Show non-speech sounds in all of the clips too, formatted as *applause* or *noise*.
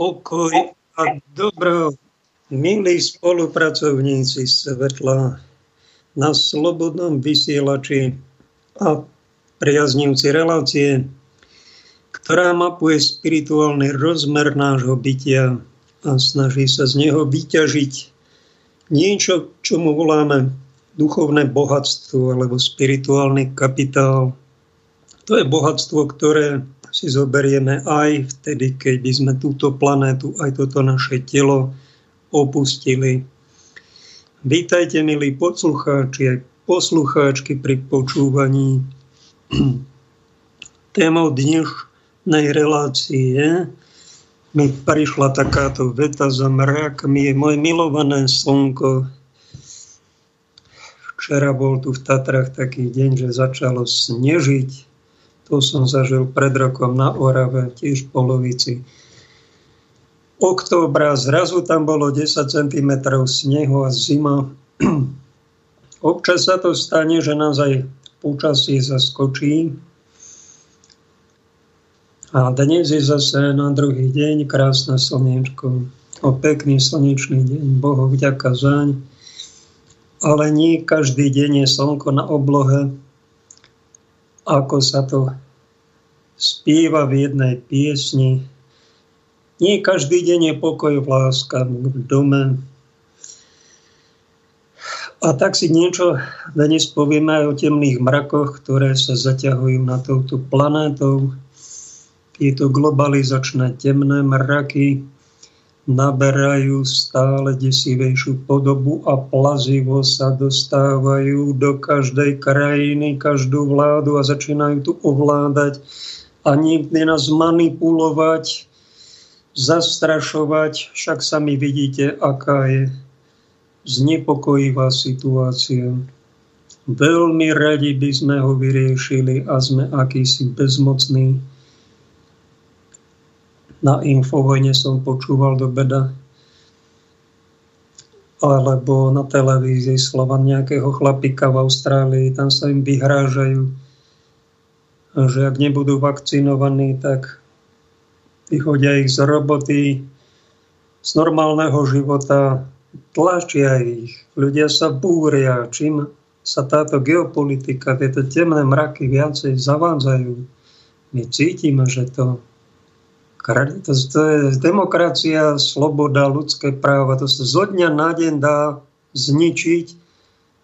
pokoj a dobro, milí spolupracovníci svetla na slobodnom vysielači a priaznivci relácie, ktorá mapuje spirituálny rozmer nášho bytia a snaží sa z neho vyťažiť niečo, čo mu voláme duchovné bohatstvo alebo spirituálny kapitál. To je bohatstvo, ktoré si zoberieme aj vtedy, keď by sme túto planétu, aj toto naše telo opustili. Vítajte, milí poslucháči, aj poslucháčky pri počúvaní. *clears throat* Témou dnešnej relácie mi prišla takáto veta za mrakmi. Je moje milované slnko. Včera bol tu v Tatrach taký deň, že začalo snežiť to som zažil pred rokom na Orave, tiež v polovici októbra. Zrazu tam bolo 10 cm snehu a zima. *clears throat* Občas sa to stane, že nás aj počasie zaskočí. A dnes je zase na druhý deň krásne slniečko. O pekný slnečný deň, Bohu vďaka zaň. Ale nie každý deň je slnko na oblohe, ako sa to spieva v jednej piesni. Nie každý deň je pokoj v láska v dome. A tak si niečo dnes povieme aj o temných mrakoch, ktoré sa zaťahujú na touto planétou. Tieto globalizačné temné mraky, naberajú stále desivejšiu podobu a plazivo sa dostávajú do každej krajiny, každú vládu a začínajú tu ovládať a niekde nás manipulovať, zastrašovať. Však sami vidíte, aká je znepokojivá situácia. Veľmi radi by sme ho vyriešili a sme akýsi bezmocní na infovojne som počúval do beda. Alebo na televízii slova nejakého chlapika v Austrálii, tam sa im vyhrážajú, že ak nebudú vakcinovaní, tak vyhodia ich z roboty, z normálneho života, tlačia ich, ľudia sa búria, čím sa táto geopolitika, tieto temné mraky viacej zavádzajú. My cítime, že to to, to je demokracia, sloboda, ľudské práva. To sa zo dňa na deň dá zničiť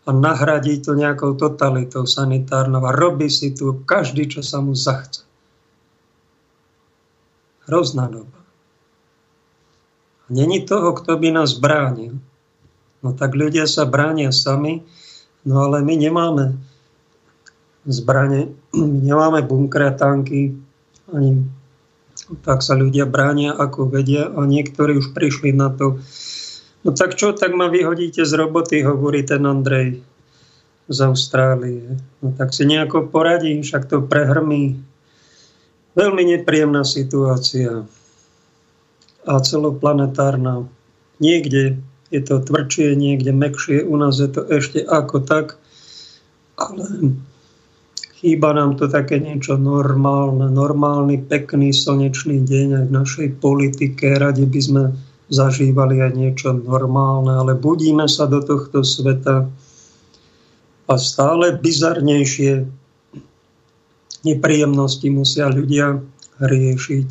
a nahradiť to nejakou totalitou sanitárnou. A robí si tu každý, čo sa mu zachce. Hrozná doba. A není toho, kto by nás bránil. No tak ľudia sa bránia sami, no ale my nemáme zbranie, *clears throat* my nemáme bunkre, tanky, ani tak sa ľudia bránia, ako vedia a niektorí už prišli na to. No tak čo, tak ma vyhodíte z roboty, hovorí ten Andrej z Austrálie. No tak si nejako poradí, však to prehrmí. Veľmi nepríjemná situácia a celoplanetárna. Niekde je to tvrdšie, niekde mekšie, u nás je to ešte ako tak, ale Chýba nám to také niečo normálne, normálny, pekný, slnečný deň aj v našej politike. Radi by sme zažívali aj niečo normálne, ale budíme sa do tohto sveta a stále bizarnejšie nepríjemnosti musia ľudia riešiť.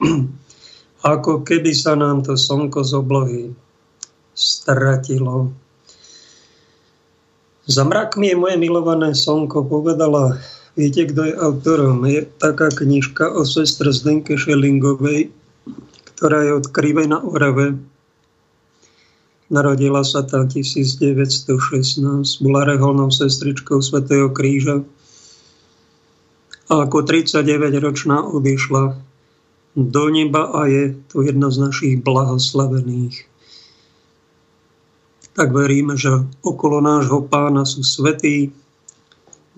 *clears throat* Ako keby sa nám to slnko z oblohy stratilo za mrakmi je moje milované slnko, povedala, viete, kto je autorom? Je taká knižka o sestre Zdenke Šelingovej, ktorá je od Krivej na Orave. Narodila sa tam 1916, bola reholnou sestričkou Svetého kríža a ako 39-ročná odišla do neba a je to jedna z našich blahoslavených tak veríme, že okolo nášho pána sú svetí,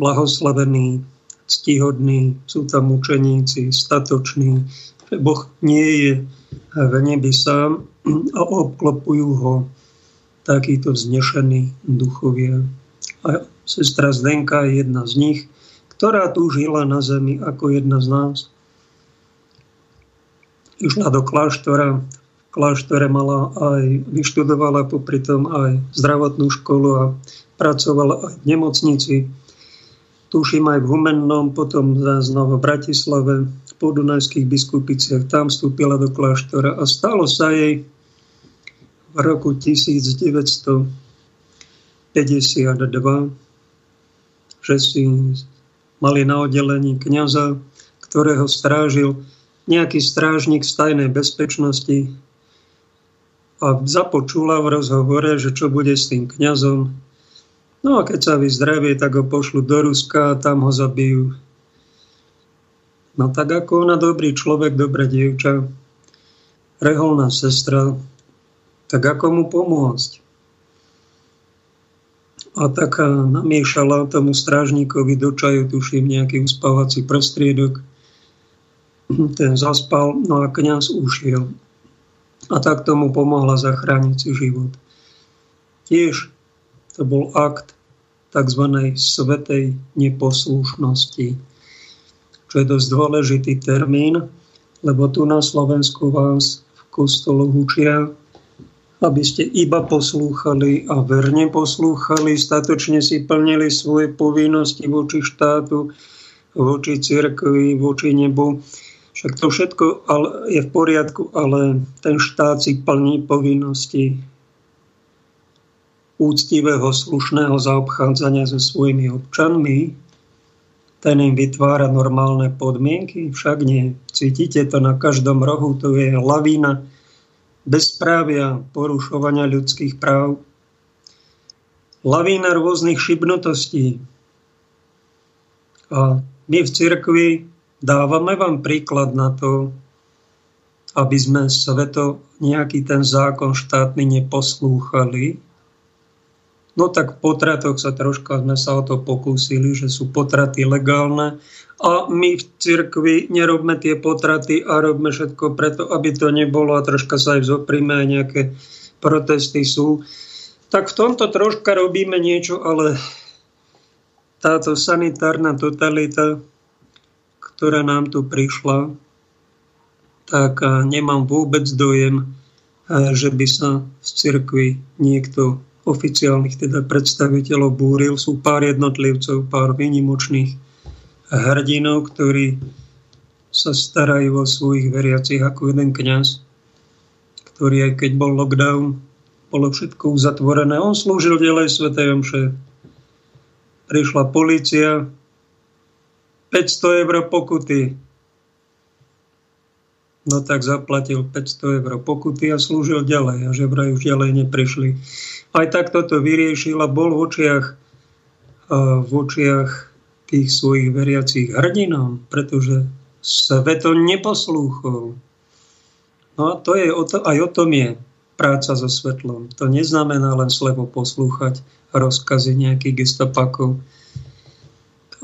blahoslavení, ctihodní, sú tam učeníci, statoční, Boh nie je v nebi sám a obklopujú ho takíto vznešení duchovia. A sestra Zdenka je jedna z nich, ktorá tu žila na zemi ako jedna z nás. išla do kláštora. Kláštore mala aj, vyštudovala popri tom aj zdravotnú školu a pracovala aj v nemocnici. Tuším aj v Humennom, potom znova v Bratislave, v podunajských biskupiciach. Tam vstúpila do kláštora a stalo sa jej v roku 1952, že si mali na oddelení kniaza, ktorého strážil nejaký strážnik z tajnej bezpečnosti a započula v rozhovore, že čo bude s tým kňazom. No a keď sa vyzdravie, tak ho pošlu do Ruska a tam ho zabijú. No tak ako ona dobrý človek, dobré dievča, reholná sestra, tak ako mu pomôcť? A tak namiešala tomu strážníkovi do čaju, tuším, nejaký uspávací prostriedok ten zaspal, no a kniaz ušiel. A tak tomu pomohla zachrániť si život. Tiež to bol akt tzv. svetej neposlušnosti, čo je dosť dôležitý termín, lebo tu na Slovensku vás v kostoloch učia, aby ste iba poslúchali a verne poslúchali, statočne si plnili svoje povinnosti voči štátu, voči cirkvi, voči nebu však to všetko je v poriadku, ale ten štát si plní povinnosti úctivého, slušného zaobchádzania so svojimi občanmi. Ten im vytvára normálne podmienky, však nie. Cítite to na každom rohu, to je lavína bezprávia, porušovania ľudských práv, lavína rôznych šibnutostí. A my v cirkvi Dávame vám príklad na to, aby sme sveto nejaký ten zákon štátny neposlúchali. No tak v potratoch sa troška sme sa o to pokúsili, že sú potraty legálne a my v cirkvi nerobme tie potraty a robme všetko preto, aby to nebolo a troška sa aj vzoprime aj nejaké protesty sú. Tak v tomto troška robíme niečo, ale táto sanitárna totalita ktorá nám tu prišla, tak nemám vôbec dojem, že by sa z cirkvi niekto oficiálnych teda predstaviteľov búril. Sú pár jednotlivcov, pár výnimočných hrdinov, ktorí sa starajú o svojich veriacich ako jeden kňaz, ktorý aj keď bol lockdown, bolo všetko uzatvorené. On slúžil ďalej Sv. Omše. Prišla policia, 500 eur pokuty. No tak zaplatil 500 eur pokuty a slúžil ďalej a že vraj už ďalej neprišli. Aj tak toto vyriešil a bol v očiach, v očiach tých svojich veriacich hrdinom, pretože svet to neposlúchol. No a to je, aj o tom je práca so svetlom. To neznamená len slepo poslúchať rozkazy nejakých gestopakov,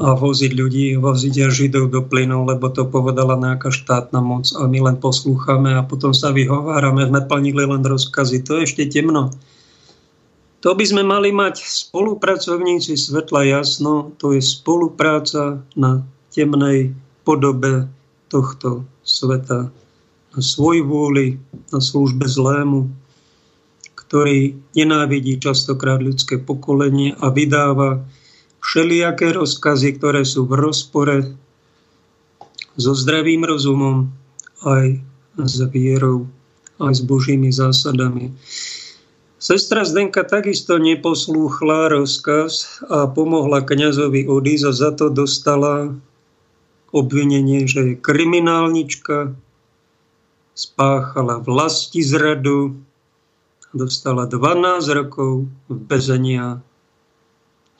a voziť ľudí, voziť Židov do plynu, lebo to povedala nejaká štátna moc a my len poslúchame a potom sa vyhovárame, sme plnili len rozkazy. To je ešte temno. To by sme mali mať spolupracovníci svetla jasno, to je spolupráca na temnej podobe tohto sveta, na svoj vôli, na službe zlému, ktorý nenávidí častokrát ľudské pokolenie a vydáva všelijaké rozkazy, ktoré sú v rozpore so zdravým rozumom, aj s vierou, aj s Božími zásadami. Sestra Zdenka takisto neposlúchla rozkaz a pomohla kňazovi odísť a za to dostala obvinenie, že je kriminálnička, spáchala vlasti zradu, dostala 12 rokov v bezenia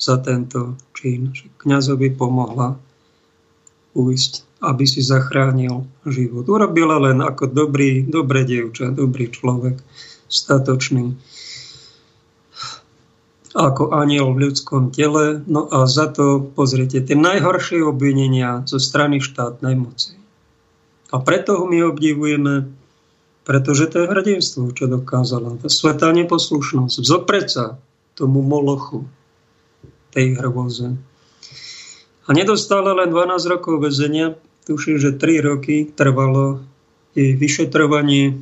za tento čin. Že kniazovi pomohla ujsť, aby si zachránil život. Urobila len ako dobrý, dobré dievča, dobrý človek, statočný ako aniel v ľudskom tele. No a za to, pozrite, tie najhoršie obvinenia zo strany štátnej moci. A preto ho my obdivujeme, pretože to je hrdinstvo, čo dokázala. Tá svetá neposlušnosť. Vzopreť tomu molochu, tej hrôze. A nedostala len 12 rokov väzenia, tuším, že 3 roky trvalo i vyšetrovanie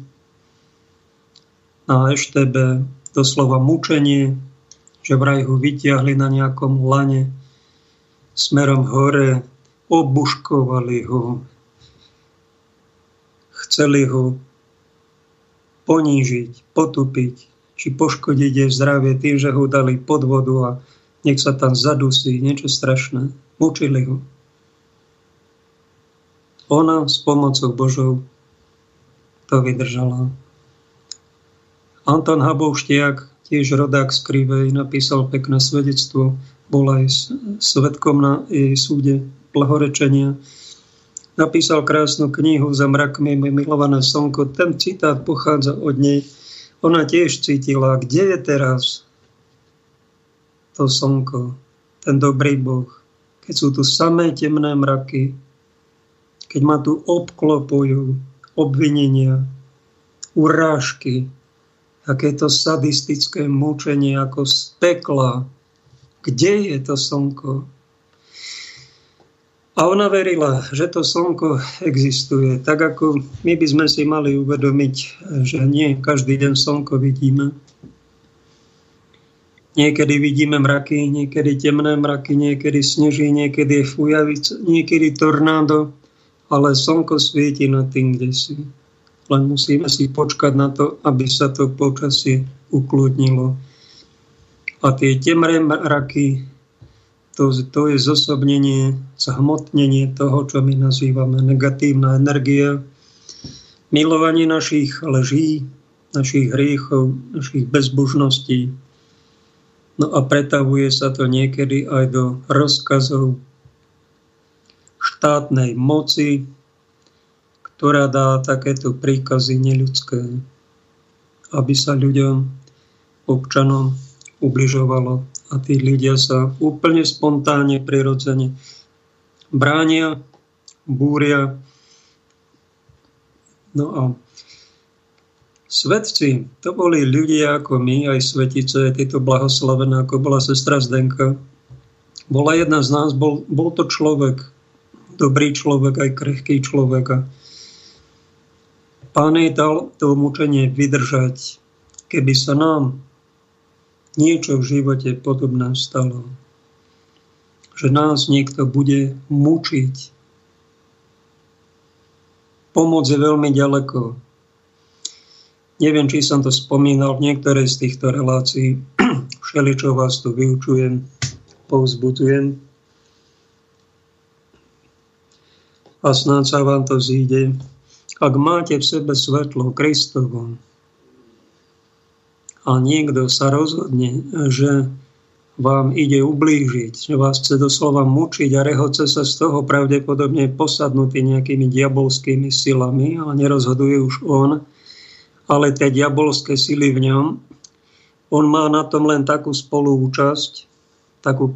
na EŠTB, doslova mučenie, že vraj ho vytiahli na nejakom lane smerom hore, obuškovali ho, chceli ho ponížiť, potupiť, či poškodiť jej zdravie tým, že ho dali pod vodu a nech sa tam zadusí, niečo strašné. Mučili ho. Ona s pomocou Božou to vydržala. Anton Habouštiak, tiež rodák z Krivej, napísal pekné svedectvo, bol aj svetkom na jej súde blahorečenia. Napísal krásnu knihu Za mrakmi milované slnko. Ten citát pochádza od nej. Ona tiež cítila, kde je teraz to slnko, ten dobrý Boh, keď sú tu samé temné mraky, keď ma tu obklopujú obvinenia, urážky, takéto sadistické mučenie ako z pekla. Kde je to slnko? A ona verila, že to slnko existuje. Tak ako my by sme si mali uvedomiť, že nie každý deň slnko vidíme. Niekedy vidíme mraky, niekedy temné mraky, niekedy sneží, niekedy je fujavica, niekedy tornádo, ale slnko svieti na tým, kde si len musíme si počkať na to, aby sa to počasie ukludnilo. A tie temré mraky, to, to je zosobnenie, zhmotnenie toho, čo my nazývame negatívna energia, milovanie našich leží, našich hriechov, našich bezbožností. No a pretavuje sa to niekedy aj do rozkazov štátnej moci, ktorá dá takéto príkazy neľudské, aby sa ľuďom, občanom ubližovalo a tí ľudia sa úplne spontánne, prirodzene bránia, búria. No a svetci, to boli ľudia ako my, aj svetice, tieto blahoslavené, ako bola sestra Zdenka. Bola jedna z nás, bol, bol to človek, dobrý človek, aj krehký človek. Pán jej dal to mučenie vydržať, keby sa nám niečo v živote podobné stalo. Že nás niekto bude mučiť. Pomoc je veľmi ďaleko. Neviem, či som to spomínal v niektorej z týchto relácií. *clears throat* Všeličo vás tu vyučujem, povzbudzujem. A snáď sa vám to zíde ak máte v sebe svetlo Kristovo a niekto sa rozhodne, že vám ide ublížiť, že vás chce doslova mučiť a rehoce sa z toho pravdepodobne posadnutý nejakými diabolskými silami a nerozhoduje už on, ale tie diabolské sily v ňom, on má na tom len takú spolúčasť, takú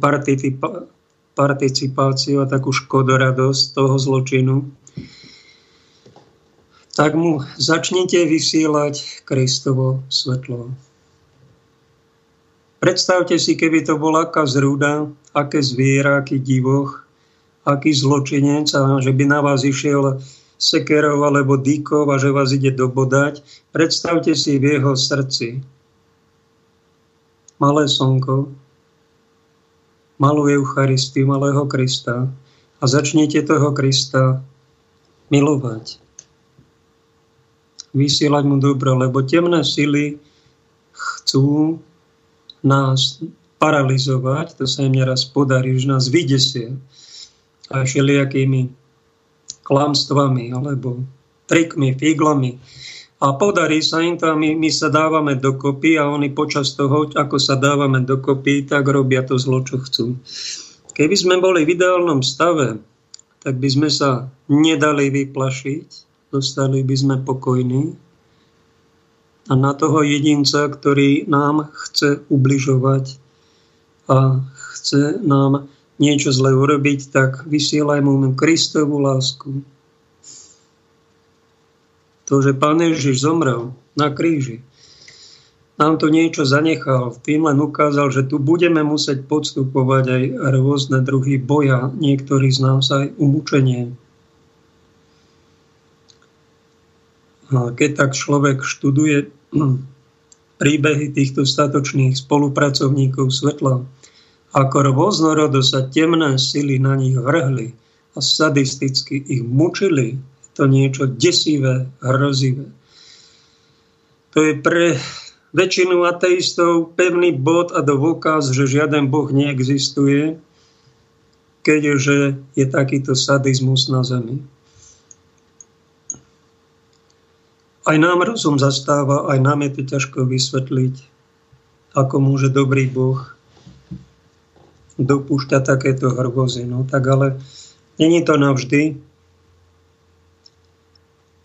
participáciu a takú škodoradosť toho zločinu, tak mu začnite vysielať Kristovo svetlo. Predstavte si, keby to bola aká zrúda, aké zviera, aký divoch, aký zločinec a že by na vás išiel sekerov alebo dýkov a že vás ide dobodať. Predstavte si v jeho srdci malé slnko, malú Eucharistiu, malého Krista a začnite toho Krista milovať vysielať mu dobro, lebo temné sily chcú nás paralizovať, to sa im neraz podarí, že nás vydesia aj všelijakými klamstvami alebo trikmi, figlami. A podarí sa im to my, my sa dávame dokopy a oni počas toho, ako sa dávame dokopy, tak robia to zlo, čo chcú. Keby sme boli v ideálnom stave, tak by sme sa nedali vyplašiť, dostali by sme pokojní. A na toho jedinca, ktorý nám chce ubližovať a chce nám niečo zle urobiť, tak vysielaj mu Kristovú lásku. To, že Pán Ježiš zomrel na kríži, nám to niečo zanechal. Tým len ukázal, že tu budeme musieť podstupovať aj rôzne druhy boja, niektorí z nás aj umúčenie. A keď tak človek študuje *clears throat* príbehy týchto statočných spolupracovníkov svetla, ako rôznorodo sa temné sily na nich vrhli a sadisticky ich mučili, to niečo desivé, hrozivé. To je pre väčšinu ateistov pevný bod a dôkaz, že žiaden Boh neexistuje, keďže je takýto sadizmus na zemi. Aj nám rozum zastáva, aj nám je to ťažko vysvetliť, ako môže dobrý Boh dopúšťať takéto hrvozy. No tak ale není to navždy.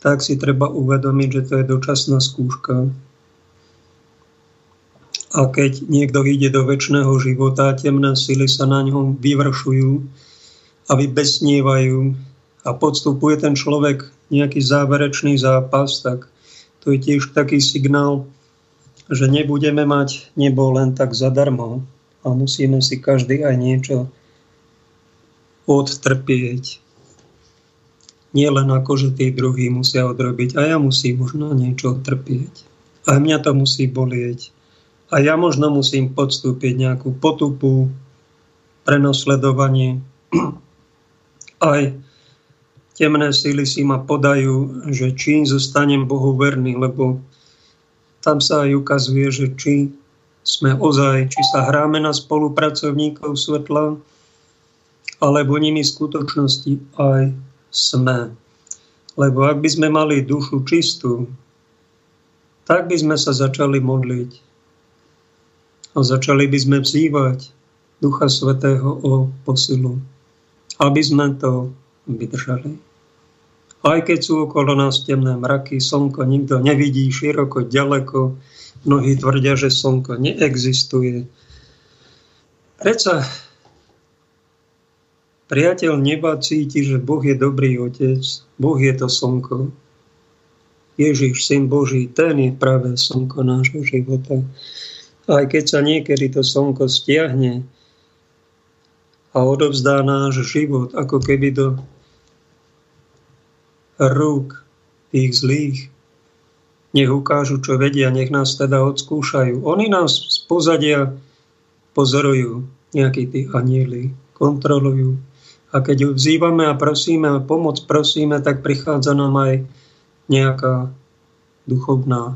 Tak si treba uvedomiť, že to je dočasná skúška, a keď niekto ide do väčšného života, temné sily sa na ňom vyvršujú a vybesnívajú a podstupuje ten človek nejaký záverečný zápas, tak to je tiež taký signál, že nebudeme mať nebo len tak zadarmo a musíme si každý aj niečo odtrpieť. Nie len ako, že tí druhí musia odrobiť, a ja musím možno niečo odtrpieť. A mňa to musí bolieť a ja možno musím podstúpiť nejakú potupu, prenosledovanie. *clears throat* Aj temné síly si ma podajú, že čím zostanem Bohu verný, lebo tam sa aj ukazuje, že či sme ozaj, či sa hráme na spolupracovníkov svetla, alebo nimi v skutočnosti aj sme. Lebo ak by sme mali dušu čistú, tak by sme sa začali modliť a začali by sme vzývať Ducha Svetého o posilu, aby sme to vydržali. Aj keď sú okolo nás temné mraky, slnko nikto nevidí široko, ďaleko, mnohí tvrdia, že slnko neexistuje. Preca priateľ neba cíti, že Boh je dobrý otec, Boh je to slnko. Ježiš, syn Boží, ten je práve slnko nášho života. Aj keď sa niekedy to slnko stiahne a odovzdá náš život ako keby do rúk tých zlých, nech ukážu, čo vedia, nech nás teda odskúšajú. Oni nás z pozadia pozorujú, nejakí tí anieli, kontrolujú. A keď vzývame a prosíme a pomoc prosíme, tak prichádza nám aj nejaká duchovná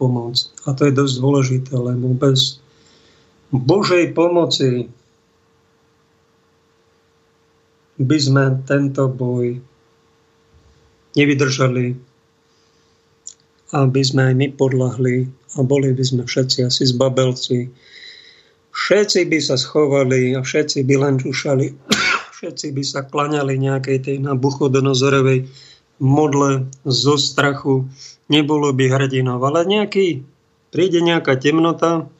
pomoc. A to je dosť dôležité, lebo bez Božej pomoci by sme tento boj nevydržali, aby sme aj my podľahli a boli by sme všetci asi zbabelci. Všetci by sa schovali a všetci by len čušali, *coughs* všetci by sa klaňali nejakej tej nabuchodonozorovej modle zo strachu, nebolo by hrdinov, ale nejaký, príde nejaká temnota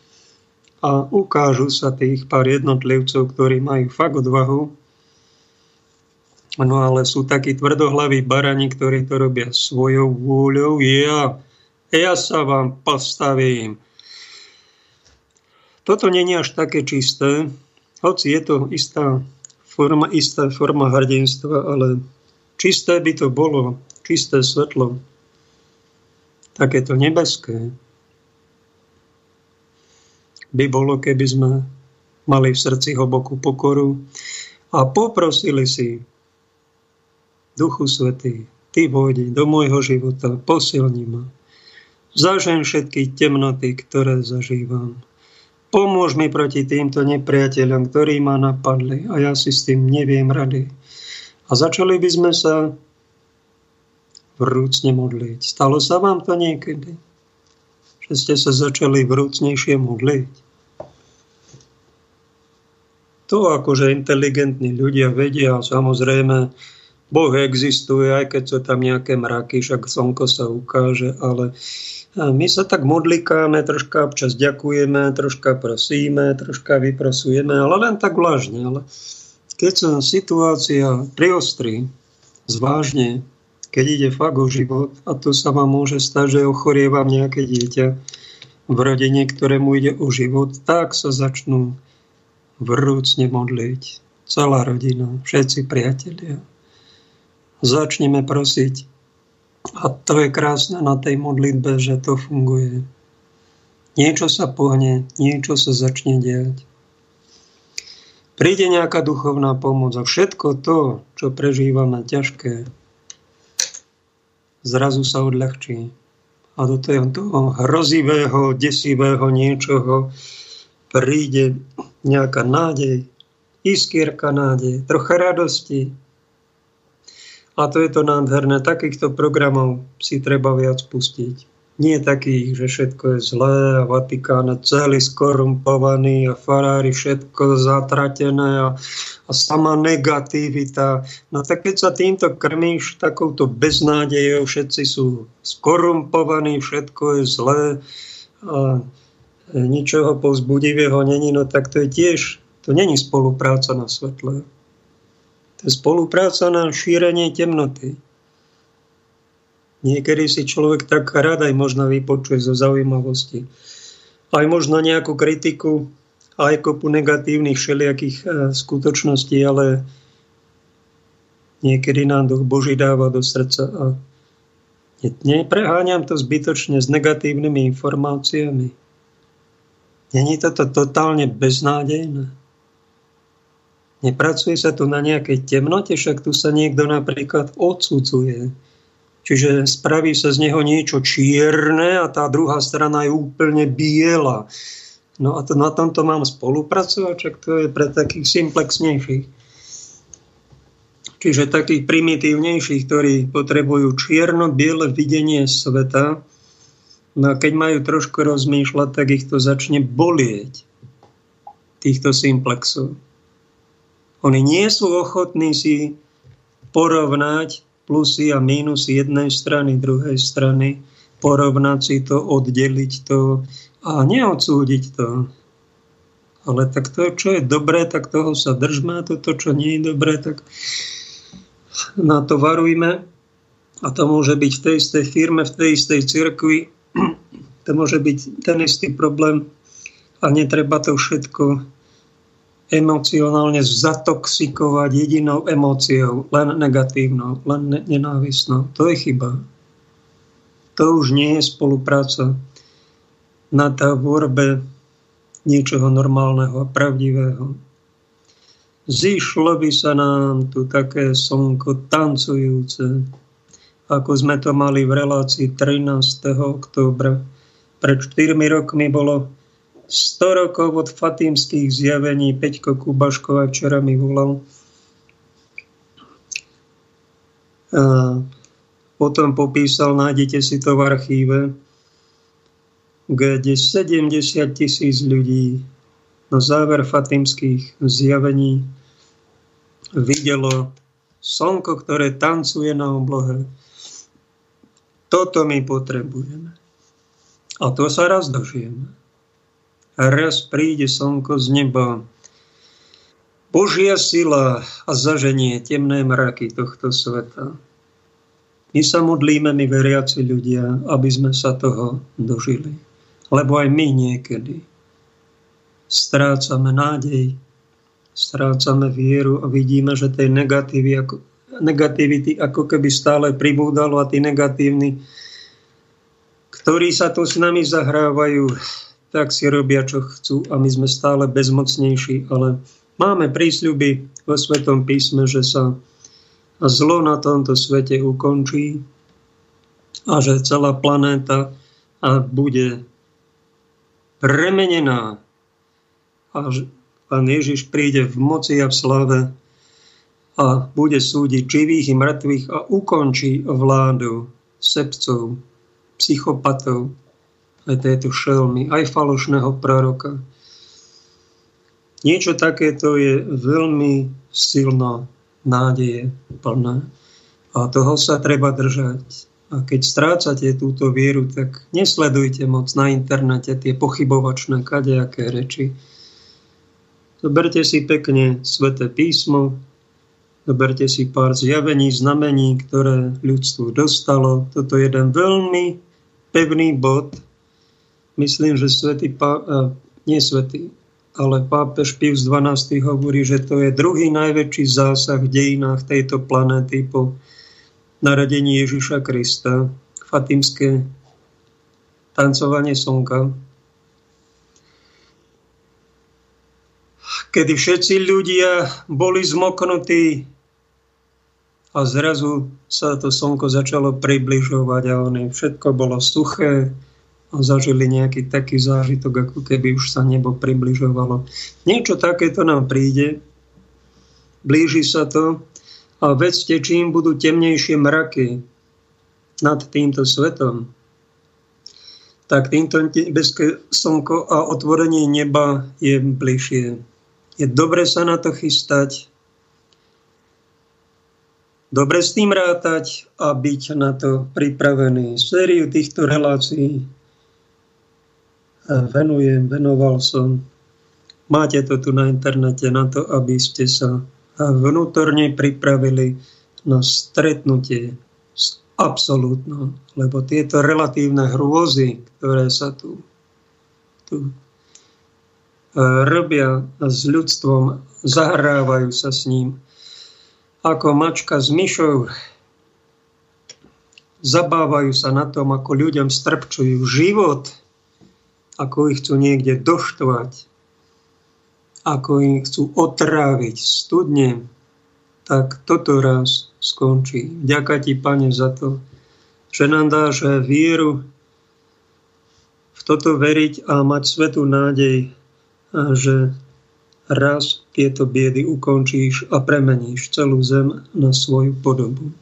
a ukážu sa tých pár jednotlivcov, ktorí majú fakt odvahu. No ale sú takí tvrdohlaví barani, ktorí to robia svojou vôľou. Ja, ja sa vám postavím. Toto není až také čisté, hoci je to istá forma, istá forma hrdinstva, ale čisté by to bolo, čisté svetlo, takéto nebeské, by bolo, keby sme mali v srdci hlbokú pokoru a poprosili si Duchu Svetý, Ty vojdi do môjho života, posilni ma. Zažen všetky temnoty, ktoré zažívam. Pomôž mi proti týmto nepriateľom, ktorí ma napadli a ja si s tým neviem rady. A začali by sme sa vrúcne modliť. Stalo sa vám to niekedy? Že ste sa začali vrúcnejšie modliť? To akože inteligentní ľudia vedia, samozrejme, Boh existuje, aj keď sú tam nejaké mraky, však slnko sa ukáže, ale my sa tak modlikáme, troška občas ďakujeme, troška prosíme, troška vyprosujeme, ale len tak vlažne. Ale keď sa situácia priostrí, zvážne, keď ide fakt o život, a to sa vám môže stať, že ochorie vám nejaké dieťa v rodine, ktorému ide o život, tak sa začnú vrúcne modliť. Celá rodina, všetci priatelia. Začneme prosiť A to je krásne na tej modlitbe, že to funguje. Niečo sa pohne, niečo sa začne diať. Príde nejaká duchovná pomoc a všetko to, čo prežívame ťažké, zrazu sa odľahčí. A do toho, hrozivého, desivého niečoho príde nejaká nádej, iskierka nádej, trocha radosti. A to je to nádherné. Takýchto programov si treba viac pustiť nie takých, že všetko je zlé a Vatikán je celý skorumpovaný a farári všetko zatratené a, a sama negativita. No tak keď sa týmto krmíš takouto beznádejou, všetci sú skorumpovaní, všetko je zlé a ničoho povzbudivého není, no tak to je tiež, to není spolupráca na svetle. Spolupráca na šírenie temnoty. Niekedy si človek tak rád aj možno vypočuje zo zaujímavosti. Aj možno nejakú kritiku, aj kopu negatívnych všelijakých e, skutočností, ale niekedy nám duch Boží dáva do srdca a nepreháňam to zbytočne s negatívnymi informáciami. Není toto totálne beznádejné? Nepracuje sa tu na nejakej temnote, však tu sa niekto napríklad odsudzuje Čiže spraví sa z neho niečo čierne a tá druhá strana je úplne biela. No a to, na tomto mám spolupracovať, čak to je pre takých simplexnejších. Čiže takých primitívnejších, ktorí potrebujú čierno-biele videnie sveta, no a keď majú trošku rozmýšľať, tak ich to začne bolieť, týchto simplexov. Oni nie sú ochotní si porovnať plusy a mínusy jednej strany, druhej strany, porovnať si to, oddeliť to a neodsúdiť to. Ale tak to, čo je dobré, tak toho sa držme a toto, čo nie je dobré, tak na to varujme. A to môže byť v tej istej firme, v tej istej cirkvi. To môže byť ten istý problém a netreba to všetko emocionálne zatoxikovať jedinou emóciou, len negatívnou, len nenávisnou. To je chyba. To už nie je spolupráca na tvorbe niečoho normálneho a pravdivého. Zišlo by sa nám tu také slnko tancujúce, ako sme to mali v relácii 13. októbra. Pred 4 rokmi bolo 100 rokov od fatímskych zjavení Peťko Kubaškova včera mi volal. A potom popísal, nájdete si to v archíve, kde 70 tisíc ľudí na záver fatimských zjavení videlo slnko, ktoré tancuje na oblohe. Toto my potrebujeme. A to sa raz dožijeme raz príde slnko z neba. Božia sila a zaženie temné mraky tohto sveta. My sa modlíme, my veriaci ľudia, aby sme sa toho dožili. Lebo aj my niekedy strácame nádej, strácame vieru a vidíme, že tej negatívy ako, negativity ako keby stále pribúdalo a tí negatívni, ktorí sa tu s nami zahrávajú, tak si robia, čo chcú a my sme stále bezmocnejší, ale máme prísľuby vo Svetom písme, že sa zlo na tomto svete ukončí a že celá planéta bude premenená. A Pán Ježiš príde v moci a v slave a bude súdiť živých i mŕtvych a ukončí vládu sebcov, psychopatov, tejto šelmy, aj falošného proroka. Niečo takéto je veľmi silná nádeje plná. A toho sa treba držať. A keď strácate túto vieru, tak nesledujte moc na internete tie pochybovačné kadejaké reči. Zoberte si pekne sveté písmo, zoberte si pár zjavení, znamení, ktoré ľudstvu dostalo. Toto je jeden veľmi pevný bod, myslím, že svätý, Pá, nie svätý, ale pápež Pius XII hovorí, že to je druhý najväčší zásah v dejinách tejto planéty po narodení Ježiša Krista, fatimské tancovanie slnka, kedy všetci ľudia boli zmoknutí a zrazu sa to slnko začalo približovať a oni, všetko bolo suché zažili nejaký taký zážitok, ako keby už sa nebo približovalo. Niečo takéto nám príde, blíži sa to a vedzte, čím budú temnejšie mraky nad týmto svetom, tak týmto nebeské slnko a otvorenie neba je bližšie. Je dobre sa na to chystať, dobre s tým rátať a byť na to pripravený. Sériu týchto relácií venujem, venoval som. Máte to tu na internete na to, aby ste sa vnútorne pripravili na stretnutie s absolútno, lebo tieto relatívne hrôzy, ktoré sa tu, tu robia s ľudstvom, zahrávajú sa s ním, ako mačka s myšou. Zabávajú sa na tom, ako ľuďom strpčujú život, ako ich chcú niekde doštvať, ako ich chcú otráviť studne, tak toto raz skončí. Ďaká ti, Pane, za to, že nám dáš vieru v toto veriť a mať svetú nádej, že raz tieto biedy ukončíš a premeníš celú zem na svoju podobu.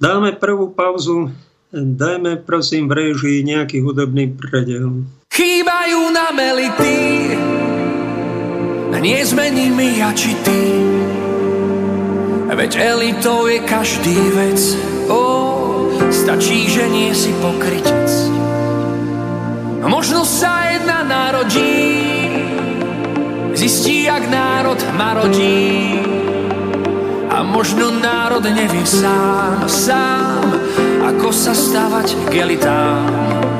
Dáme prvú pauzu, dajme prosím v režii nejaký hudobný predel. Chýbajú na melity, nie zmení mi ja či ty. Veď elitou je každý vec, o, stačí, že nie si pokrytec. Možno sa jedna narodí, Zistí, jak národ marodí a možno národ nevie sám, sám, ako sa stavať k elitám.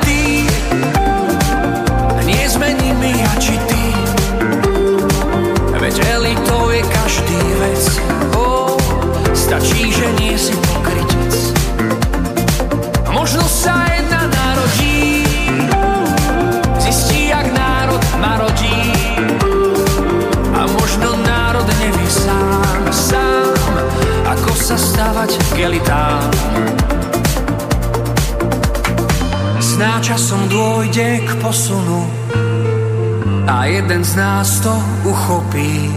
z nás to uchopí.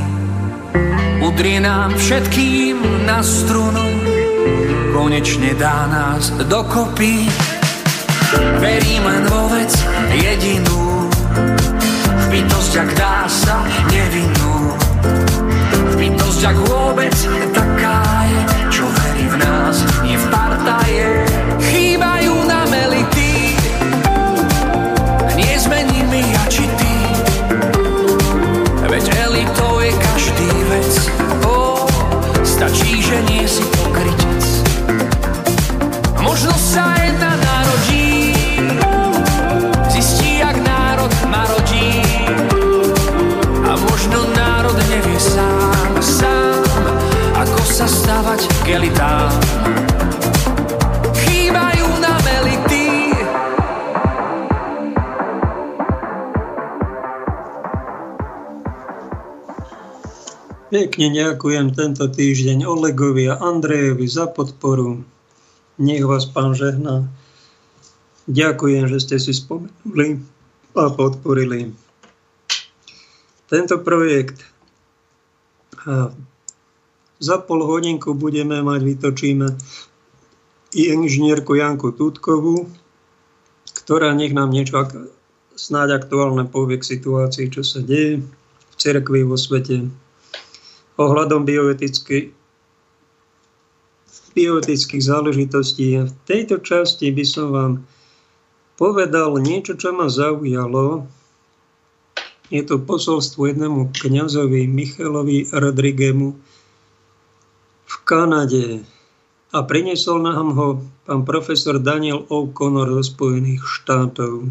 Udrie nám všetkým na strunu, konečne dá nás dokopy. Verím len vo vec jedinú, v bytosť, ak dá sa nevinnú. V bytosť, ak vôbec stavať k elitám Pekne ďakujem tento týždeň Olegovi a Andrejovi za podporu. Nech vás pán žehná. Ďakujem, že ste si spomenuli a podporili tento projekt. Za pol hodinku budeme mať, vytočíme inžinierku Janku Tutkovú, ktorá nech nám niečo snáď aktuálne povie k situácii, čo sa deje v cirkvi vo svete ohľadom bioetickej bioetických záležitostí. V tejto časti by som vám povedal niečo, čo ma zaujalo. Je to posolstvo jednému kňazovi Michelovi Rodrigemu v Kanade. A priniesol nám ho pán profesor Daniel O'Connor zo Spojených štátov.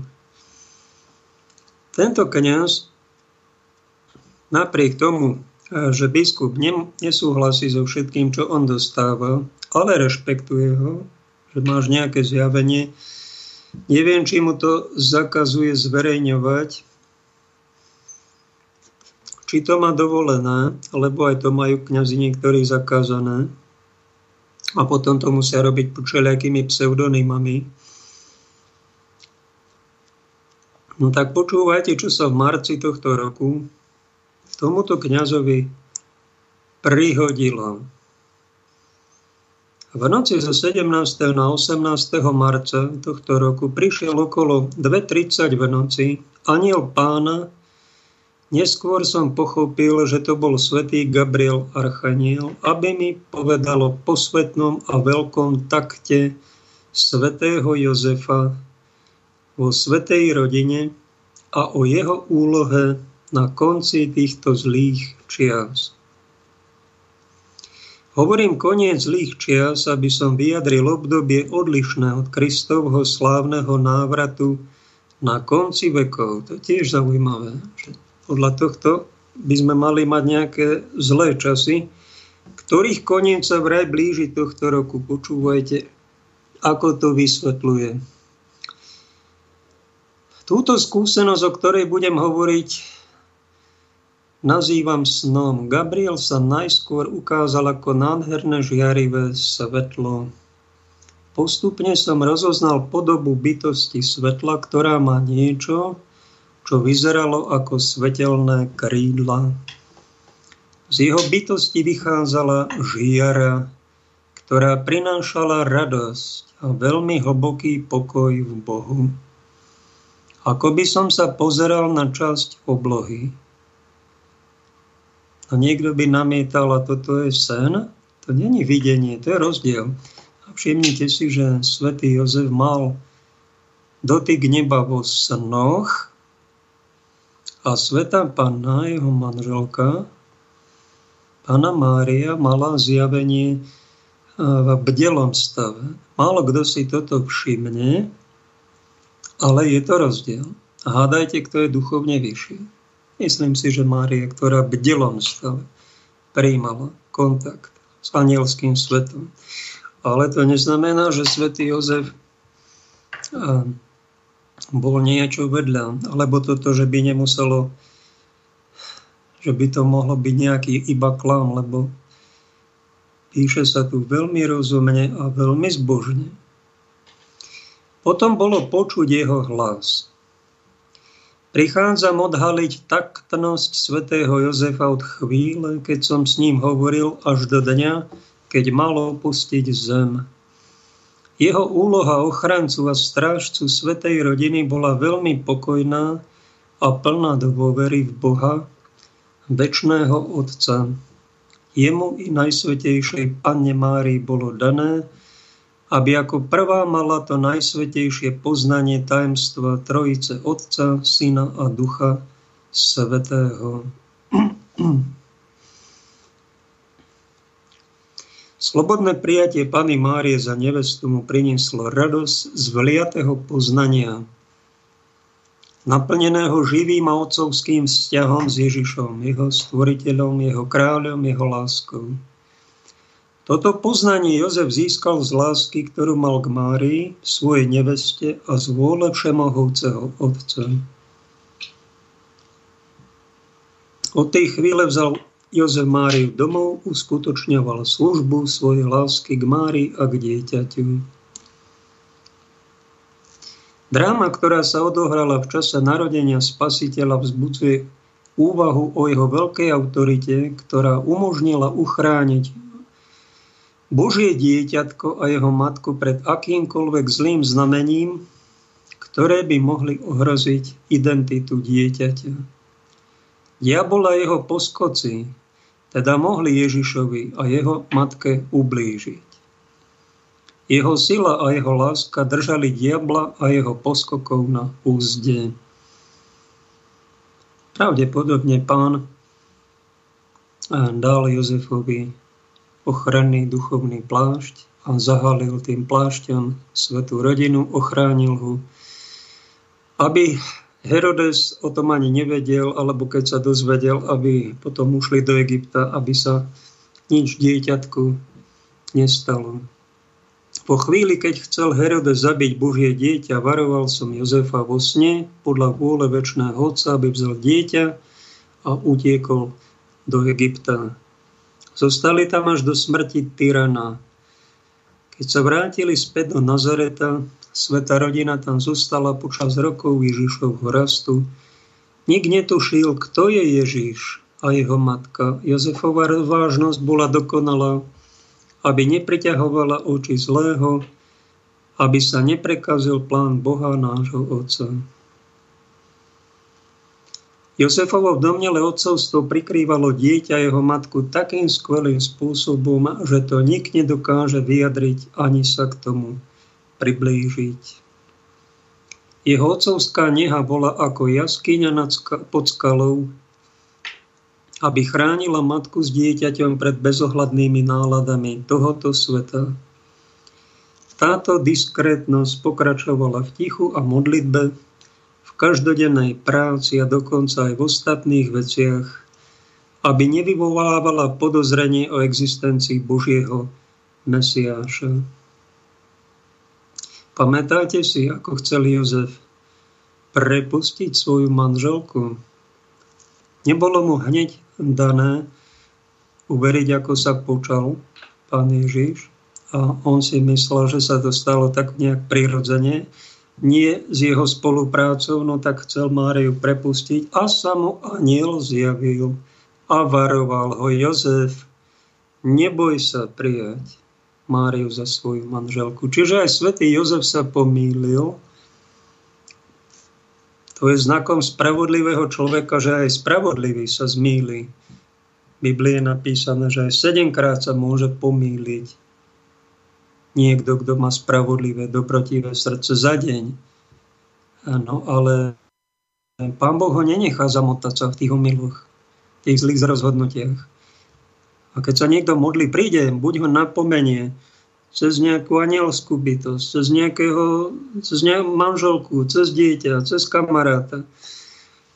Tento kňaz napriek tomu, že biskup nesúhlasí so všetkým, čo on dostáva, ale rešpektuje ho, že máš nejaké zjavenie. Neviem, či mu to zakazuje zverejňovať, či to má dovolené, lebo aj to majú kňazi niektorí zakázané. A potom to musia robiť pod všelijakými pseudonymami. No tak počúvajte, čo sa v marci tohto roku tomuto kňazovi prihodilo. V noci zo 17. na 18. marca tohto roku prišiel okolo 2.30 v noci aniel pána. Neskôr som pochopil, že to bol svätý Gabriel Archaniel, aby mi povedalo po svetnom a veľkom takte svätého Jozefa vo svetej rodine a o jeho úlohe na konci týchto zlých čias. Hovorím koniec zlých čias, aby som vyjadril obdobie odlišné od Kristovho slávneho návratu na konci vekov. To je tiež zaujímavé, že podľa tohto by sme mali mať nejaké zlé časy, ktorých koniec sa vraj blíži tohto roku. Počúvajte, ako to vysvetľuje. Túto skúsenosť, o ktorej budem hovoriť, nazývam snom. Gabriel sa najskôr ukázal ako nádherné žiarivé svetlo. Postupne som rozoznal podobu bytosti svetla, ktorá má niečo, čo vyzeralo ako svetelné krídla. Z jeho bytosti vychádzala žiara, ktorá prinášala radosť a veľmi hlboký pokoj v Bohu. Ako by som sa pozeral na časť oblohy, a niekto by namietal, a toto je sen, to není videnie, to je rozdiel. A všimnite si, že svätý Jozef mal dotyk neba vo snoch a sveta panna, jeho manželka, Pana Mária mala zjavenie v bdelom stave. Málo kto si toto všimne, ale je to rozdiel. Hádajte, kto je duchovne vyšší. Myslím si, že Mária, ktorá v delom stave prijímala kontakt s anielským svetom. Ale to neznamená, že svätý Jozef bol niečo vedľa, alebo toto, že by nemuselo, že by to mohlo byť nejaký iba klam, lebo píše sa tu veľmi rozumne a veľmi zbožne. Potom bolo počuť jeho hlas. Prichádzam odhaliť taktnosť svätého Jozefa od chvíle, keď som s ním hovoril, až do dňa, keď mal opustiť zem. Jeho úloha ochrancu a strážcu svetej rodiny bola veľmi pokojná a plná dôvery v Boha, väčšného Otca. Jemu i Najsvetejšej Panne Márii bolo dané, aby ako prvá mala to najsvetejšie poznanie tajemstva Trojice Otca, Syna a Ducha Svetého. *clears throat* Slobodné prijatie Pany Márie za nevestu mu prinieslo radosť z vliatého poznania, naplneného živým a otcovským vzťahom s Ježišom, jeho stvoriteľom, jeho kráľom, jeho láskou. Toto poznanie Jozef získal z lásky, ktorú mal k Márii, svojej neveste a z vôle všemohúceho Otca. Od tej chvíle vzal Jozef Máriu domov, uskutočňoval službu svojej lásky k Márii a k dieťaťu. Dráma, ktorá sa odohrala v čase narodenia spasiteľa, vzbudzuje úvahu o jeho veľkej autorite, ktorá umožnila uchrániť Božie dieťatko a jeho matku pred akýmkoľvek zlým znamením, ktoré by mohli ohroziť identitu dieťaťa. Diabol jeho poskoci teda mohli Ježišovi a jeho matke ublížiť. Jeho sila a jeho láska držali diabla a jeho poskokov na úzde. Pravdepodobne pán dal Jozefovi ochranný duchovný plášť a zahalil tým plášťom svetú rodinu, ochránil ho, aby Herodes o tom ani nevedel, alebo keď sa dozvedel, aby potom ušli do Egypta, aby sa nič dieťatku nestalo. Po chvíli, keď chcel Herodes zabiť Božie dieťa, varoval som Jozefa vo sne podľa vôle väčšného Otca, aby vzal dieťa a utiekol do Egypta. Zostali tam až do smrti tyrana. Keď sa vrátili späť do Nazareta, Sveta rodina tam zostala počas rokov Ježišovho rastu. Nik netušil, kto je Ježiš a jeho matka. Jozefova vážnosť bola dokonalá, aby nepriťahovala oči zlého, aby sa neprekazil plán Boha nášho Otca. Josefovo v domnele otcovstvo prikrývalo dieťa jeho matku takým skvelým spôsobom, že to nik nedokáže vyjadriť ani sa k tomu priblížiť. Jeho otcovská neha bola ako jaskyňa pod skalou, aby chránila matku s dieťaťom pred bezohľadnými náladami tohoto sveta. Táto diskrétnosť pokračovala v tichu a modlitbe, v každodennej práci a dokonca aj v ostatných veciach, aby nevyvolávala podozrenie o existencii Božieho Mesiáša. Pamätáte si, ako chcel Jozef prepustiť svoju manželku? Nebolo mu hneď dané uveriť, ako sa počal pán Ježiš a on si myslel, že sa to stalo tak nejak prirodzene, nie s jeho spoluprácou, no tak chcel Máriu prepustiť a sa mu aniel zjavil a varoval ho Jozef, neboj sa prijať Máriu za svoju manželku. Čiže aj svätý Jozef sa pomýlil. To je znakom spravodlivého človeka, že aj spravodlivý sa zmýli. V Biblii je napísané, že aj sedemkrát sa môže pomýliť niekto, kto má spravodlivé, dobrotivé srdce za deň. Áno, ale Pán Boh ho nenechá zamotať sa v tých omyloch, v tých zlých rozhodnutiach. A keď sa niekto modlí, príde, buď ho napomenie cez nejakú anielskú bytosť, cez nejakého, cez nejakú manželku, cez dieťa, cez kamaráta,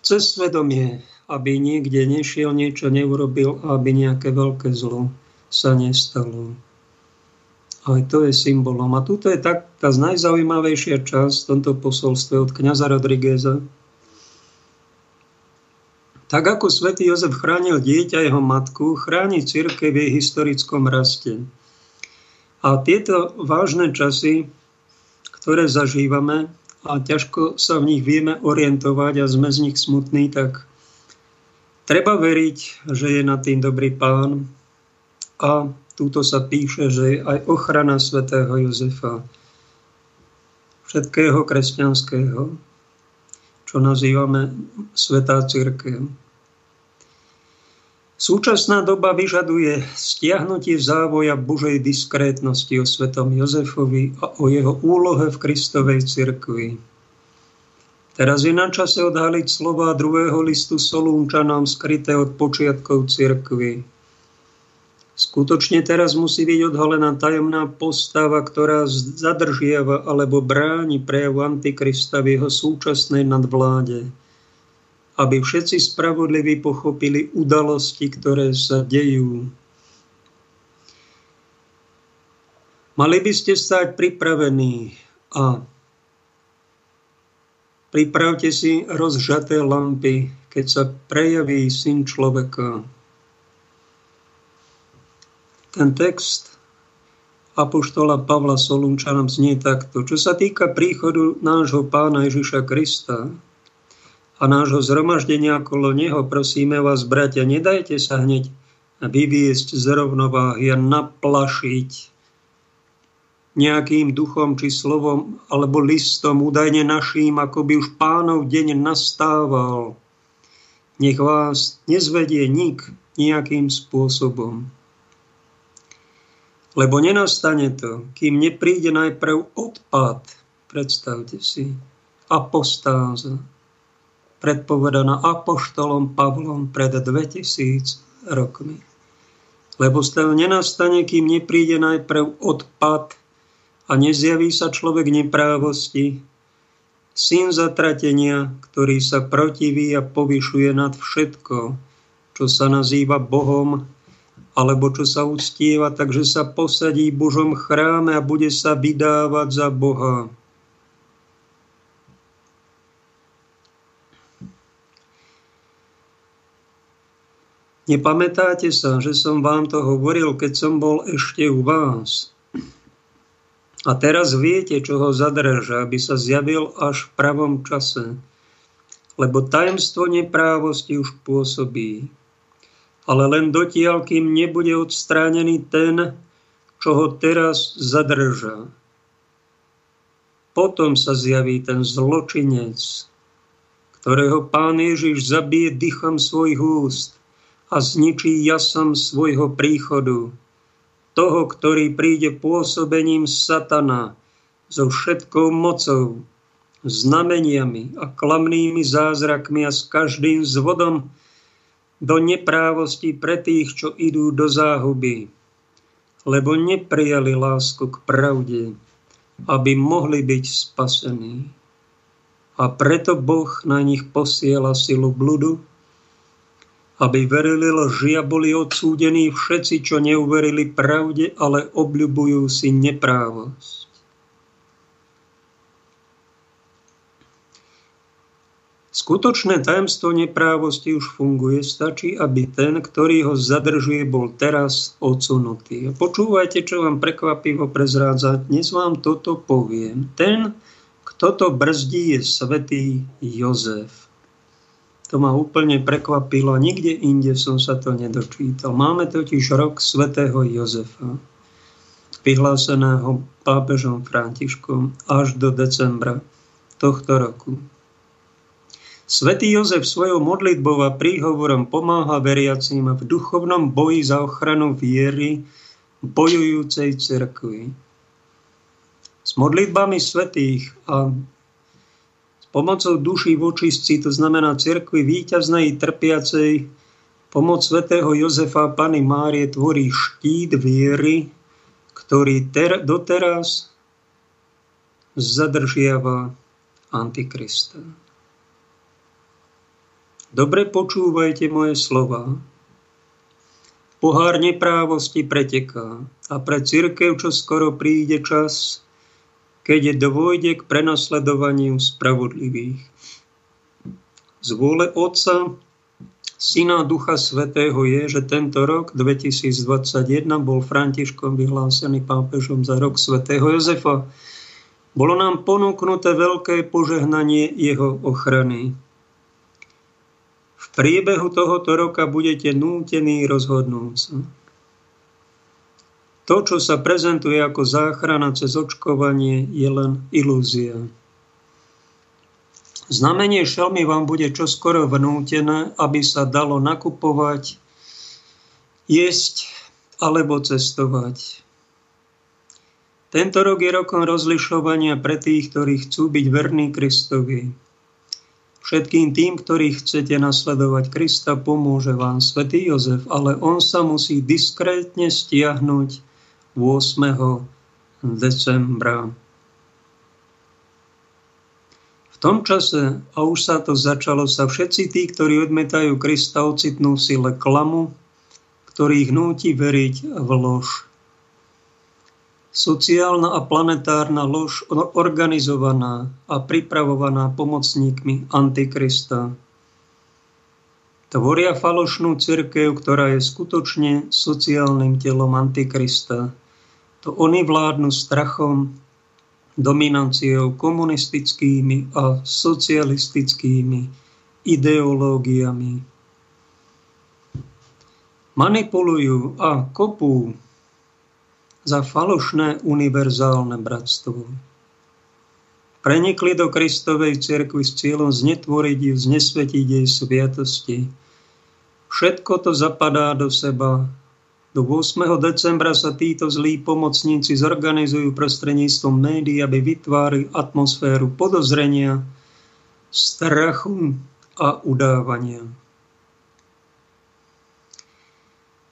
cez svedomie, aby niekde nešiel, niečo neurobil aby nejaké veľké zlo sa nestalo. Aj to je symbolom. A tuto je tak, tá najzaujímavejšia časť v tomto posolstve od kniaza Rodrigueza, tak ako svätý Jozef chránil dieťa jeho matku, chráni církev v jej historickom raste. A tieto vážne časy, ktoré zažívame a ťažko sa v nich vieme orientovať a sme z nich smutní, tak treba veriť, že je na tým dobrý pán. A túto sa píše, že je aj ochrana svätého Jozefa, všetkého kresťanského, čo nazývame Svetá církev. Súčasná doba vyžaduje stiahnutie závoja Božej diskrétnosti o svetom Jozefovi a o jeho úlohe v Kristovej cirkvi. Teraz je na čase odhaliť slova druhého listu Solúnčanom skryté od počiatkov cirkvi. Skutočne teraz musí byť odhalená tajomná postava, ktorá zadržiava alebo bráni prejavu Antikrista v jeho súčasnej nadvláde. Aby všetci spravodliví pochopili udalosti, ktoré sa dejú. Mali by ste stať pripravení a pripravte si rozžaté lampy, keď sa prejaví syn človeka ten text Apoštola Pavla Solunčanom znie takto. Čo sa týka príchodu nášho pána Ježiša Krista a nášho zhromaždenia okolo neho, prosíme vás, bratia, nedajte sa hneď vyviesť z rovnováhy a naplašiť nejakým duchom či slovom alebo listom údajne naším, ako by už pánov deň nastával. Nech vás nezvedie nik nejakým spôsobom. Lebo nenastane to, kým nepríde najprv odpad, predstavte si, apostáza, predpovedaná apoštolom Pavlom pred 2000 rokmi. Lebo stav nenastane, kým nepríde najprv odpad a nezjaví sa človek neprávosti, syn zatratenia, ktorý sa protiví a povyšuje nad všetko, čo sa nazýva Bohom, alebo čo sa uctieva, takže sa posadí v Božom chráme a bude sa vydávať za Boha. Nepamätáte sa, že som vám to hovoril, keď som bol ešte u vás? A teraz viete, čo ho zadrža, aby sa zjavil až v pravom čase. Lebo tajemstvo neprávosti už pôsobí. Ale len dotiaľ, kým nebude odstránený ten, čo ho teraz zadrža. Potom sa zjaví ten zločinec, ktorého pán Ježiš zabije dychom svojich úst a zničí jasom svojho príchodu toho, ktorý príde pôsobením satana so všetkou mocou, znameniami a klamnými zázrakmi a s každým zvodom do neprávosti pre tých, čo idú do záhuby, lebo neprijali lásku k pravde, aby mohli byť spasení. A preto Boh na nich posiela silu bludu, aby verili lži a boli odsúdení všetci, čo neuverili pravde, ale obľubujú si neprávosť. Skutočné tajemstvo neprávosti už funguje. Stačí, aby ten, ktorý ho zadržuje, bol teraz odsunutý. Počúvajte, čo vám prekvapivo prezrádza. Dnes vám toto poviem. Ten, kto to brzdí, je svätý Jozef. To ma úplne prekvapilo. Nikde inde som sa to nedočítal. Máme totiž rok svätého Jozefa, vyhláseného pápežom Františkom až do decembra tohto roku. Svetý Jozef svojou modlitbou a príhovorom pomáha veriacím v duchovnom boji za ochranu viery bojujúcej cerkvi. S modlitbami svetých a pomocou duší v očistci, to znamená cirkvi víťaznej, trpiacej, pomoc svätého Jozefa a Pany Márie tvorí štít viery, ktorý ter, doteraz zadržiava Antikrista. Dobre počúvajte moje slova. Pohár neprávosti preteká a pre církev, čo skoro príde čas, keď dôjde k prenasledovaniu spravodlivých. Z vôle Otca, Syna Ducha Svetého je, že tento rok 2021 bol Františkom vyhlásený pápežom za rok Svetého Jozefa. Bolo nám ponúknuté veľké požehnanie jeho ochrany. Priebehu tohoto roka budete nútení rozhodnúť sa to, čo sa prezentuje ako záchrana cez očkovanie, je len ilúzia. Znamenie šelmy vám bude čoskoro vnútené, aby sa dalo nakupovať, jesť alebo cestovať. Tento rok je rokom rozlišovania pre tých, ktorí chcú byť verní Kristovi. Všetkým tým, ktorí chcete nasledovať Krista, pomôže vám svätý Jozef, ale on sa musí diskrétne stiahnuť 8. decembra. V tom čase, a už sa to začalo, sa všetci tí, ktorí odmetajú Krista, ocitnú v sile klamu, ktorý ich núti veriť v lož. Sociálna a planetárna lož organizovaná a pripravovaná pomocníkmi Antikrista tvoria falošnú cirkev, ktorá je skutočne sociálnym telom Antikrista, to oni vládnu strachom, dominanciou komunistickými a socialistickými ideológiami. manipulujú a kopú za falošné univerzálne bratstvo. Prenikli do Kristovej cirkvi s cieľom znetvoriť ju, znesvetiť jej sviatosti. Všetko to zapadá do seba. Do 8. decembra sa títo zlí pomocníci zorganizujú prostredníctvom médií, aby vytvárali atmosféru podozrenia, strachu a udávania.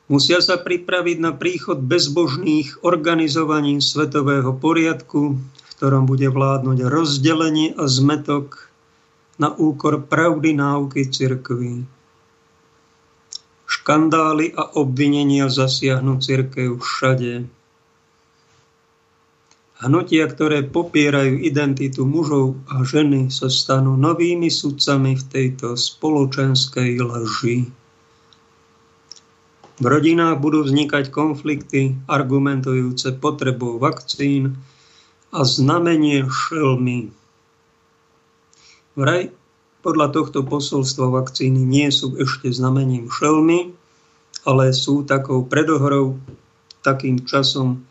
Musia sa pripraviť na príchod bezbožných organizovaní svetového poriadku, v ktorom bude vládnuť rozdelenie a zmetok na úkor pravdy náuky cirkvy. Škandály a obvinenia zasiahnu cirkev všade. Hnutia, ktoré popierajú identitu mužov a ženy, sa stanú novými sudcami v tejto spoločenskej lži. V rodinách budú vznikať konflikty argumentujúce potrebou vakcín a znamenie šelmy. Vraj podľa tohto posolstva vakcíny nie sú ešte znamením šelmy, ale sú takou predohrou, takým časom,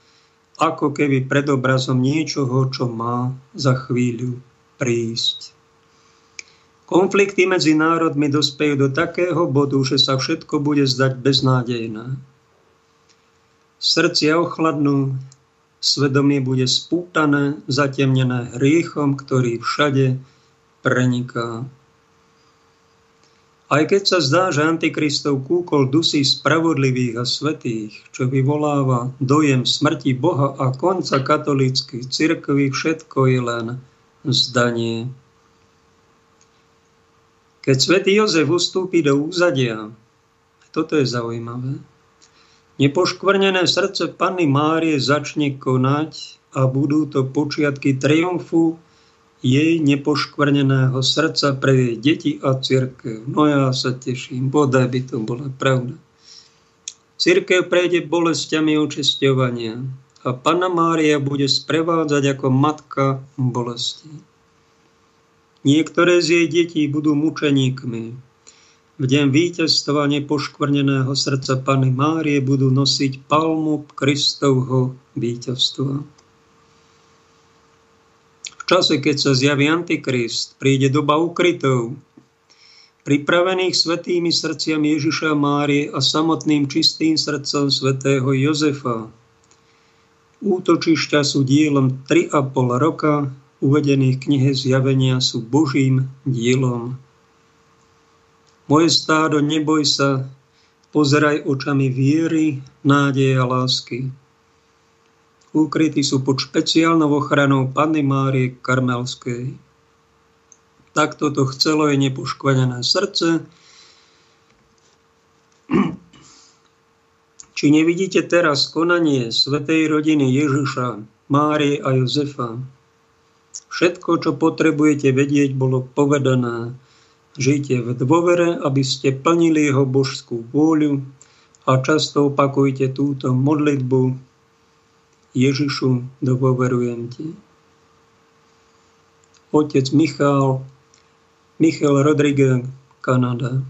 ako keby predobrazom niečoho, čo má za chvíľu prísť. Konflikty medzi národmi dospejú do takého bodu, že sa všetko bude zdať beznádejné. Srdcia ochladnú, svedomie bude spútané, zatemnené hriechom, ktorý všade preniká. Aj keď sa zdá, že Antikristov kúkol dusí spravodlivých a svetých, čo vyvoláva dojem smrti Boha a konca katolíckej cirkvi, všetko je len zdanie. Keď svätý Jozef ustúpi do úzadia, toto je zaujímavé, nepoškvrnené srdce Panny Márie začne konať a budú to počiatky triumfu jej nepoškvrneného srdca pre jej deti a církev. No ja sa teším, bodaj by to bola pravda. Církev prejde bolestiami očisťovania a Panna Mária bude sprevádzať ako matka bolesti. Niektoré z jej detí budú mučeníkmi. V deň víťazstva nepoškvrneného srdca Pany Márie budú nosiť palmu Kristovho víťazstva. V čase, keď sa zjaví Antikrist, príde doba ukrytov, pripravených svetými srdciami Ježiša Márie a samotným čistým srdcom svätého Jozefa. Útočišťa sú dielom 3,5 roka uvedených v knihe Zjavenia sú Božím dielom. Moje stádo, neboj sa, pozeraj očami viery, nádeje a lásky. Úkrytí sú pod špeciálnou ochranou Panny Márie Karmelskej. Takto to chcelo je nepoškvanené srdce. *clears throat* Či nevidíte teraz konanie Svetej rodiny Ježiša, Márie a Jozefa, Všetko, čo potrebujete vedieť, bolo povedané. Žite v dôvere, aby ste plnili jeho božskú vôľu a často opakujte túto modlitbu. Ježišu, dôverujem ti. Otec Michal, Michal Rodriguez, Kanada.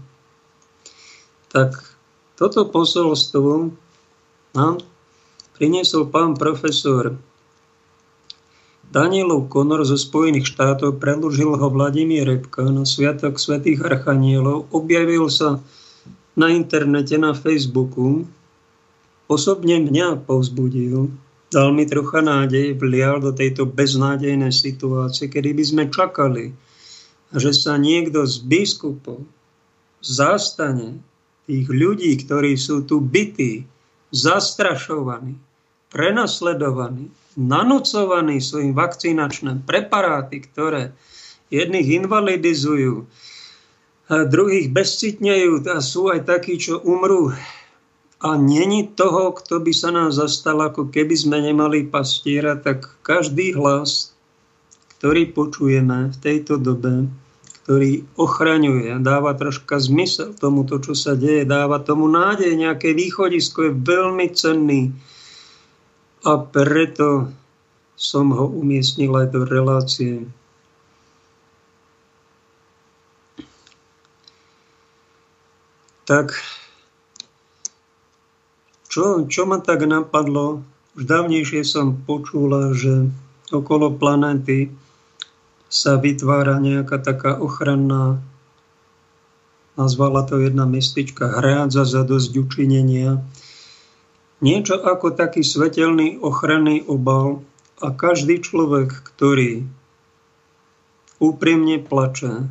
Tak toto posolstvo nám priniesol pán profesor Danielov Konor zo Spojených štátov predložil ho Vladimír Repka na Sviatok svätých Archanielov. Objavil sa na internete, na Facebooku. Osobne mňa povzbudil. Dal mi trocha nádej, vlial do tejto beznádejnej situácie, kedy by sme čakali, že sa niekto z biskupov zastane tých ľudí, ktorí sú tu bytí, zastrašovaní, prenasledovaní, nanúcovaní sú im vakcinačné preparáty, ktoré jedných invalidizujú, a druhých bezcitnejú a sú aj takí, čo umrú. A není toho, kto by sa nám zastal, ako keby sme nemali pastiera, tak každý hlas, ktorý počujeme v tejto dobe, ktorý ochraňuje, dáva troška zmysel tomuto, čo sa deje, dáva tomu nádej, nejaké východisko je veľmi cenný a preto som ho umiestnil aj do relácie. Tak čo, čo ma tak napadlo, už dávnejšie som počula, že okolo planéty sa vytvára nejaká taká ochranná, nazvala to jedna mistička, hrádza za dosť učinenia. Niečo ako taký svetelný ochranný obal a každý človek, ktorý úprimne plače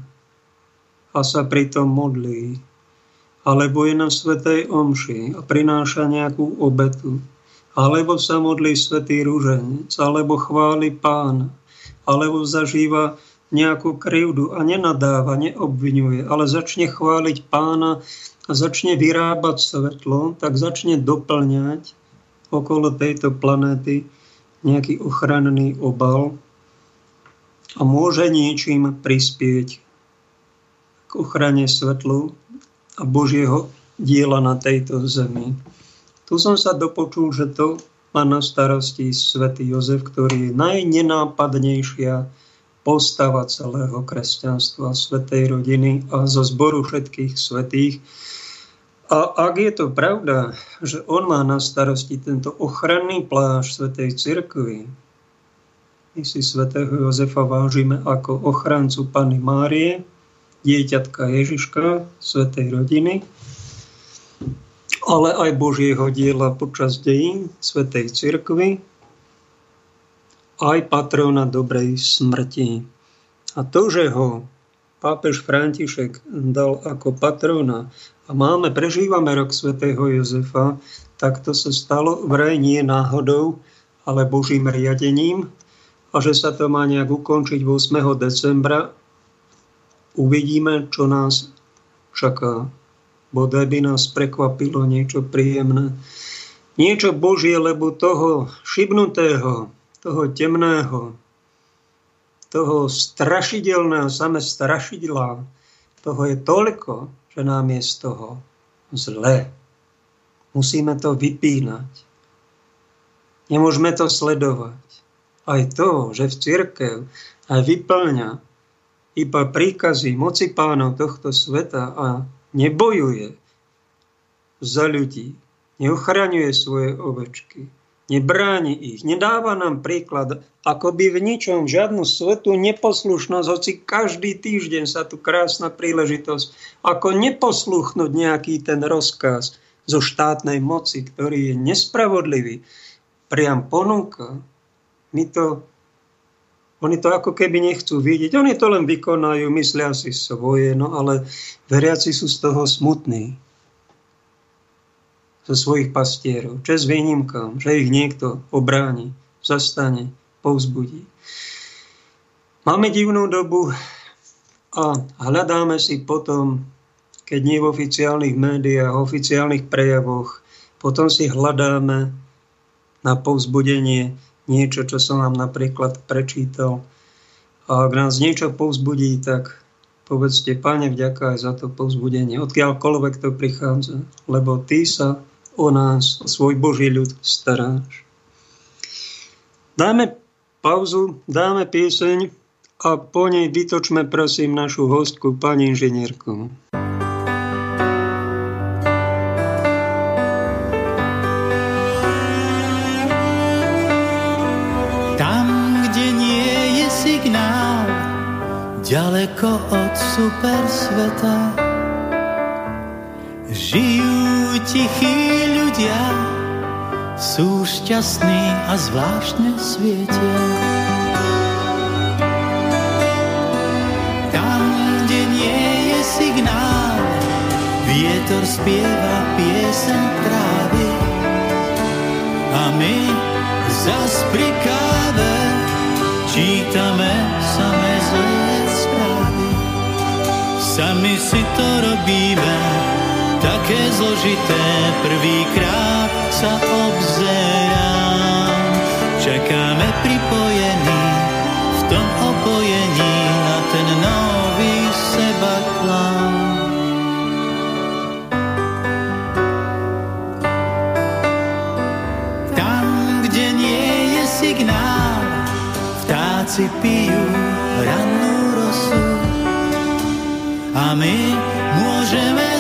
a sa pritom modlí, alebo je na Svetej Omši a prináša nejakú obetu, alebo sa modlí Svetý Rúženec, alebo chváli Pána, alebo zažíva nejakú krivdu a nenadáva, neobvinuje, ale začne chváliť pána a začne vyrábať svetlo, tak začne doplňať okolo tejto planéty nejaký ochranný obal a môže niečím prispieť k ochrane svetlu a Božieho diela na tejto zemi. Tu som sa dopočul, že to má na starosti svätý Jozef, ktorý je najnenápadnejšia postava celého kresťanstva, svetej rodiny a zo zboru všetkých svetých. A ak je to pravda, že on má na starosti tento ochranný pláž svetej cirkvi, my si svätého Jozefa vážime ako ochrancu Pany Márie, dieťatka Ježiška, svetej rodiny, ale aj Božieho diela počas dejín svetej cirkvi, aj patrona dobrej smrti. A to, že ho pápež František dal ako patrona a máme, prežívame rok svätého Jozefa, tak to sa stalo vraj nie náhodou, ale Božím riadením a že sa to má nejak ukončiť 8. decembra uvidíme, čo nás čaká. Bodaj by nás prekvapilo niečo príjemné. Niečo Božie, lebo toho šibnutého, toho temného, toho strašidelného, same strašidla, toho je toľko, že nám je z toho zle. Musíme to vypínať. Nemôžeme to sledovať. Aj to, že v církev aj vyplňa iba príkazy moci pánov tohto sveta a nebojuje za ľudí, neochraňuje svoje ovečky, nebráni ich, nedáva nám príklad, ako by v ničom žiadnu svetu neposlušnosť, hoci každý týždeň sa tu krásna príležitosť, ako neposluchnúť nejaký ten rozkaz zo štátnej moci, ktorý je nespravodlivý, priam ponúka. My to oni to ako keby nechcú vidieť. Oni to len vykonajú, myslia si svoje, no ale veriaci sú z toho smutní. Zo svojich pastierov. Čes výnimkám, že ich niekto obráni, zastane, povzbudí. Máme divnú dobu a hľadáme si potom, keď nie v oficiálnych médiách, oficiálnych prejavoch, potom si hľadáme na povzbudenie niečo, čo som vám napríklad prečítal. A ak nás niečo povzbudí, tak povedzte, Páne, vďaka aj za to povzbudenie, odkiaľkoľvek to prichádza, lebo Ty sa o nás, o svoj Boží ľud staráš. Dáme pauzu, dáme pieseň a po nej vytočme prosím našu hostku, pani inžinierku. ďaleko od super sveta. Žijú tichí ľudia, sú šťastní a zvláštne svietia. Tam, kde nie je signál, vietor spieva piesen trávy. A my zas pri káve čítame samé zlé Sami si to robíme, také zložité, prvýkrát sa obzerám. Čakáme pripojení, v tom opojení na ten nový seba klám. Tam, kde nie je signál, vtáci pijú rannú rosu a my môžeme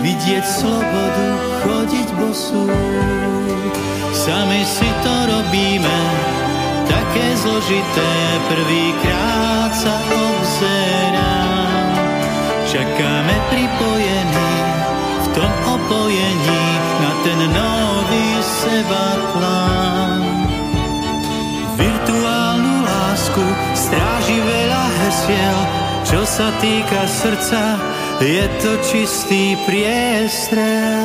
vidieť slobodu, chodiť bosú. Sami si to robíme, také zložité, prvýkrát sa obzerám. Čakáme pripojení v tom opojení na ten nový seba plán. Virtuálnu lásku stráži veľa hesiel, čo sa týka srdca, je to čistý priestrel.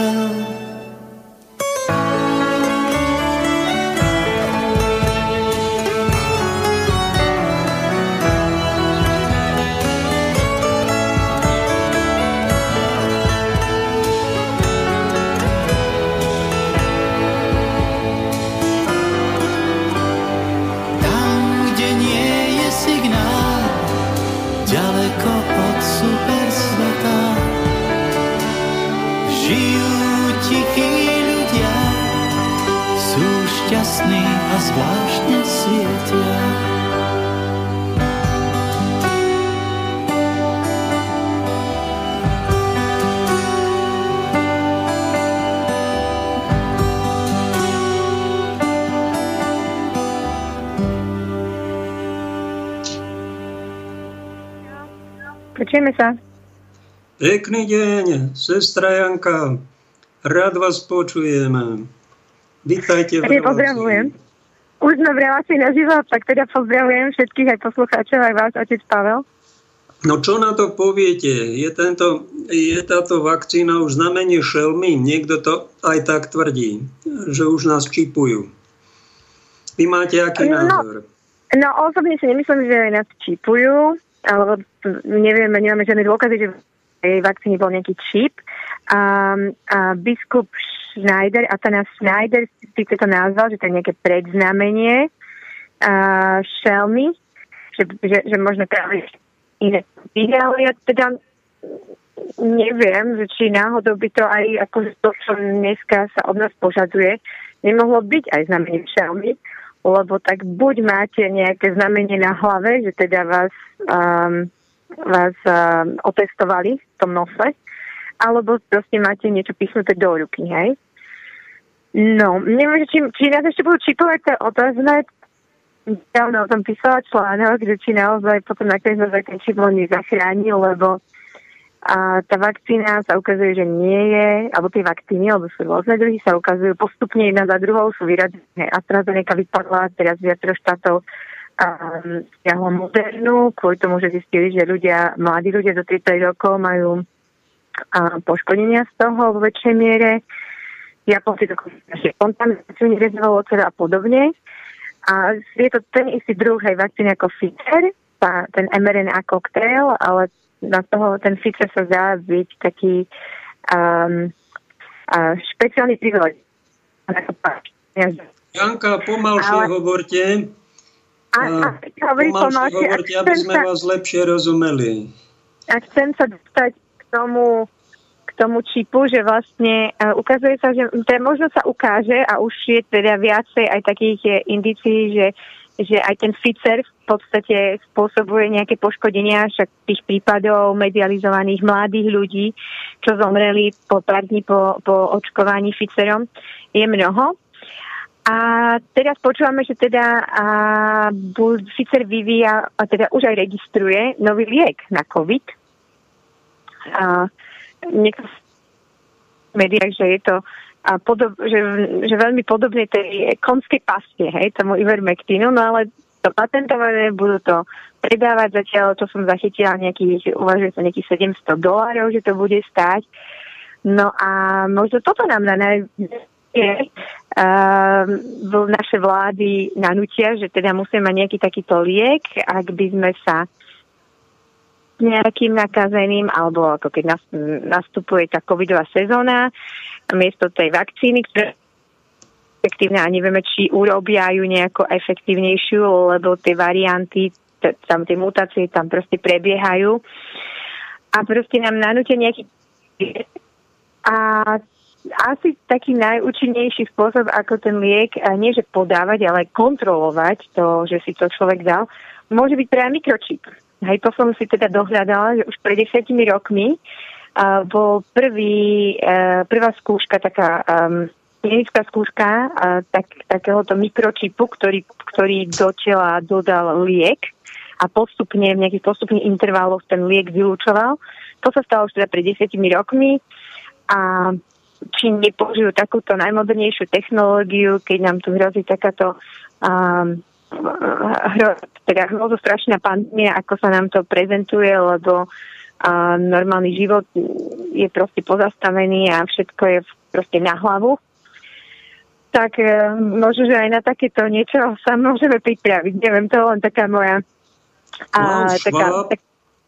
Pekný deň, sestra Janka. Rád vás počujeme. Vítajte v pozdravujem. Už sme v relácii naživo, tak teda pozdravujem všetkých aj poslucháčov, aj vás, otec Pavel. No čo na to poviete? Je, tento, je táto vakcína už znamenie šelmy? Niekto to aj tak tvrdí, že už nás čipujú. Vy máte aký no, názor? No, osobne si nemyslím, že nás čipujú alebo nevieme, nemáme žiadne dôkazy, že tej vakcíne bol nejaký čip. A, a biskup Schneider, Atanas Schneider si to nazval, že to je nejaké predznamenie a, šelmy, že, že, že možno práve iné ale ja teda neviem, že či náhodou by to aj ako to, čo dneska sa od nás požaduje, nemohlo byť aj znamením šelmy, lebo tak buď máte nejaké znamenie na hlave, že teda vás, um, vás um, otestovali v tom nose, alebo proste máte niečo píchnuté do ruky, hej? No, neviem, či, či nás ešte budú čipovať, to je otázne. Ja o tom písala článok, že či naozaj potom nakoniec ten čip nezachránil, lebo a tá vakcína sa ukazuje, že nie je, alebo tie vakcíny, alebo sú rôzne druhy, sa ukazujú postupne jedna za druhou, sú vyradené. AstraZeneca vypadla, teraz viacero štátov um, stiahlo modernú, kvôli tomu, že zistili, že ľudia, mladí ľudia do 30 rokov majú uh, poškodenia z toho vo väčšej miere. Japonci dokonca kontamináciu nerezovalo a podobne. A je to ten istý druh aj vakcíny ako Pfizer, ten mRNA koktail, ale na toho ten Fico sa zdá byť taký um, uh, špeciálny príhod. Janka, pomalšie Ale... hovorte. A, a, pomalšie, hovorte, aby sme sa, vás lepšie rozumeli. A chcem sa dostať k tomu, k tomu čipu, že vlastne uh, ukazuje sa, že teda možno sa ukáže a už je teda viacej aj takých je indicií, že že aj ten Pfizer v podstate spôsobuje nejaké poškodenia, však tých prípadov medializovaných mladých ľudí, čo zomreli po pár dní po, po očkovaní Pfizerom, je mnoho. A teraz počúvame, že teda Pfizer vyvíja, a teda už aj registruje nový liek na COVID. A, niekto v médiách, že je to a podob, že, že veľmi podobne tej konskej paste, hej, tomu Ivermectinu, no ale to patentované, budú to predávať zatiaľ, čo som zachytila, nejakých, uvažuje sa nejakých 700 dolárov, že to bude stáť. No a možno toto nám na naj... Uh, naše vlády nanútia, že teda musíme mať nejaký takýto liek, ak by sme sa nejakým nakazeným, alebo ako keď nastupuje tá covidová sezóna, miesto tej vakcíny, ktoré efektívne a nevieme, či urobia ju nejako efektívnejšiu, lebo tie varianty, tam tie mutácie tam proste prebiehajú. A proste nám nanútia nejaký a asi taký najúčinnejší spôsob, ako ten liek, nie že podávať, ale kontrolovať to, že si to človek dal, môže byť práve mikročip. Hej, to som si teda dohľadala, že už pred desiatimi rokmi bol prvý, prvá skúška, taká um, klinická skúška tak, takéhoto mikročipu, ktorý, ktorý do tela dodal liek a postupne, v nejakých postupných intervaloch ten liek vylúčoval. To sa stalo už teda pred desiatimi rokmi a či nepoužijú takúto najmodernejšiu technológiu, keď nám tu hrozí takáto um, hro, teda strašná pandémia, ako sa nám to prezentuje, lebo uh, normálny život je proste pozastavený a všetko je proste na hlavu. Tak uh, možno, že aj na takéto niečo sa môžeme pripraviť. Neviem, to je len taká moja a, taká, tak,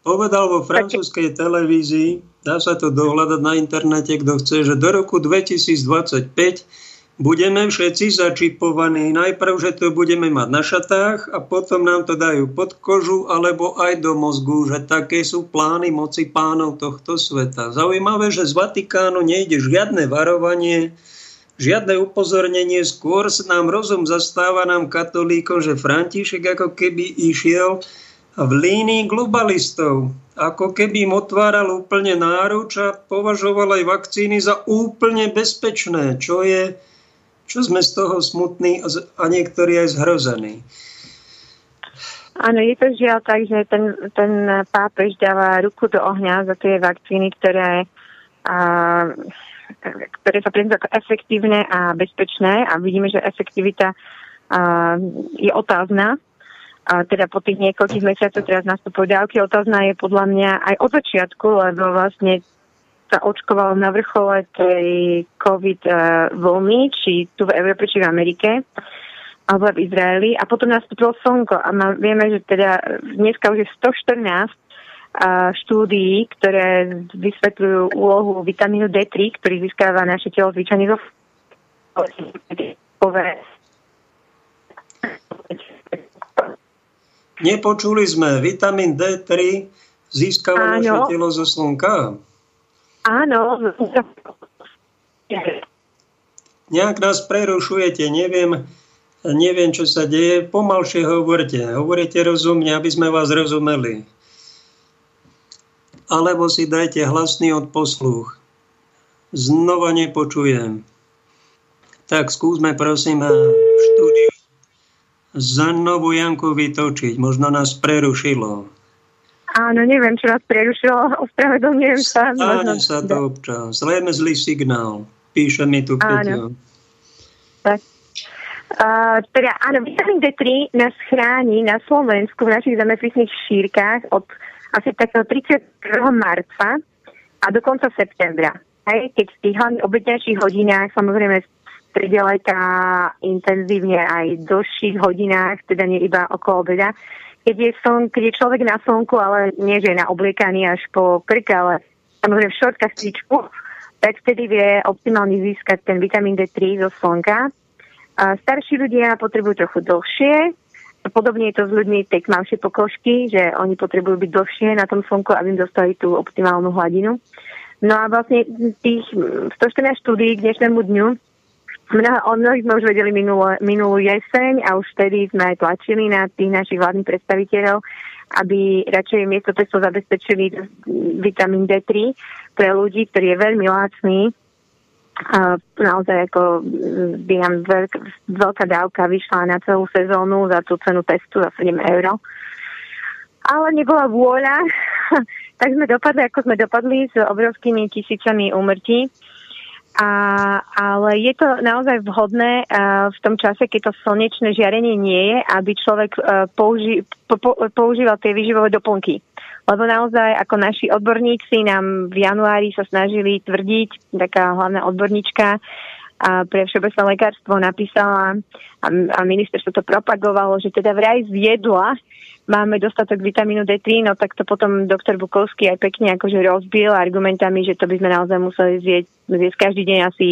povedal vo francúzskej televízii, dá sa to dohľadať na internete, kto chce, že do roku 2025 budeme všetci začipovaní. Najprv, že to budeme mať na šatách a potom nám to dajú pod kožu alebo aj do mozgu, že také sú plány moci pánov tohto sveta. Zaujímavé, že z Vatikánu nejde žiadne varovanie, žiadne upozornenie, skôr nám rozum zastáva nám katolíkom, že František ako keby išiel v línii globalistov. Ako keby im otváral úplne náruč a považoval aj vakcíny za úplne bezpečné, čo je, čo sme z toho smutní a niektorí aj zhrození. Áno, je to žiaľ tak, že ten, ten pápež dáva ruku do ohňa za tie vakcíny, ktoré, a, ktoré sa prezentujú ako efektívne a bezpečné a vidíme, že efektivita a, je otázna a teda po tých niekoľkých mesiacoch teraz nastupujú ďalky. Otázna je podľa mňa aj od začiatku, lebo vlastne sa očkovalo na vrchole tej COVID uh, vlny, či tu v Európe, či v Amerike, alebo v Izraeli. A potom nastúpilo slnko. A má, vieme, že teda dneska už je 114 uh, štúdií, ktoré vysvetľujú úlohu vitamínu D3, ktorý získava naše telo zvyčajne zo Nepočuli sme, vitamín D3 získava naše telo zo slnka. Áno. Nejak nás prerušujete, neviem, neviem, čo sa deje. Pomalšie hovorte, hovorite rozumne, aby sme vás rozumeli. Alebo si dajte hlasný odposluch. Znova nepočujem. Tak skúsme prosím štúdiu Zannovu Janku vytočiť. Možno nás prerušilo. Áno, neviem, čo nás prerušilo. Ospravedlňujem sa. Stáne sa to občas. Lejme zlý signál. Píše mi tu Peťo. Tak. Uh, teda áno, vitamín D3 nás chráni na Slovensku v našich zemepisných šírkach od asi takého 31. marca a do konca septembra. Hej, keď v tých hlavných obedňajších hodinách samozrejme stredeleka intenzívne aj dlhších hodinách, teda nie iba okolo obeda. Keď je, som, keď je človek na slnku, ale nie, že je na obliekaný až po krk, ale samozrejme v šortkách cvičku, tak vtedy vie optimálne získať ten vitamín D3 zo slnka. A starší ľudia potrebujú trochu dlhšie, Podobne je to s ľuďmi tej tmavšie pokožky, že oni potrebujú byť dlhšie na tom slnku, aby im dostali tú optimálnu hladinu. No a vlastne tých 114 štúdií k dnešnému dňu Mnoho, o mnohých sme už vedeli minulú, minulú jeseň a už vtedy sme aj tlačili na tých našich vládnych predstaviteľov, aby radšej miesto testov zabezpečili vitamín D3 pre ľudí, ktorý je veľmi lácný. A naozaj ako by nám veľk, veľká dávka vyšla na celú sezónu za tú cenu testu za 7 eur. Ale nebola vôľa, *laughs* tak sme dopadli, ako sme dopadli s obrovskými tisícami úmrtí. A, ale je to naozaj vhodné uh, v tom čase, keď to slnečné žiarenie nie je, aby človek uh, použi, po, po, používal tie výživové doplnky. Lebo naozaj, ako naši odborníci nám v januári sa snažili tvrdiť, taká hlavná odborníčka a pre všeobecné lekárstvo napísala a, a ministerstvo to propagovalo, že teda vraj z jedla máme dostatok vitamínu D3, no tak to potom doktor Bukovský aj pekne akože rozbil argumentami, že to by sme naozaj museli zjesť, zjesť každý deň asi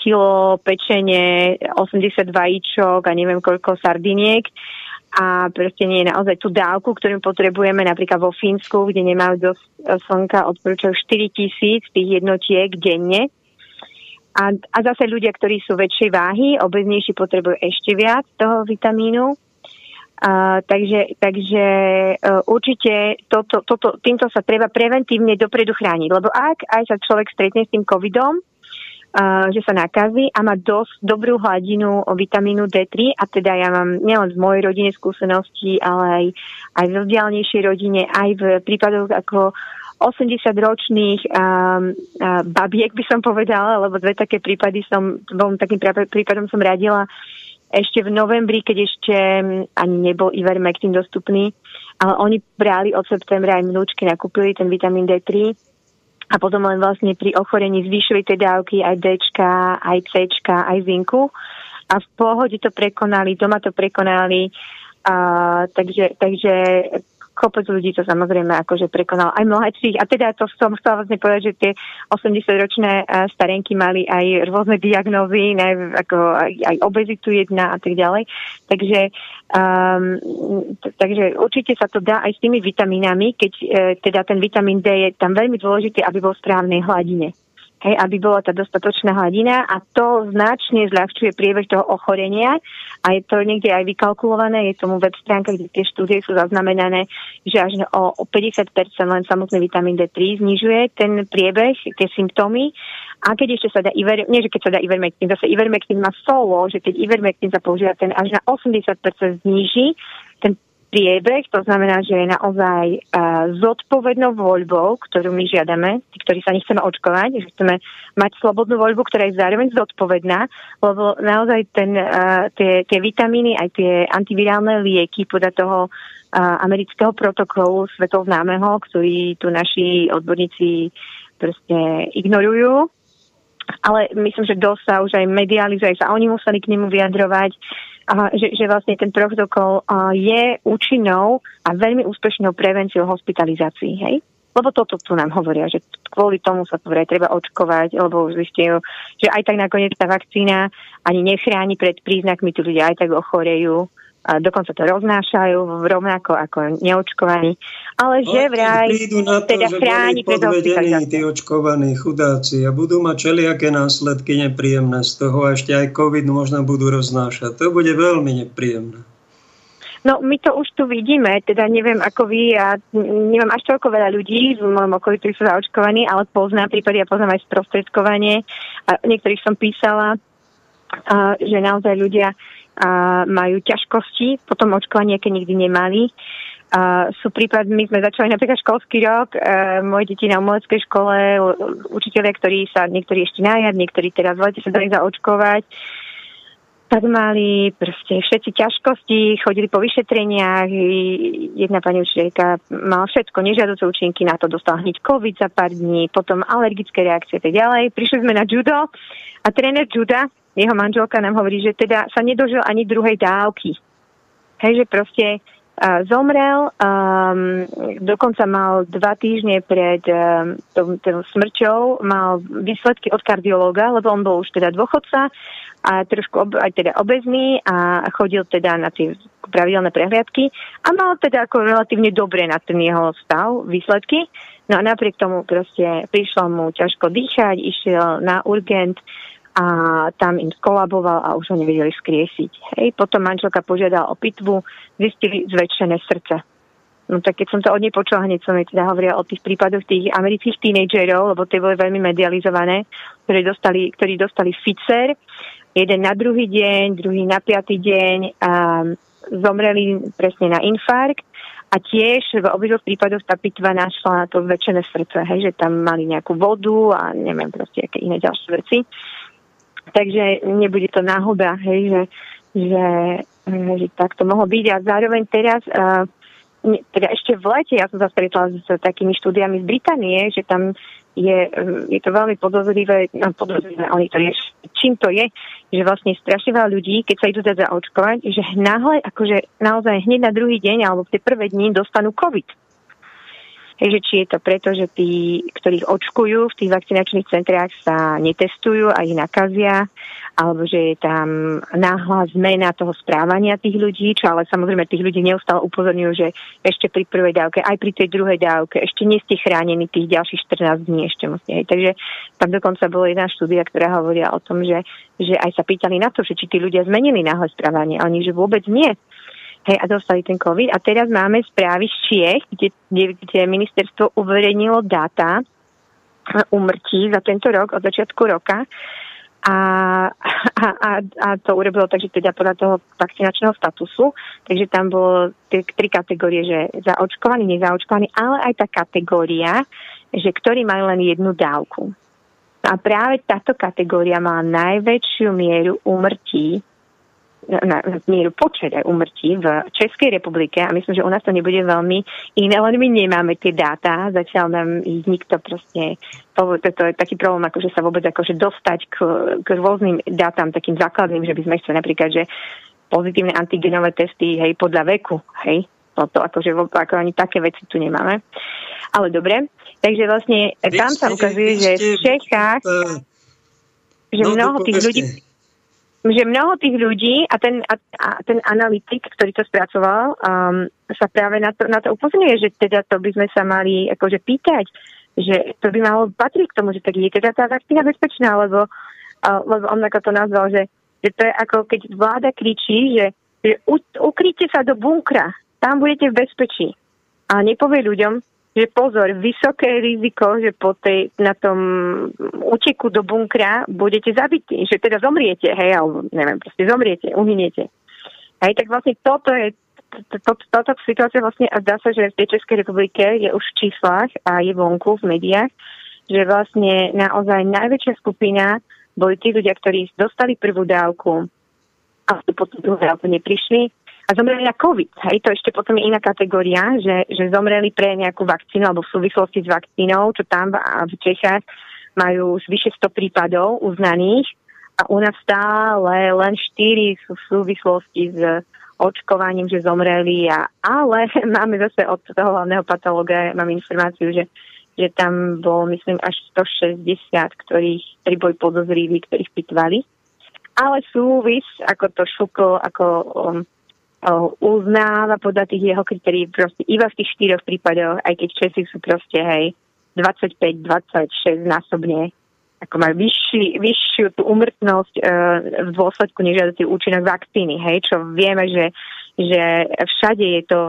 kilo pečenie, 80 vajíčok a neviem koľko sardiniek a proste nie je naozaj tú dávku, ktorú potrebujeme napríklad vo Fínsku, kde nemajú dosť slnka, odporúčajú 4 tisíc tých jednotiek denne. A, a zase ľudia, ktorí sú väčšej váhy, obeznejší, potrebujú ešte viac toho vitamínu Uh, takže takže uh, určite toto, toto, týmto sa treba preventívne dopredu chrániť, lebo ak aj sa človek stretne s tým covidom, uh, že sa nakazí a má dosť dobrú hladinu vitamínu D3 a teda ja mám nielen v mojej rodine skúsenosti, ale aj, aj v vzdialnejšej rodine, aj v prípadoch ako 80-ročných um, uh, babiek by som povedala, lebo dve také prípady som, dvom takým prípadom som radila ešte v novembri, keď ešte mm, ani nebol Ivermectin dostupný, ale oni brali od septembra aj vnúčky, nakúpili ten vitamín D3 a potom len vlastne pri ochorení zvýšili tie dávky aj D, aj C, aj zinku. A v pohode to prekonali, doma to prekonali, a, takže, takže kopec ľudí to samozrejme akože prekonal aj mladších. A teda to som chcela vlastne povedať, že tie 80-ročné e, starenky mali aj rôzne diagnózy, ne, ako aj, aj obezitu jedna a tak ďalej. Takže, um, takže určite sa to dá aj s tými vitamínami, keď e, teda ten vitamín D je tam veľmi dôležité, aby bol v správnej hladine hej, aby bola tá dostatočná hladina a to značne zľahčuje priebeh toho ochorenia. A je to niekde aj vykalkulované, je tomu web stránka, kde tie štúdie sú zaznamenané, že až o, o 50% len samotný vitamín D3 znižuje ten priebeh, tie symptómy. A keď ešte sa dá Iver, nie že keď sa dá Ivermectin, zase Ivermectin má solo, že keď Ivermectin sa používa, ten až na 80% zniží ten priebeh, to znamená, že je naozaj uh, zodpovednou voľbou, ktorú my žiadame, tí, ktorí sa nechceme očkovať, že chceme mať slobodnú voľbu, ktorá je zároveň zodpovedná, lebo naozaj ten, uh, tie, tie vitamíny, aj tie antivirálne lieky podľa toho uh, amerického protokolu svetovznámeho, ktorý tu naši odborníci proste ignorujú, ale myslím, že dosť sa už aj medializuje, sa oni museli k nemu vyjadrovať a že, že vlastne ten protokol je účinnou a veľmi úspešnou prevenciou hospitalizácií, hej? Lebo toto tu nám hovoria, že kvôli tomu sa vraj treba očkovať, lebo už zistujú, že aj tak nakoniec tá vakcína ani nechráni pred príznakmi, tu ľudia aj tak ochorejú a dokonca to roznášajú rovnako ako neočkovaní, ale že vraj na to, teda že chráni pred tí očkovaní chudáci a budú mať čeliaké následky nepríjemné z toho a ešte aj COVID možno budú roznášať. To bude veľmi nepríjemné. No my to už tu vidíme, teda neviem ako vy, ja nemám až toľko veľa ľudí v mojom okolí, ktorí sú zaočkovaní, ale poznám prípady, ja poznám aj sprostredkovanie a niektorých som písala, a, že naozaj ľudia a majú ťažkosti, potom očkovanie, aké nikdy nemali. A sú prípad, my sme začali napríklad školský rok, e, moje deti na umeleckej škole, učiteľia, ktorí sa, niektorí ešte najad, niektorí teraz v lete sa dali zaočkovať, tak mali proste všetci ťažkosti, chodili po vyšetreniach, jedna pani učiteľka mala všetko, nežiaduce účinky, na to dostala hneď COVID za pár dní, potom alergické reakcie a tak ďalej. Prišli sme na judo a tréner juda jeho manželka nám hovorí, že teda sa nedožil ani druhej dávky. Hej, že proste zomrel, um, dokonca mal dva týždne pred um, tou smrťou, mal výsledky od kardiológa, lebo on bol už teda dôchodca a trošku ob, aj teda obezný a chodil teda na tie pravidelné prehliadky a mal teda ako relatívne dobre na ten jeho stav, výsledky. No a napriek tomu proste prišlo mu ťažko dýchať, išiel na urgent, a tam im skolaboval a už ho nevedeli skriesiť. Hej. Potom manželka požiadala o pitvu, zistili zväčšené srdce. No tak keď som to od nej počula, hneď som jej teda hovorila o tých prípadoch tých amerických tínejdžerov, lebo tie boli veľmi medializované, ktorí dostali, ktorí dostali Pfizer, jeden na druhý deň, druhý na piatý deň a zomreli presne na infarkt a tiež v obidvoch prípadoch tá pitva našla na to zväčšené srdce, hej, že tam mali nejakú vodu a neviem proste aké iné ďalšie veci. Takže nebude to náhoda, hej, že, že, že tak to mohlo byť. A zároveň teraz, uh, teda ešte v lete, ja som sa stretla s takými štúdiami z Británie, že tam je, je to veľmi podozrivé, no podozrivé, oni to je, čím to je, že vlastne strašne veľa ľudí, keď sa idú dať zaočkovať, že náhle, akože naozaj hneď na druhý deň alebo v tie prvé dni dostanú COVID. Takže či je to preto, že tí, ktorých očkujú v tých vakcinačných centrách sa netestujú a ich nakazia, alebo že je tam náhla zmena toho správania tých ľudí, čo ale samozrejme tých ľudí neustále upozorňujú, že ešte pri prvej dávke, aj pri tej druhej dávke, ešte nie ste chránení tých ďalších 14 dní ešte musíte. Takže tam dokonca bola jedna štúdia, ktorá hovoria o tom, že, že aj sa pýtali na to, že či tí ľudia zmenili náhle správanie, a oni, že vôbec nie hej, a dostali ten COVID. A teraz máme správy z Čiech, kde, kde, kde ministerstvo uverejnilo dáta umrtí za tento rok, od začiatku roka. A, a, a, a to urobilo tak, že teda podľa toho vakcinačného statusu, takže tam bolo tie tri kategórie, že zaočkovaný, nezaočkovaný, ale aj tá kategória, že ktorí majú len jednu dávku. A práve táto kategória má najväčšiu mieru úmrtí na, mieru počet umrtí v Českej republike a myslím, že u nás to nebude veľmi iné, len my nemáme tie dáta, zatiaľ nám ich nikto proste, to, to, to je taký problém, akože sa vôbec akože dostať k, k rôznym dátam, takým základným, že by sme chceli napríklad, že pozitívne antigenové testy, hej, podľa veku, hej, toto, akože ako ani také veci tu nemáme. Ale dobre, takže vlastne tam sa ukazuje, že v Čechách, uh, že no, mnoho tých ľudí že mnoho tých ľudí a ten, a, a ten analytik, ktorý to spracoval, um, sa práve na to, na to upozorňuje, že teda to by sme sa mali akože pýtať, že to by malo patriť k tomu, že tak je teda tá vakcína bezpečná, lebo, uh, lebo on ako to nazval, že, že to je ako keď vláda kričí, že, že ukryte sa do bunkra, tam budete v bezpečí. A nepovie ľuďom, že pozor, vysoké riziko, že po tej, na tom úteku do bunkra budete zabití, že teda zomriete, hej, alebo neviem, proste zomriete, uhyniete. Hej, tak vlastne toto je toto situácia vlastne a zdá sa, že v tej Českej republike je už v číslach a je vonku v médiách, že vlastne naozaj najväčšia skupina boli tí ľudia, ktorí dostali prvú dávku a potom druhú dávku neprišli a zomreli na COVID. Hej, to ešte potom je iná kategória, že, že zomreli pre nejakú vakcínu alebo v súvislosti s vakcínou, čo tam v Čechách majú už vyše 100 prípadov uznaných a u nás stále len 4 sú v súvislosti s očkovaním, že zomreli, a, ale *laughs* máme zase od toho hlavného patológa, mám informáciu, že, že tam bol, myslím, až 160, ktorých, ktorí boli podozriví, ktorých pitvali. Ale súvis, ako to šuklo, ako um, uznáva podľa tých jeho kritérií proste iba v tých štyroch prípadoch, aj keď Česi sú proste, hej, 25-26 násobne ako majú vyšší, vyššiu tú umrtnosť e, v dôsledku nežiadocí účinok vakcíny, hej, čo vieme, že, že všade je to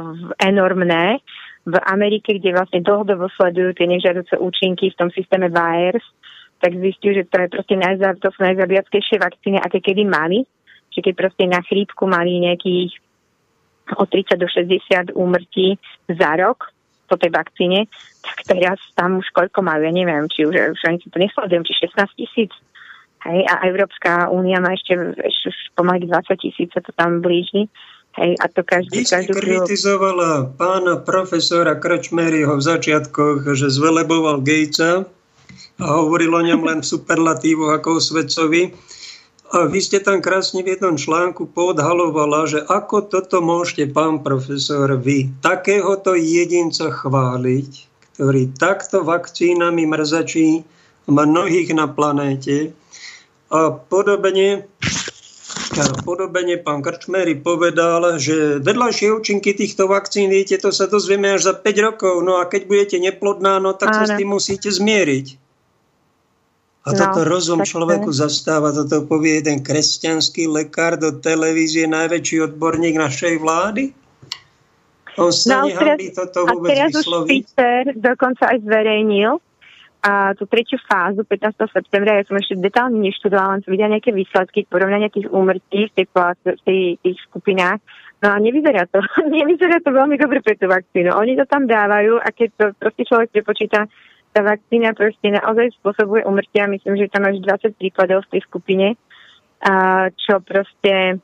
enormné. V Amerike, kde vlastne dlhodobo sledujú tie nežiaduce účinky v tom systéme VAERS, tak zistiu, že to je proste najzab, to sú najzabiackejšie vakcíny, aké kedy mali. Čiže keď proste na chrípku mali nejakých od 30 do 60 úmrtí za rok po tej vakcíne, tak teraz tam už koľko majú, ja neviem, či už, už ani to nesledujem, či 16 tisíc. Hej, a Európska únia má ešte, ešte pomaly 20 tisíc, sa to tam blíži. Hej, a to každý, Vy každú kritizovala pána profesora Krčmeryho v začiatkoch, že zveleboval Gatesa a hovoril o ňom len v superlatívoch ako o svedcovi. A vy ste tam krásne v jednom článku podhalovala, že ako toto môžete, pán profesor, vy takéhoto jedinca chváliť, ktorý takto vakcínami mrzačí mnohých na planéte. A podobne, a podobne pán Krčmery povedal, že vedľajšie účinky týchto vakcín, viete, to sa dozvieme až za 5 rokov. No a keď budete neplodná, no tak Áno. sa s tým musíte zmieriť. A no, toto rozum človeku je. zastáva, toto povie jeden kresťanský lekár do televízie, najväčší odborník našej vlády? On sa no, nehambí toto vôbec a teraz vysloviť? už Pfizer dokonca aj zverejnil a tú tretiu fázu 15. septembra, ja som ešte detálne neštudovala, len som videla nejaké výsledky, porovnania tých úmrtí v tej, v tej, tých skupinách. No a nevyzerá to, *laughs* nevyzerá to veľmi dobre pre tú vakcínu. Oni to tam dávajú a keď to proste človek prepočíta, tá vakcína proste naozaj spôsobuje umrtia. Myslím, že tam až 20 prípadov v tej skupine, a čo proste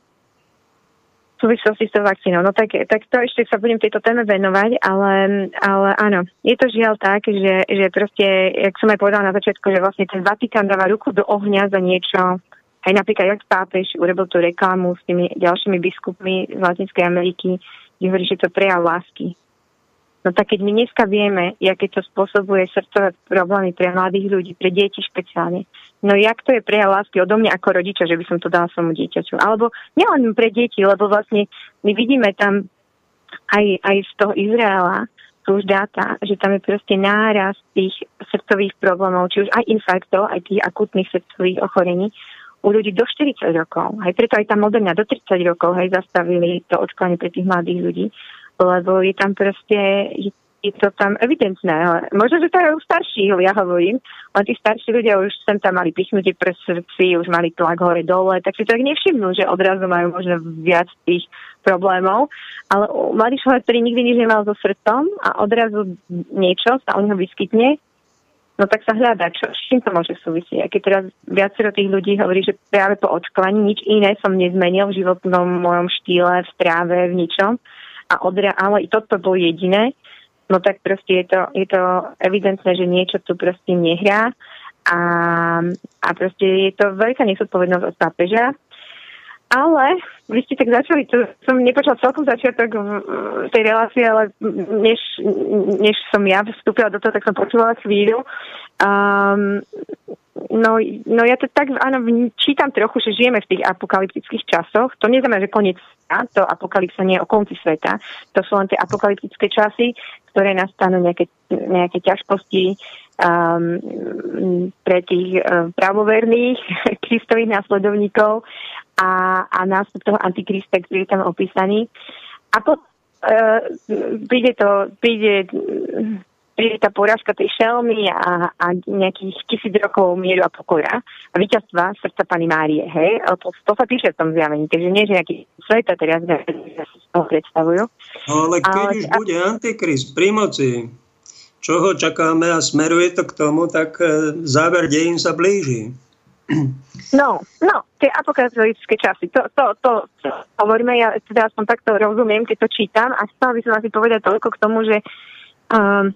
v súvislosti s tou vakcínou. No tak, tak to ešte sa budem tejto téme venovať, ale, ale áno, je to žiaľ tak, že, že proste, jak som aj povedala na začiatku, že vlastne ten Vatikán dáva ruku do ohňa za niečo, aj napríklad jak pápež urobil tú reklamu s tými ďalšími biskupmi z Latinskej Ameriky, kde hovorí, že to prejav lásky. No tak keď my dneska vieme, aké to spôsobuje srdcové problémy pre mladých ľudí, pre deti špeciálne, no jak to je prejav lásky odo mňa ako rodiča, že by som to dala svojmu dieťaťu. Alebo nielen pre deti, lebo vlastne my vidíme tam aj, aj z toho Izraela, sú už dáta, že tam je proste náraz tých srdcových problémov, či už aj infarktov, aj tých akutných srdcových ochorení u ľudí do 40 rokov. Hej, preto aj tá moderná do 30 rokov hej, zastavili to očkovanie pre tých mladých ľudí, lebo je tam proste, je, to tam evidentné. Možno, že to je u starších, ja hovorím, len tí starší ľudia už sem tam mali pichnutie pre srdci, už mali tlak hore dole, tak si to tak nevšimnú, že odrazu majú možno viac tých problémov. Ale mladý človek, ktorý nikdy nič nemal so srdcom a odrazu niečo sa u neho vyskytne, no tak sa hľadá, čo, s čím to môže súvisieť. A keď teraz viacero tých ľudí hovorí, že práve po očkovaní nič iné som nezmenil v životnom mojom štýle, v stráve, v ničom, a odra- ale toto bolo jediné, no tak proste je to, je to evidentné, že niečo tu proste nehrá. A, a proste je to veľká nesodpovednosť od pápeža, ale vy ste tak začali, to som nepočula celkom začiatok v tej relácie, ale než, než som ja vstúpila do toho, tak som počula chvíľu. Um, no, no ja to tak, áno, čítam trochu, že žijeme v tých apokalyptických časoch. To neznamená, že koniec sveta, to apokalypsa nie je o konci sveta. To sú len tie apokalyptické časy, ktoré nastanú nejaké, nejaké ťažkosti um, pre tých um, pravoverných *laughs* kristových následovníkov a, a nástup toho antikrista, ktorý je tam opísaný. A po, uh, príde to, príde, príde tá porážka tej šelmy a, a nejakých tisíc rokov mieru a pokoja a víťazstva srdca Pani Márie, hej? To, to sa píše v tom zjavení, takže nie, že nejaký sveta teraz si toho predstavujú. No, ale keď ale, už a... bude antikrist pri moci, čoho čakáme a smeruje to k tomu, tak e, záver dejín sa blíži. No, no, tie apokalyptické časy, to, to, to, to hovoríme, ja teda aspoň takto rozumiem, keď to čítam a chcela by som asi povedať toľko k tomu, že um,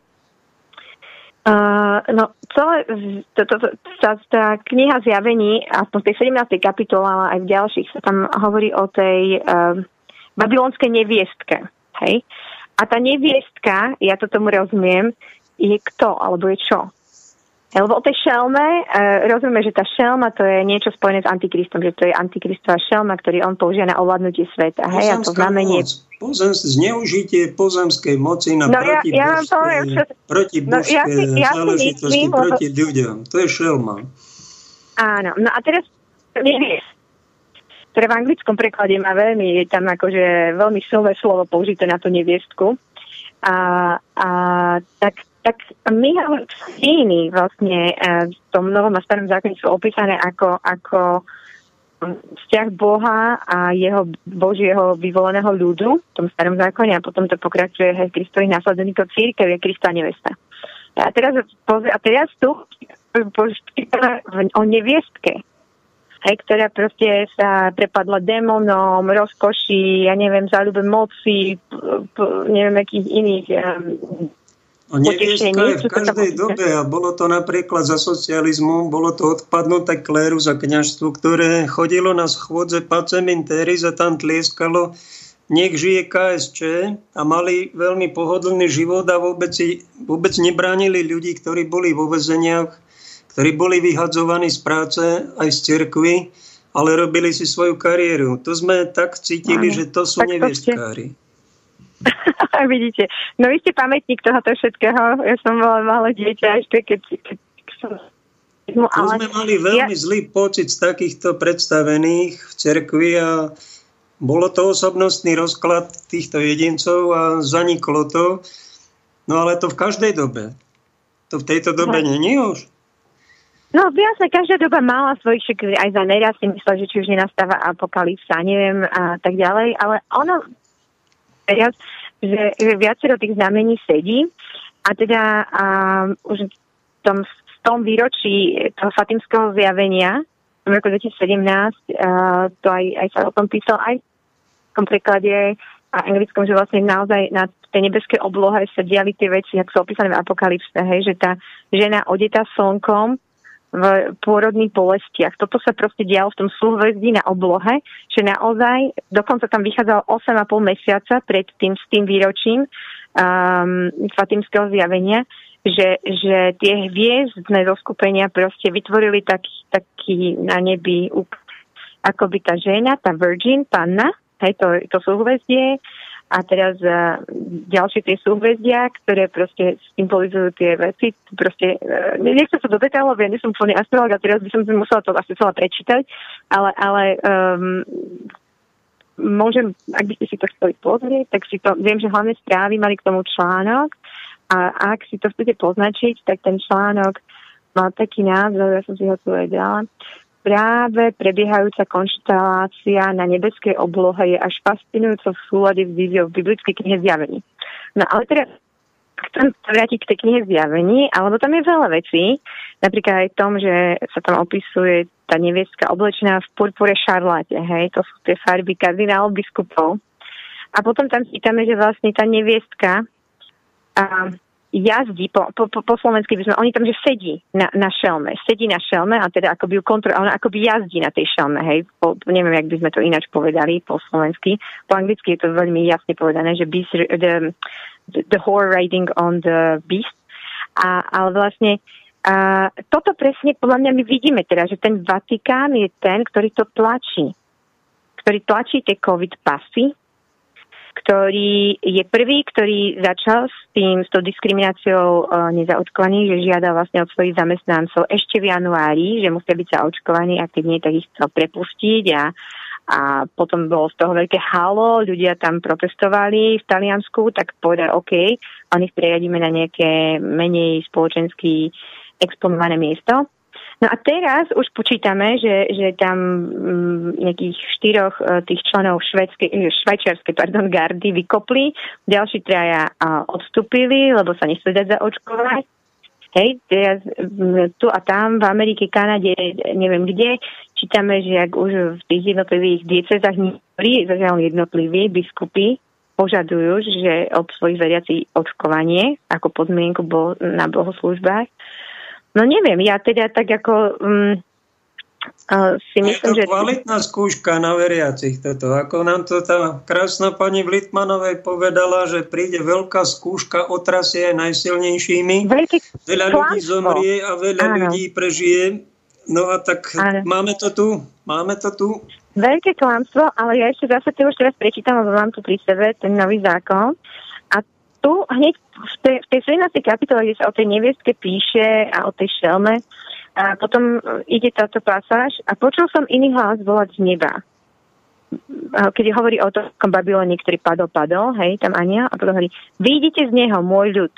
Uh, no, celé, to, to, to, tá, tá kniha zjavení, aspoň v tej 17. kapitole, ale aj v ďalších, sa tam hovorí o tej uh, babylonskej neviestke. Hej? A tá neviestka, ja to tomu rozumiem, je kto, alebo je čo? Lebo o tej šelme, uh, rozumieme, že tá šelma to je niečo spojené s antikristom, že to je antikristová šelma, ktorý on používa na ovládnutie sveta. Hej, a to znamenie... Pozem, zneužitie pozemskej moci na no, proti ja, ja poviem, čo... proti no, ja si, ja záležitosti myslím, proti lebo... ľuďom. To je šelma. Áno, no a teraz ktoré v anglickom preklade má veľmi, je tam akože veľmi silné slovo použité na tú neviestku. A, a tak tak Michal Síny vlastne eh, v tom novom a starom zákone sú opísané ako, ako vzťah Boha a jeho Božieho vyvoleného ľudu v tom starom zákone a potom to pokračuje aj Kristových následovníkov církev je Krista nevesta. A teraz, a teraz tu o neviestke, hej, ktorá proste sa prepadla démonom, rozkoši, ja neviem, záľube moci, neviem, akých iných um, a neviestka je v každej dobe a bolo to napríklad za socializmu, bolo to odpadnuté kléru za kniažstvo, ktoré chodilo na schôdze pacemintéry a tam tlieskalo nech žije KSČ a mali veľmi pohodlný život a vôbec, vôbec nebránili ľudí, ktorí boli vo vezeniach, ktorí boli vyhadzovaní z práce aj z cirkvy, ale robili si svoju kariéru. To sme tak cítili, Áno. že to sú neviestkári. *laughs* Vidíte. No vy ste pamätník tohoto všetkého. Ja som bola malé dieťa ešte, keď, keď som... No, ale... sme mali veľmi ja... zlý pocit z takýchto predstavených v cerkvi a bolo to osobnostný rozklad týchto jedincov a zaniklo to. No ale to v každej dobe. To v tejto dobe no. není už. No, jasne, každá doba mala svojich, aj za neraz si myslel, že či už nenastáva apokalypsa, neviem, a tak ďalej, ale ono teraz, že, že viacero tých znamení sedí a teda a, už v tom, v tom výročí toho fatimského zjavenia v roku 2017 a, to aj, aj sa o tom písal aj v tom preklade a anglickom, že vlastne naozaj na tej nebeskej oblohe sa diali tie veci, ako sú opísané v apokalypse, hej, že tá žena odetá slnkom v pôrodných bolestiach. Toto sa proste dialo v tom súhvezdí na oblohe, že naozaj, dokonca tam vychádzalo 8,5 mesiaca pred tým s tým výročím um, Fatimského zjavenia, že, že tie hviezdne zoskupenia proste vytvorili taký, taký na nebi akoby tá žena, tá virgin, panna, hej, to, to súhvezdie, a teraz uh, ďalšie tie súhvezdia, ktoré proste symbolizujú tie veci. Proste, uh, nechcem sa do detailov, ja nie som úplne astrolog a teraz by som musela to asi celá prečítať, ale, ale um, môžem, ak by ste si to chceli pozrieť, tak si to, viem, že hlavné správy mali k tomu článok a ak si to chcete poznačiť, tak ten článok mal taký názov, ja som si ho tu aj dala, práve prebiehajúca konštelácia na nebeskej oblohe je až fascinujúco v súlade s víziou v biblickej knihe zjavení. No ale teraz chcem vrátiť k tej knihe zjavení, alebo tam je veľa vecí, napríklad aj tom, že sa tam opisuje tá neviestka oblečená v purpure šarláte, hej, to sú tie farby kardinálov biskupov. A potom tam čítame, že vlastne tá neviestka a jazdí, po, po, po, po slovensky by sme, oni tam, že sedí na, na šelme, sedí na šelme a teda akoby ju kontroluje, ona akoby jazdí na tej šelme, hej, po, neviem, jak by sme to ináč povedali po slovensky, po anglicky je to veľmi jasne povedané, že beast, the, the whore riding on the beast, a, ale vlastne a toto presne podľa mňa my vidíme teda, že ten Vatikán je ten, ktorý to tlačí. Ktorý tlačí tie COVID pasy, ktorý je prvý, ktorý začal s tým, s tou diskrimináciou e, nezaočkovaných, že žiada vlastne od svojich zamestnancov ešte v januári, že musia byť zaočkovaní a keď nie, tak ich chcel prepustiť a, a potom bolo z toho veľké halo, ľudia tam protestovali v Taliansku, tak povedal OK, oni ich preriadíme na nejaké menej spoločensky exponované miesto. No a teraz už počítame, že, že tam m, mm, nejakých štyroch e, tých členov švedskej, e, švajčiarskej gardy vykopli, ďalší traja a, odstúpili, lebo sa nechceli dať zaočkovať. Hej, teraz m, tu a tam v Amerike, Kanade, neviem kde, čítame, že ak už v tých jednotlivých diecezách niektorí, zatiaľ jednotliví biskupy požadujú, že od svojich veriacich očkovanie ako podmienku bol na bohoslužbách. No neviem, ja teda tak ako um, uh, si myslím, je to že... kvalitná skúška na veriacich toto. Ako nám to tá krásna pani v Litmanovej povedala, že príde veľká skúška, otrasie aj najsilnejšími. Veľký veľa ľudí zomrie a veľa Áno. ľudí prežije. No a tak Áno. máme to tu. Máme to tu. Veľké klamstvo, ale ja ešte zase to už teraz prečítam, lebo mám tu pri sebe ten nový zákon tu hneď v tej, v tej 17. kapitole, kde sa o tej neviestke píše a o tej šelme, a potom ide táto pasáž a počul som iný hlas volať z neba. Keď hovorí o tom Babylone, ktorý padol, padol, hej, tam aniel, a potom hovorí, vyjdite z neho, môj ľud,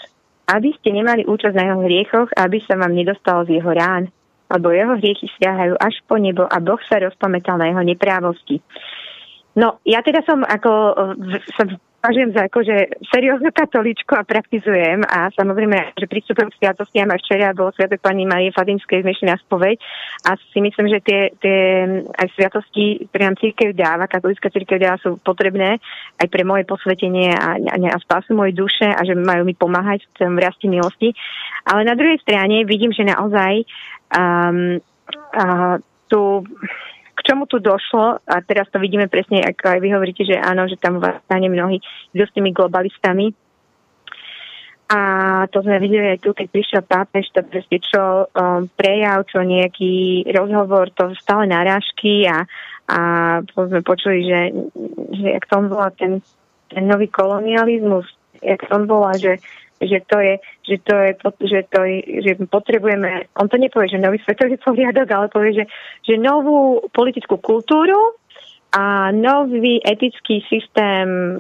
aby ste nemali účasť na jeho hriechoch, aby sa vám nedostalo z jeho rán, lebo jeho hriechy siahajú až po nebo a Boh sa rozpamätal na jeho neprávosti. No, ja teda som ako som považujem za akože serióznu katoličku a praktizujem a samozrejme, že pristupujem k sviatostiam aj včera bolo sviatok pani Marie Fadimskej dnešný na spoveď a si myslím, že tie, tie aj sviatosti, ktoré nám církev dáva, katolická církev dáva sú potrebné aj pre moje posvetenie a, a, a spásu mojej duše a že majú mi pomáhať v tom rasti milosti. Ale na druhej strane vidím, že naozaj um, uh, tu čomu tu došlo, a teraz to vidíme presne, ako aj vy hovoríte, že áno, že tam stane mnohí s tými globalistami. A to sme videli aj tu, keď prišiel pápež, to presne čo um, prejav, čo nejaký rozhovor, to stále narážky a, a sme počuli, že, že jak to on volá ten, ten nový kolonializmus, jak to on volá, že že to je, že to je, že to je, že potrebujeme, on to nepovie, že nový svetový poriadok, ale povie, že, že novú politickú kultúru a nový etický systém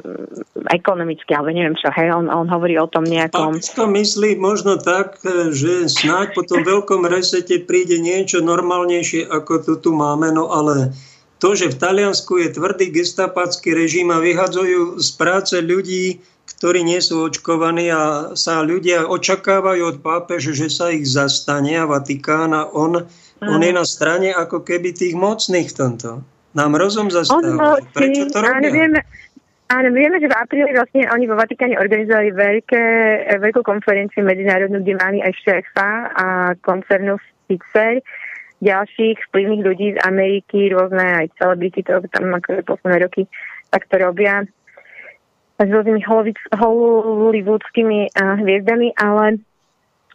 ekonomický, alebo neviem čo, hej, on, on hovorí o tom nejakom... to myslí možno tak, že snáď po tom veľkom resete príde niečo normálnejšie, ako to tu máme, no ale to, že v Taliansku je tvrdý gestapacký režim a vyhadzujú z práce ľudí, ktorí nie sú očkovaní a sa ľudia očakávajú od pápeže, že sa ich zastane a Vatikán a on, on je na strane ako keby tých mocných v tomto. Nám rozum zastáva. Prečo to robia? Áno, vieme, áno, vieme, že v apríli vlastne oni vo Vatikáne organizovali veľké, veľkú konferenciu medzinárodnú, kde mali aj šéfa a koncernu Pfizer, ďalších vplyvných ľudí z Ameriky, rôzne aj celebrity, to tam ako posledné roky tak to robia s rôznymi hollywoodskými hviezdami, ale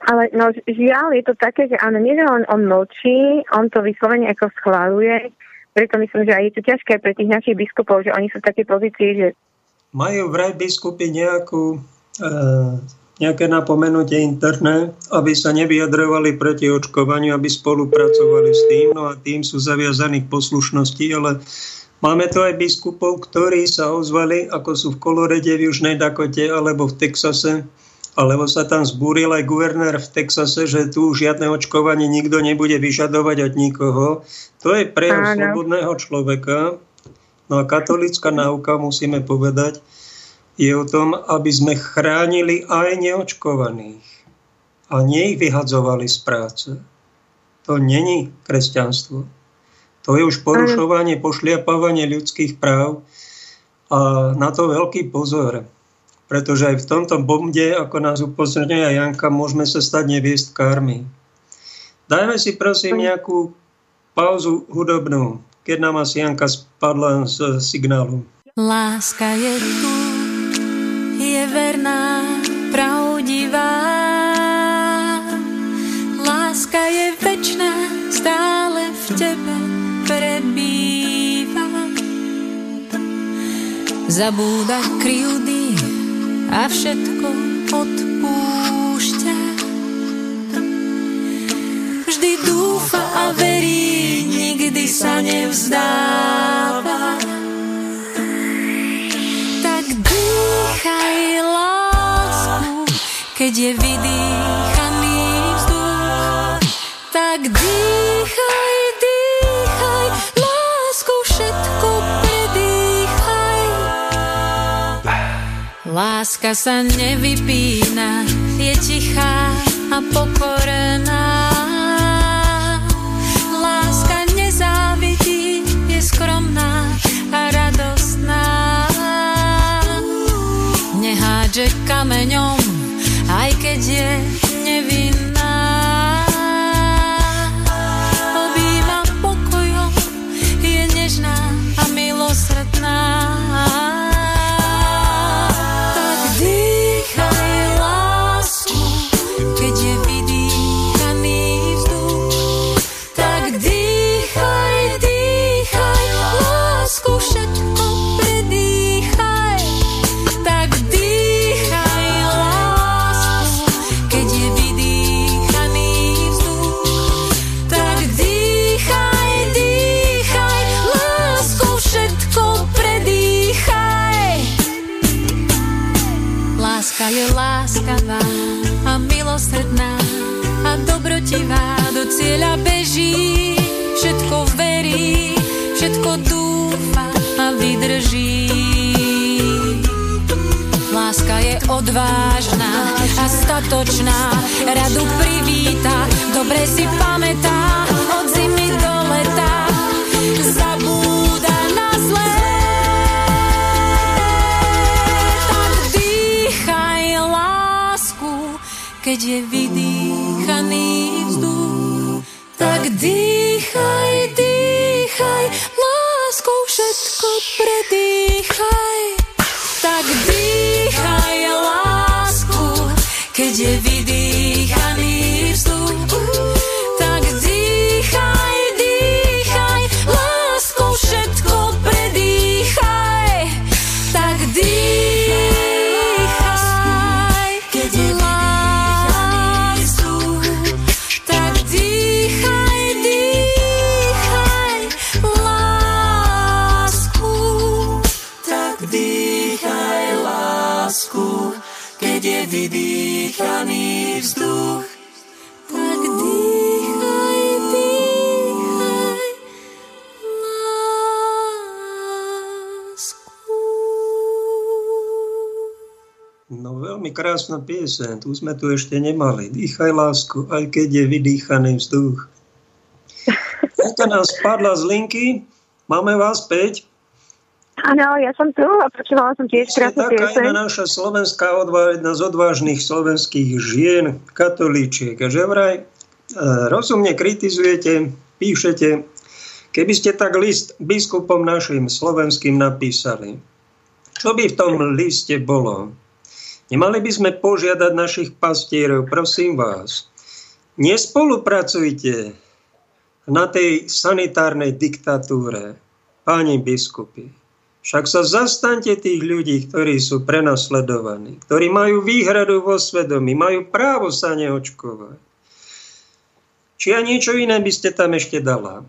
ale no, žiaľ je to také, že áno, nie že on, on mlčí, on to vyslovene ako schváluje, preto myslím, že aj je to ťažké pre tých našich biskupov, že oni sú v takej pozícii, že majú vraj biskupy nejakú, e, nejaké napomenutie interné, aby sa nevyjadrovali proti očkovaniu, aby spolupracovali s tým, no a tým sú zaviazaní k poslušnosti, ale máme tu aj biskupov, ktorí sa ozvali, ako sú v Kolorede v Južnej Dakote alebo v Texase, alebo sa tam zbúril aj guvernér v Texase, že tu žiadne očkovanie nikto nebude vyžadovať od nikoho. To je prejav slobodného človeka. No a katolická náuka, musíme povedať, je o tom, aby sme chránili aj neočkovaných a nie ich vyhadzovali z práce. To není kresťanstvo. To je už porušovanie, pošliapávanie ľudských práv a na to veľký pozor pretože aj v tomto bomde, ako nás upozorňuje Janka, môžeme sa stať neviestkármi. Dajme si prosím nejakú pauzu hudobnú, keď nám asi Janka spadla z signálu. Láska je tu, je verná, pravdivá. Láska je večná, stále v tebe Zabúda kryjúdy, a všetko odpúšťa. Vždy dúfa a verí, nikdy sa nevzdáva. Tak dýchaj lásku, keď je vydýchaný Láska sa nevypína, je tichá a pokorená. Láska nezávidí, je skromná a radostná. Nehádže kameňom, aj keď je odvážna a statočná, radu privíta, dobre si pamätá, od zimy do leta zabúda na zlé. Tak dýchaj lásku, keď je vydýchaný tak dýchaj, dýchaj, krásna pieseň, tu sme tu ešte nemali. Dýchaj lásku, aj keď je vydýchaný vzduch. *laughs* Eka nás spadla z linky, máme vás späť. Áno, ja som tu a počúvala som tiež krásnu pieseň. taká naša slovenská odvá, jedna z odvážnych slovenských žien, katolíčiek. A že vraj e, rozumne kritizujete, píšete, keby ste tak list biskupom našim slovenským napísali, čo by v tom liste bolo? Nemali by sme požiadať našich pastierov, prosím vás, nespolupracujte na tej sanitárnej diktatúre, páni biskupy. Však sa zastaňte tých ľudí, ktorí sú prenasledovaní, ktorí majú výhradu vo svedomí, majú právo sa neočkovať. Či a niečo iné by ste tam ešte dala?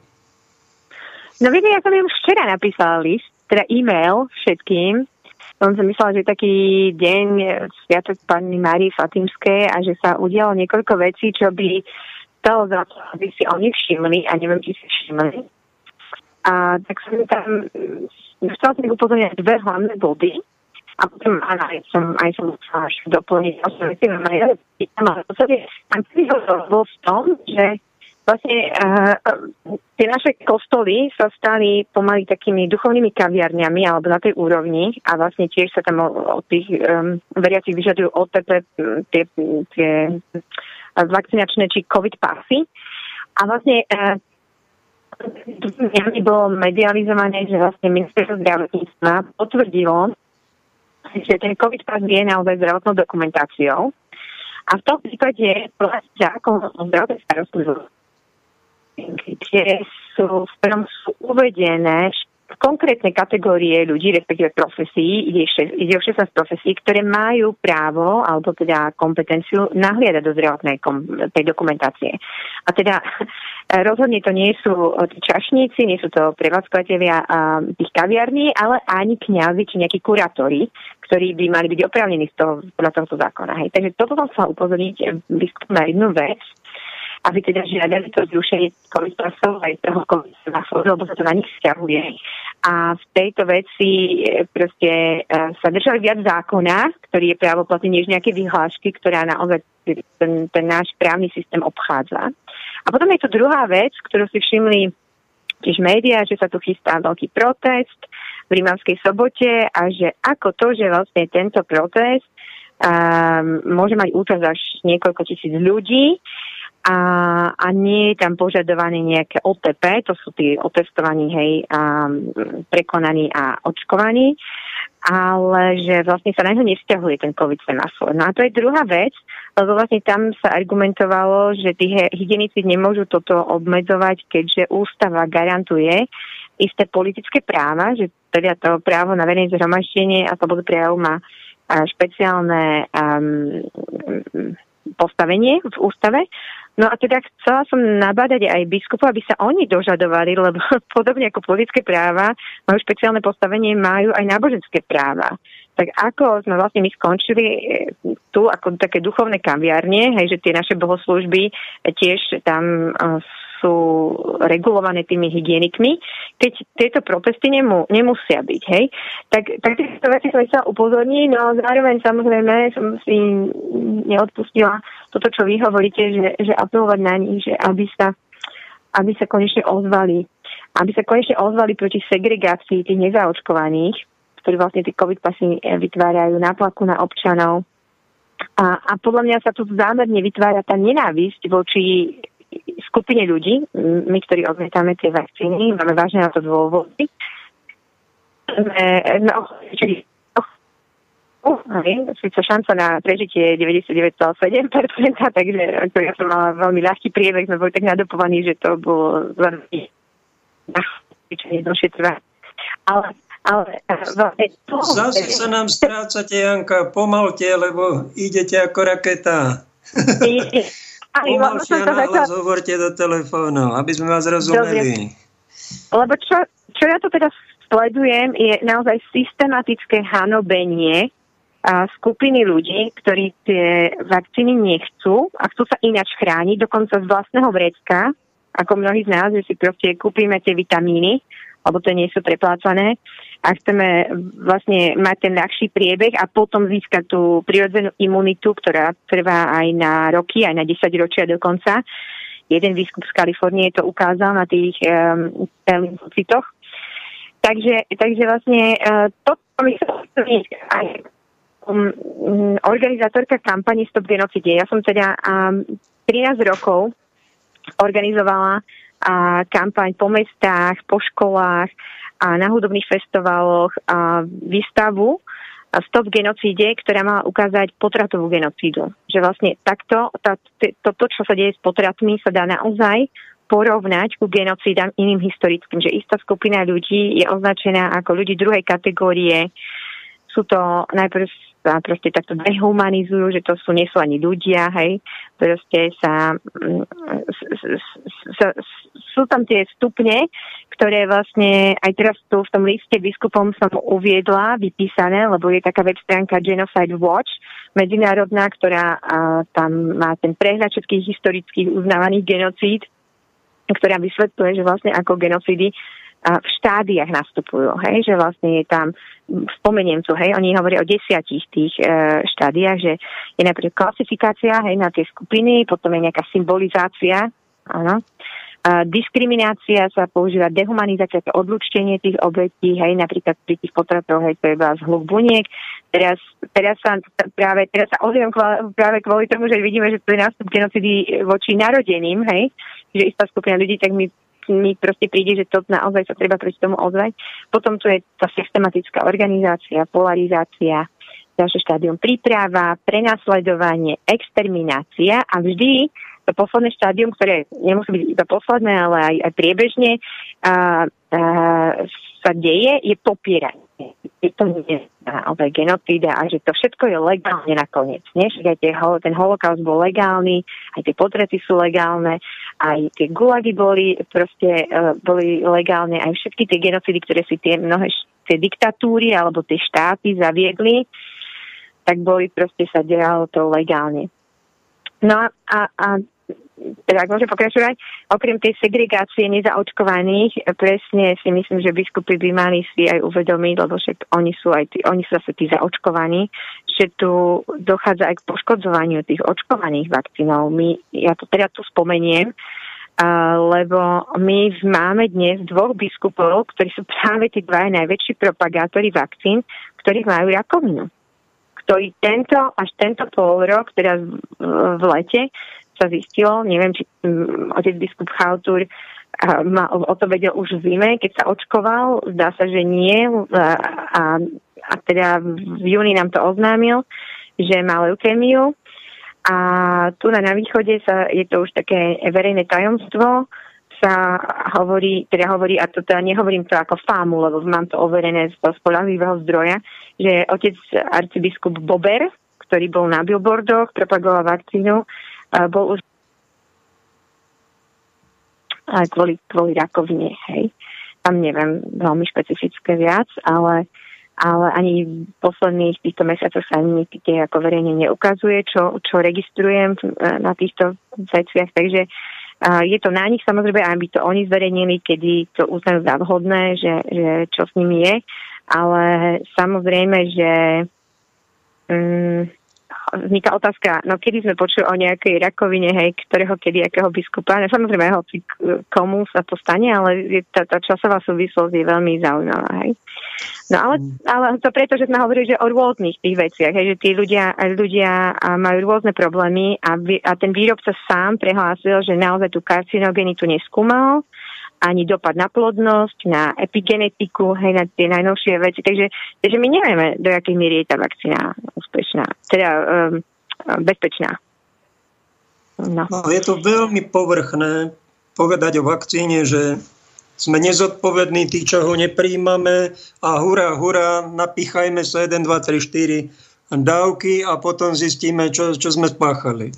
No viete, ja som im včera napísala list, teda e-mail všetkým. Som si myslela, že taký deň Sviatok pani Márii Fatimskej a že sa udialo niekoľko vecí, čo by stalo za to, aby si oni všimli a neviem, či si všimli. A tak som tam chcela som upozorniť dve hlavné body. A potom, áno, aj som, aj som až doplniť ale v podstate tam bol v tom, že vlastne uh, tie naše kostoly sa stali pomaly takými duchovnými kaviarniami alebo na tej úrovni a vlastne tiež sa tam od tých um, veriacich vyžadujú OTP tie, tie vakcinačné či COVID pasy. A vlastne uh, bolo medializované, že vlastne ministerstvo zdravotníctva potvrdilo, že ten COVID pas je naozaj zdravotnou dokumentáciou. A v tom prípade platí zákon o zdravotnej starostlivosti, kde sú, v ktorom sú uvedené konkrétne kategórie ľudí, respektíve profesí, ide, ide o 16 profesí, ktoré majú právo alebo teda kompetenciu nahliadať do zdravotnej kom, tej dokumentácie. A teda rozhodne to nie sú tí čašníci, nie sú to prevádzkovateľia tých kaviarní, ale ani kňazi či nejakí kurátori, ktorí by mali byť oprávnení z toho, podľa tohto zákona. Hej. Takže toto som chcela upozorniť biskup na jednu vec, aby teda žiadali to zrušenie pasov aj toho covid lebo sa to na nich vzťahuje. A v tejto veci e, proste e, sa držali viac zákona, ktorý je právoplatný, než nejaké vyhlášky, ktorá naozaj ten, ten náš právny systém obchádza. A potom je tu druhá vec, ktorú si všimli tiež médiá, že sa tu chystá veľký protest v Rímavskej sobote a že ako to, že vlastne tento protest um, môže mať účasť až niekoľko tisíc ľudí, a, a nie je tam požadované nejaké OTP, to sú tí otestovaní, hej, a, prekonaní a očkovaní, ale že vlastne sa na neho nevzťahuje ten COVID semafor. No a to je druhá vec, lebo vlastne tam sa argumentovalo, že tí hygienici nemôžu toto obmedzovať, keďže ústava garantuje isté politické práva, že teda to právo na verejné zhromaždenie a slobodu prejavu má špeciálne um, postavenie v ústave. No a teda chcela som nabádať aj biskupov, aby sa oni dožadovali, lebo *laughs* podobne ako politické práva majú špeciálne postavenie, majú aj náboženské práva. Tak ako sme vlastne my skončili e, tu ako také duchovné kaviarne, hej, že tie naše bohoslužby tiež tam e, sú regulované tými hygienikmi, keď tieto protesty nemu, nemusia byť, hej. Tak, tak tieto veci som chcela upozorniť, no zároveň samozrejme som si neodpustila toto, čo vy hovoríte, že, že apelovať na nich, že aby sa, aby sa konečne ozvali, aby sa konečne ozvali proti segregácii tých nezaočkovaných, ktorí vlastne tie COVID pasy vytvárajú náplaku na občanov. A, a podľa mňa sa tu zámerne vytvára tá nenávisť voči skupine ľudí, my, ktorí odmietame tie vakcíny, máme vážne na to dôvody. No, čiže síce šanca na prežitie 99,7%, takže ako ja som mala veľmi ľahký priebeh, sme boli tak nadopovaní, že to bolo veľmi dlhšie trvá. Ale ale vlastne Zase sa nám strácate, Janka, pomalte, lebo idete ako raketa. Pomalšie a nahlas hovorte do telefónu, aby sme vás rozumeli. Lebo čo, čo ja to teda sledujem, je naozaj systematické hanobenie a skupiny ľudí, ktorí tie vakcíny nechcú a chcú sa ináč chrániť, dokonca z vlastného vrecka, ako mnohí z nás, že si proste kúpime tie vitamíny, alebo to nie sú preplácané a chceme vlastne mať ten ľahší priebeh a potom získať tú prirodzenú imunitu, ktorá trvá aj na roky, aj na 10 ročia dokonca. Jeden výskup z Kalifornie to ukázal na tých um, lymfocytoch. Takže, takže vlastne uh, to aj um, organizátorka kampani Stop Genocide. Ja som teda um, 13 rokov organizovala uh, kampaň po mestách, po školách, a na hudobných festivaloch a výstavu Stop genocíde, ktorá mala ukázať potratovú genocídu. Že vlastne takto, tá, toto, čo sa deje s potratmi, sa dá naozaj porovnať ku genocídam iným historickým, že istá skupina ľudí je označená ako ľudí druhej kategórie. Sú to najprv sa proste takto dehumanizujú, že to sú, nie sú ani ľudia, hej. Proste sa, mm, sa, sú tam tie stupne, ktoré vlastne aj teraz tu v tom liste biskupom som uviedla, vypísané, lebo je taká web stránka Genocide Watch, medzinárodná, ktorá a, tam má ten prehľad všetkých historických uznávaných genocíd, ktorá vysvetľuje, že vlastne ako genocídy v štádiách nastupujú, hej, že vlastne je tam, spomeniem tu, hej, oni hovoria o desiatich tých e, štádiách, že je napríklad klasifikácia, hej, na tie skupiny, potom je nejaká symbolizácia, áno, a diskriminácia sa používa dehumanizácia, to odlučtenie tých obetí, hej, napríklad pri tých potratoch, hej, to je z hluk buniek. Teraz, teraz sa práve, teraz sa ozviem práve kvôli tomu, že vidíme, že to je nástup genocidy voči narodeným, hej, že istá skupina ľudí, tak my mi proste príde, že to naozaj sa treba proti tomu ozvať. Potom tu je tá systematická organizácia, polarizácia, ďalšie štádium príprava, prenasledovanie, exterminácia a vždy to posledné štádium, ktoré nemusí byť iba posledné, ale aj, aj priebežne a, a, sa deje, je popieranie. Je to nie naozaj genocída a že to všetko je legálne nakoniec. Nie? Aj tie, ten holokaust bol legálny, aj tie potrety sú legálne, aj tie gulagy boli proste uh, boli legálne, aj všetky tie genocidy, ktoré si tie mnohé tie diktatúry alebo tie štáty zaviedli, tak boli proste sa dialo to legálne. No a, a teda ak môžem pokračovať, okrem tej segregácie nezaočkovaných, presne si myslím, že biskupy by mali si aj uvedomiť, lebo však oni sú aj tí, oni sú zase tí zaočkovaní, že tu dochádza aj k poškodzovaniu tých očkovaných vakcínov. My, ja to teda tu spomeniem, lebo my máme dnes dvoch biskupov, ktorí sú práve tí dva najväčší propagátori vakcín, ktorí majú rakovinu ktorí tento, až tento pol rok, teda v lete, sa zistilo, neviem, či otec biskup Chautur ma, o to vedel už v zime, keď sa očkoval, zdá sa, že nie a, a, teda v júni nám to oznámil, že má leukémiu a tu na, na východe sa, je to už také verejné tajomstvo, sa hovorí, teda hovorí, a to teda nehovorím to ako fámu, lebo mám to overené z spolahlivého zdroja, že otec arcibiskup Bober, ktorý bol na billboardoch, propagoval vakcínu, bol už kvôli, kvôli rakovine, hej. Tam neviem veľmi špecifické viac, ale, ale ani v posledných týchto mesiacoch sa nikde ako verejne neukazuje, čo, čo registrujem na týchto veciach, takže uh, je to na nich samozrejme, aby to oni zverejnili, kedy to uznajú za vhodné, že, že čo s nimi je, ale samozrejme, že um, vzniká otázka, no kedy sme počuli o nejakej rakovine, hej, ktorého kedy, akého biskupa. No, samozrejme, hoci komu sa to stane, ale tá, tá časová súvislosť je veľmi zaujímavá. Hej. No ale, mm. ale to preto, že sme hovorili že o rôznych tých veciach, hej, že tí ľudia, ľudia majú rôzne problémy a, a ten výrobca sám prehlásil, že naozaj tú karcinogenitu neskúmal ani dopad na plodnosť, na epigenetiku, hej, na tie najnovšie veci. Takže, takže my nevieme, do akej miery je tá vakcína úspešná, teda um, bezpečná. No. no. Je to veľmi povrchné povedať o vakcíne, že sme nezodpovední, tí, čo ho nepríjmame a hurá, hurá, napíchajme sa 1, 2, 3, 4 dávky a potom zistíme, čo, čo sme spáchali.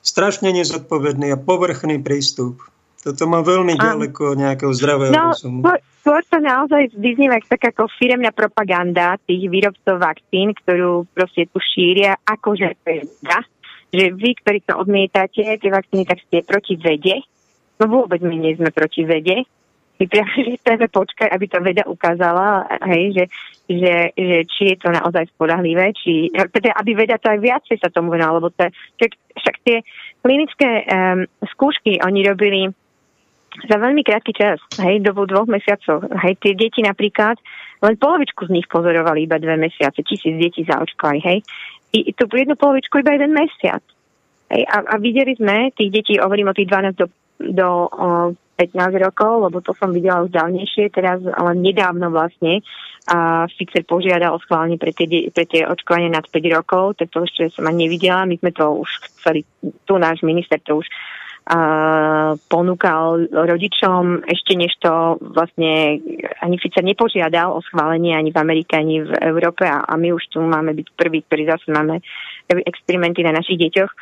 Strašne nezodpovedný a povrchný prístup. Toto má veľmi ďaleko nejakého zdravého no, rozumu. Skôr sa naozaj vyznieva taká ako firemná propaganda tých výrobcov vakcín, ktorú proste tu šíria, akože veda. Že vy, ktorí to odmietate, tie vakcíny, tak ste proti vede. No vôbec my nie sme proti vede. My práve chceme počkať, aby to veda ukázala, hej, že, že, že či je to naozaj spolahlivé, či, teda aby veda to aj viacej sa tomu venovala, lebo to, však tie klinické um, skúšky oni robili za veľmi krátky čas, hej, dobu dvoch mesiacov. Hej, tie deti napríklad, len polovičku z nich pozorovali iba dve mesiace, tisíc detí zaočkovali, hej. I tú jednu polovičku iba jeden mesiac. Hej, a, a videli sme tých detí, hovorím o tých 12 do, do o, 15 rokov, lebo to som videla už dávnejšie, teraz ale nedávno vlastne a Fixer požiadal o schválenie pre tie, pre tie očkovanie nad 5 rokov, tak to ešte som ani nevidela, my sme to už chceli, tu náš minister to už ponúkal rodičom ešte než to vlastne ani Pfizer nepožiadal o schválenie ani v Amerike, ani v Európe a, a my už tu máme byť prví, ktorí zase máme experimenty na našich deťoch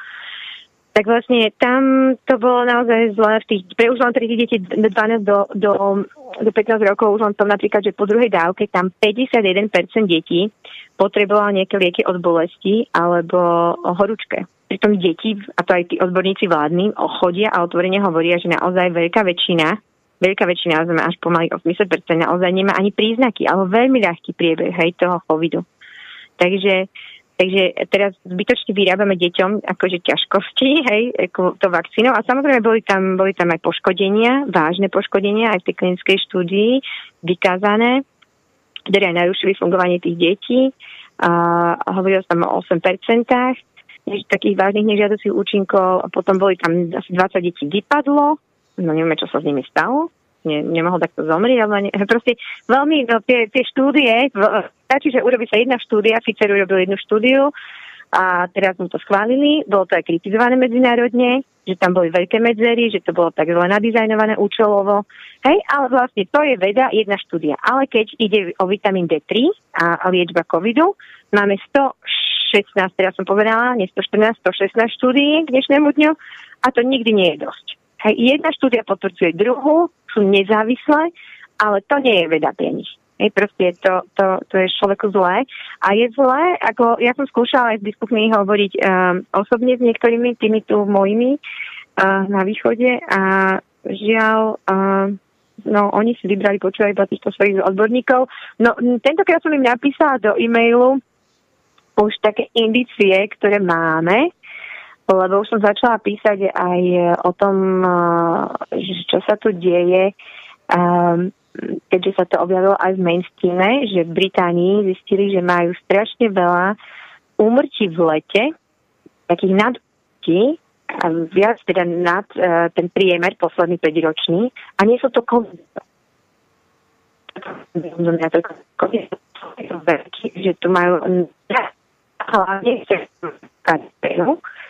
tak vlastne tam to bolo naozaj zle v tých, pre už len tých detí 12 do, do, do 15 rokov, už len to napríklad, že po druhej dávke tam 51% detí potrebovalo nejaké lieky od bolesti alebo horúčke. Pritom deti, a to aj tí odborníci vládni, chodia a otvorene hovoria, že naozaj veľká väčšina, veľká väčšina, až pomaly 80%, naozaj nemá ani príznaky, alebo veľmi ľahký priebeh hej, toho covidu. Takže Takže teraz zbytočne vyrábame deťom akože ťažkosti, hej, ako to vakcínou. A samozrejme boli tam, boli tam aj poškodenia, vážne poškodenia aj v tej klinickej štúdii vykázané, ktoré aj narušili fungovanie tých detí. A hovorilo sa tam o 8% takých vážnych nežiaducich účinkov a potom boli tam asi 20 detí vypadlo, no nevieme, čo sa s nimi stalo ne, nemohol takto zomrieť, ale ne, *laughs* proste veľmi, no, tie, tie štúdie, stačí, že urobí sa jedna štúdia, Pfizer urobil jednu štúdiu a teraz mu to schválili, bolo to aj kritizované medzinárodne, že tam boli veľké medzery, že to bolo tak zle nadizajnované účelovo. Hej, ale vlastne to je veda, jedna štúdia. Ale keď ide o vitamín D3 a liečba covidu, máme 116, teraz som povedala, nie 114, 116 štúdií k dnešnému dňu a to nikdy nie je dosť. Hej, jedna štúdia potvrdzuje druhú, sú nezávislé, ale to nie je veda pre nich. Hej, proste to, to, to je človeku zlé. A je zlé, ako ja som skúšala aj s biskupmi hovoriť um, osobne s niektorými tými tu mojimi uh, na východe a žiaľ, uh, no oni si vybrali počúvať iba týchto svojich odborníkov. No tentokrát som im napísala do e-mailu už také indície, ktoré máme, lebo už som začala písať aj o tom, eh, čo sa tu deje, ehm, keďže sa to objavilo aj v mainstreame, že v Británii zistili, že majú strašne veľa úmrtí v lete, takých nadúmrtí, a viac teda nad uh, ten priemer posledný 5 ročný a nie sú to COVID. že tu majú hlavne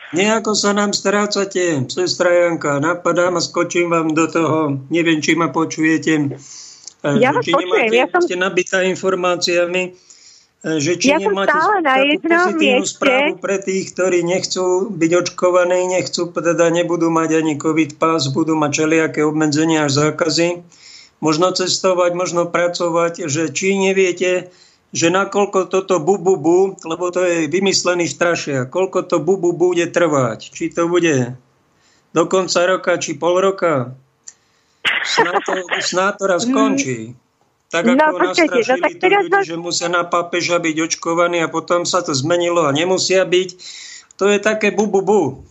Nejako sa nám strácate, sestra Janka. Napadám a skočím vám do toho. Neviem, či ma počujete. E, ja vás počujem. Ja som... Ste nabitá informáciami, e, že či ja nemáte na takú pozitívnu mieste. správu pre tých, ktorí nechcú byť očkovaní, nechcú, teda nebudú mať ani COVID pás, budú mať čeliaké obmedzenia až zákazy. Možno cestovať, možno pracovať, že či neviete, že nakoľko toto bububu, lebo to je vymyslený strašia, koľko to bubu bude trvať. Či to bude do konca roka, či pol roka. Snáď to, snáď to raz skončí. Tak no, ako no, nastrašili no, tak teraz ľudí, že musia na pápeža byť očkovaní a potom sa to zmenilo a nemusia byť. To je také bububu.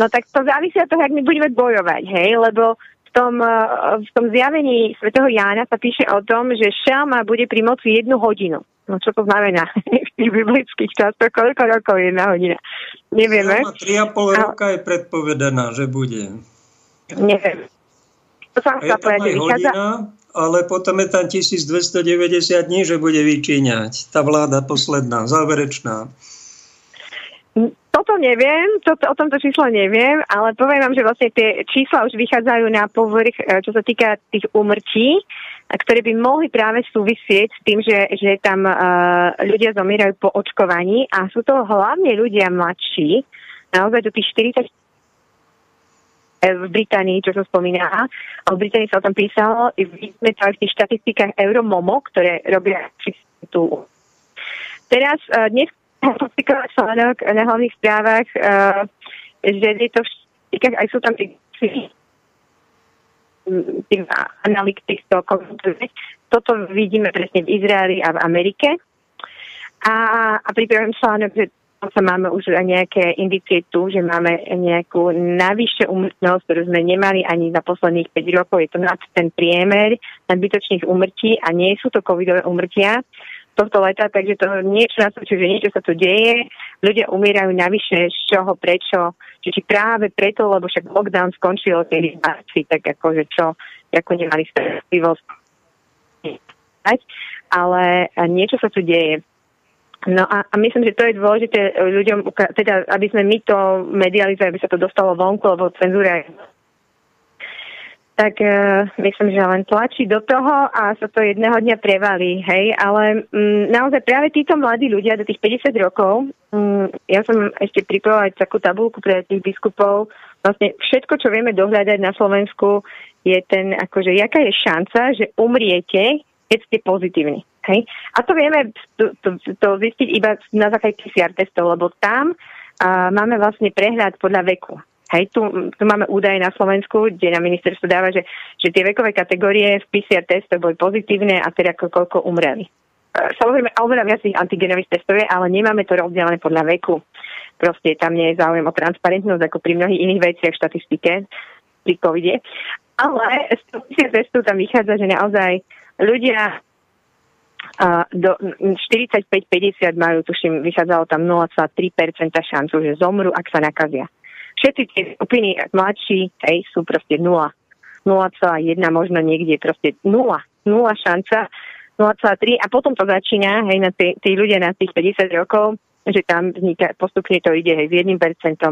No tak to závisí od toho, ak my budeme bojovať, hej, lebo tom, eh, v tom zjavení svätého Jána sa píše o tom, že šelma bude pri moci jednu hodinu. No čo to znamená *laughs* v tých biblických častoch? Koľko rokov je jedna hodina? Nevieme. Šelma 3,5 roka je predpovedaná, že bude. Neviem. To sa je tam aj hodina, ale potom je tam 1290 dní, že bude vyčíňať. Tá vláda posledná, záverečná. Toto neviem, toto, o tomto číslo neviem, ale poviem vám, že vlastne tie čísla už vychádzajú na povrch, e, čo sa týka tých úmrtí, ktoré by mohli práve súvisieť s tým, že, že tam uh, ľudia zomierajú po očkovaní a sú to hlavne ľudia mladší, naozaj do tých 40 e, v Británii, čo som spomínala. V Británii sa o tom písalo, vidíme to aj v tých štatistikách Euromomo, ktoré robia tú. Teraz dnes publikovať článok na hlavných správach, uh, že je to všetkých, aj sú tam tí analytik to Toto vidíme presne v Izraeli a v Amerike. A, a pripravujem článok, že sa máme už nejaké indície tu, že máme nejakú najvyššiu umrtnosť, ktorú sme nemali ani za posledných 5 rokov. Je to nad ten priemer nadbytočných umrtí a nie sú to covidové umrtia tohto leta, takže to niečo nasvedčuje, že niečo sa tu deje. Ľudia umierajú navyše, z čoho, prečo, či, práve preto, lebo však lockdown skončil tej marci, tak akože čo, ako nemali starostlivosť. Ale niečo sa tu deje. No a, a myslím, že to je dôležité ľuďom, teda aby sme my to medializovali, aby sa to dostalo vonku, lebo cenzúra je tak uh, myslím, že len tlačí do toho a sa to jedného dňa prevalí, hej, ale um, naozaj práve títo mladí ľudia do tých 50 rokov, um, ja som ešte pripravila aj takú tabulku pre tých biskupov, vlastne všetko, čo vieme dohľadať na Slovensku, je ten, akože, jaká je šanca, že umriete, keď ste pozitívni. Hej? A to vieme to, to, to zistiť iba na základe PCR testov, lebo tam uh, máme vlastne prehľad podľa veku. Hej, tu, tu máme údaje na Slovensku, kde na ministerstvo dáva, že, že tie vekové kategórie v PCR testoch boli pozitívne a teda koľko umreli. E, samozrejme, oveľa viac tých antigenových testov je, ale nemáme to rozdelené podľa veku. Proste tam nie je záujem o transparentnosť ako pri mnohých iných veciach v štatistike pri covide. Ale z toho testu tam vychádza, že naozaj ľudia a do 45-50 majú, tuším, vychádzalo tam 0,3% šancu, že zomru, ak sa nakazia. Všetci tie skupiny mladší, hej, sú proste 0. 0,1 možno niekde, proste 0. 0 šanca, 0,3 a potom to začína, hej, na tí, tí ľudia na tých 50 rokov, že tam vzniká, postupne to ide hej, s 1%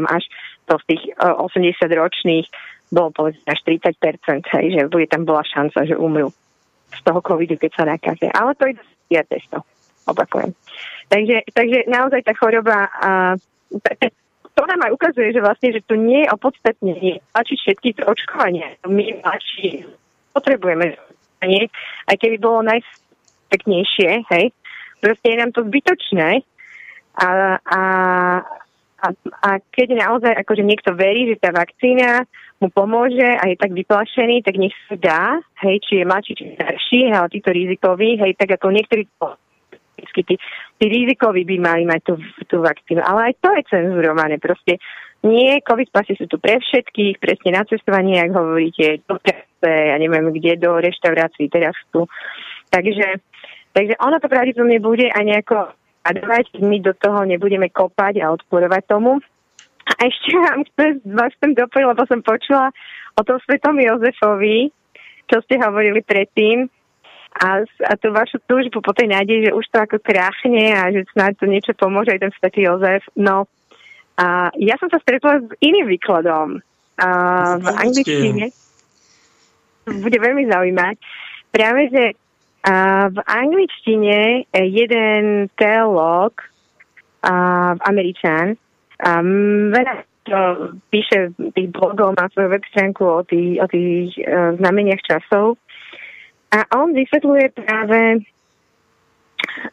až to v tých uh, 80 ročných bolo povedzme až 30%, hej, že bude tam bola šanca, že umrú z toho covidu, keď sa nakazia. Ale to ide ja testo, opakujem. Takže, takže naozaj tá choroba, uh, to nám aj ukazuje, že vlastne, že tu nie je opodstatnenie tlačiť všetky to očkovania. My mladší potrebujeme nie, aj keby bolo najpeknejšie, hej, proste je nám to zbytočné a, a, a, a keď naozaj akože niekto verí, že tá vakcína mu pomôže a je tak vyplašený, tak nech sa dá, hej, či je mladší, či starší, ale títo rizikoví, hej, tak ako niektorí tí, tí rizikoví by mali mať tú, tú vakcínu. Ale aj to je cenzurované. Proste nie, COVID pasy sú tu pre všetkých, presne na cestovanie, ak hovoríte, do práce, ja neviem kde, do reštaurácií, teraz tu. Takže, takže ono to pravdepodobne bude aj nejako adovať, my do toho nebudeme kopať a odporovať tomu. A ešte vám chcem, vás chcem doplniť, lebo som počula o tom svetom Jozefovi, čo ste hovorili predtým, a, a tú vašu túžbu po tej nádeji, že už to ako kráchne a že snáď to niečo pomôže aj ten svätý Jozef. No, a ja som sa stretla s iným výkladom a, v angličtine. Bude veľmi zaujímať. Práve, že a, v angličtine jeden teológ, a, Američan, a, veľa to píše tých blogov, má svoju web stránku o tých, o tých uh, znameniach časov a on vysvetľuje práve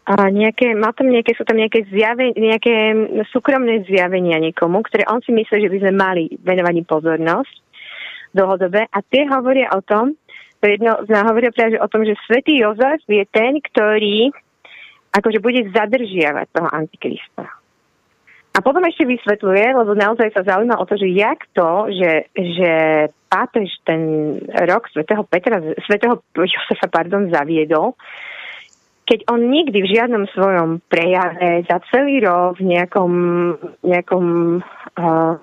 a nejaké, má tam nejaké, sú tam nejaké, zjave, nejaké súkromné zjavenia niekomu, ktoré on si myslí, že by sme mali venovať im pozornosť dlhodobé. A tie hovoria o tom, to jedno z hovoria práve o tom, že svätý Jozef je ten, ktorý akože bude zadržiavať toho antikrista. A potom ešte vysvetľuje, lebo naozaj sa zaujíma o to, že jak to, že, že pápež ten rok svätého Petra, svätého Josefa, pardon, zaviedol, keď on nikdy v žiadnom svojom prejave za celý rok v nejakom, nejakom uh,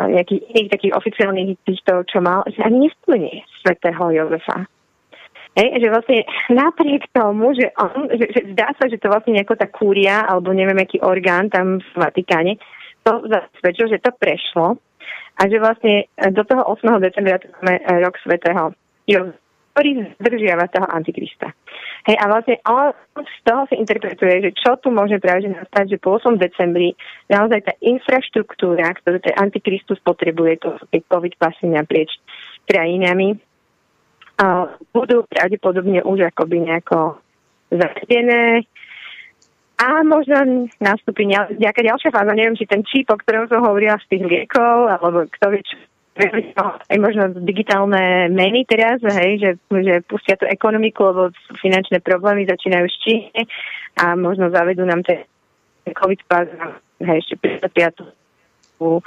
nejakých iných takých oficiálnych týchto, čo mal, že ani nesplní svätého Jozefa. Hej, že vlastne napriek tomu, že, on, že, že zdá sa, že to vlastne nejako tá kúria, alebo neviem, aký orgán tam v Vatikáne, to zasvedčil, že to prešlo a že vlastne do toho 8. decembra máme rok svetého ktorý zdržiava toho antikrista. Hej, a vlastne on z toho si interpretuje, že čo tu môže práve nastať, že po 8. decembri naozaj tá infraštruktúra, ktorú ten antikristus potrebuje, to sú tie COVID pasy naprieč krajinami, budú pravdepodobne už akoby nejako zavedené. A možno nastúpi nejaká ďalšia fáza. Neviem, či ten číp, o ktorom som hovorila z tých liekov, alebo kto vie, čo aj možno digitálne meny teraz, hej, že, že pustia tú ekonomiku, lebo finančné problémy začínajú s Číne a možno zavedú nám ten COVID pas, hej, ešte prispia tú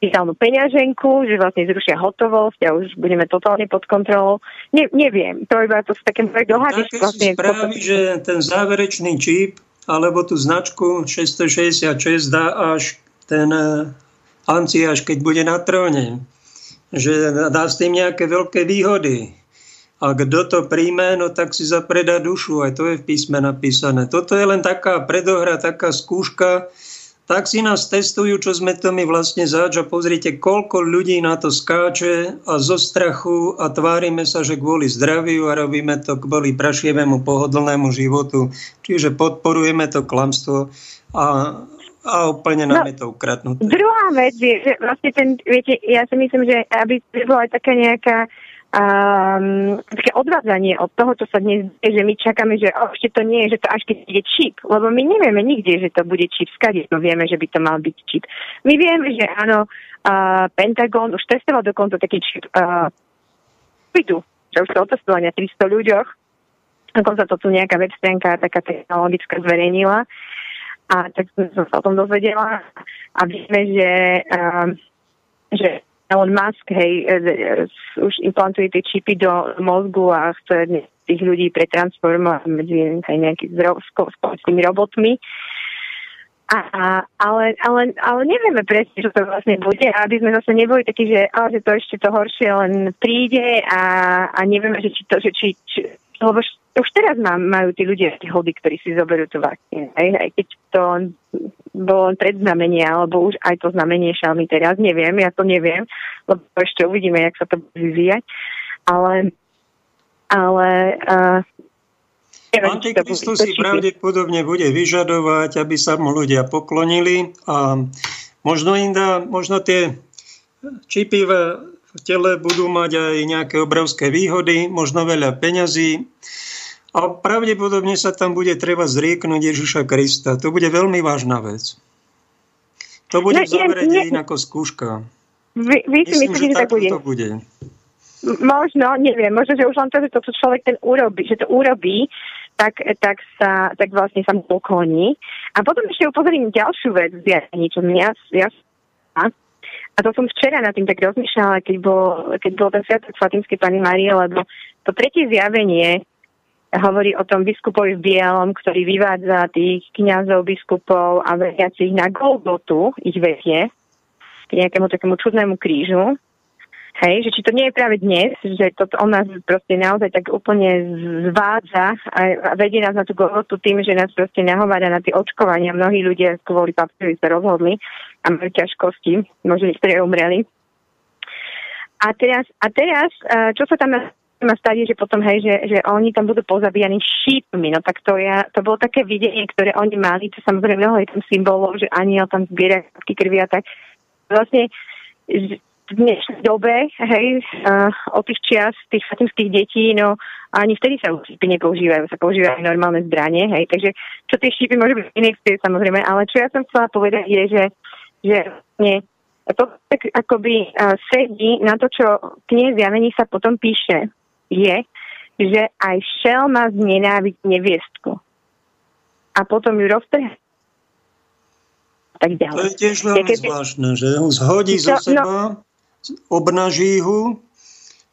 digitálnu peňaženku, že vlastne zrušia hotovosť a už budeme totálne pod kontrolou. Ne, neviem, to iba to sú také moje dohady. Vlastne, spraví, to... že ten záverečný čip alebo tú značku 666 dá až ten eh, Anciáš, keď bude na tróne. Že dá s tým nejaké veľké výhody. A kto to príjme, no tak si zapredá dušu. Aj to je v písme napísané. Toto je len taká predohra, taká skúška, tak si nás testujú, čo sme to my vlastne zač a pozrite, koľko ľudí na to skáče a zo strachu a tvárime sa, že kvôli zdraviu a robíme to kvôli prašievému pohodlnému životu. Čiže podporujeme to klamstvo a, a úplne nám no, je to ukradnuté. Druhá vec je, že vlastne ten, viete, ja si myslím, že aby bola taká nejaká um, také odvádzanie od toho, čo sa dnes deje, že my čakáme, že oh, ešte to nie je, že to až keď bude čip, lebo my nevieme nikde, že to bude čip, skade no vieme, že by to mal byť čip. My vieme, že áno, uh, Pentagon už testoval dokonca taký čip uh, vidu, že už sa otestovali na 300 ľuďoch, dokonca to tu nejaká web stránka taká technologická zverejnila. A tak som sa o tom dozvedela. A vieme, že, uh, že Elon Musk, hej, e, e, už implantuje tie čipy do mozgu a chce tých ľudí pretransformovať medzi nejakými tými robotmi. A, ale, ale, ale nevieme presne, čo to vlastne bude, aby sme zase neboli takí, že, ale, že to ešte to horšie len príde a, a nevieme, že či to, že či, či lebo už teraz má, majú tí ľudia hody, ktorí si zoberú tú vakcínu. Aj, aj keď to bolo len predznamenie, alebo už aj to znamenie Xiaomi teraz, neviem, ja to neviem, lebo ešte uvidíme, jak sa to bude vyvíjať. Ale, ale uh, Antikristus si pravdepodobne bude vyžadovať, aby sa mu ľudia poklonili a možno im dá, možno tie čipy v tele budú mať aj nejaké obrovské výhody, možno veľa peňazí, a pravdepodobne sa tam bude treba zrieknúť Ježiša Krista. To bude veľmi vážna vec. To bude no, v závere dejín ako skúška. Vy, vy si myslíte, že, tak bude? To bude. Možno, neviem, možno, že už len to, že to, človek ten urobí, že to urobí, tak, tak, sa, tak vlastne sa mu pokloní. A potom ešte upozorím ďalšiu vec v zjavení, čo mňa, ja, a to som včera na tým tak rozmýšľala, keď bol, keď bol ten sviatok Fatimskej Pani Marie, lebo to tretie zjavenie hovorí o tom biskupovi v Bielom, ktorý vyvádza tých kňazov, biskupov a veriacich na Golgotu, ich vedie, k nejakému takému čudnému krížu. Hej, že či to nie je práve dnes, že to on nás proste naozaj tak úplne zvádza a vedie nás na tú Golgotu tým, že nás proste nahovára na tie očkovania. Mnohí ľudia kvôli papieri sa rozhodli a mali ťažkosti, možno niektorí umreli. A teraz, a teraz, čo sa tam ma stať, že potom, hej, že, že oni tam budú pozabíjani šípmi, no tak to, ja, to bolo také videnie, ktoré oni mali, to samozrejme mnoho je tam symbolov, že aniel tam zbiera krvi a tak. Vlastne v dnešnej dobe, hej, uh, od tých čias tých fatimských detí, no ani vtedy sa šípy nepoužívajú, sa používajú normálne zbranie, hej, takže čo tie šípy môžu byť inekcie samozrejme, ale čo ja som chcela povedať je, že, že nie, to tak akoby uh, sedí na to, čo kniez Javení sa potom píše, je, že aj šel má znenáviť neviestku. A potom ju roztrhne tak ďalej. To je tiež veľmi zvláštne, že ho zhodí to, zo no- seba, no, obnaží ho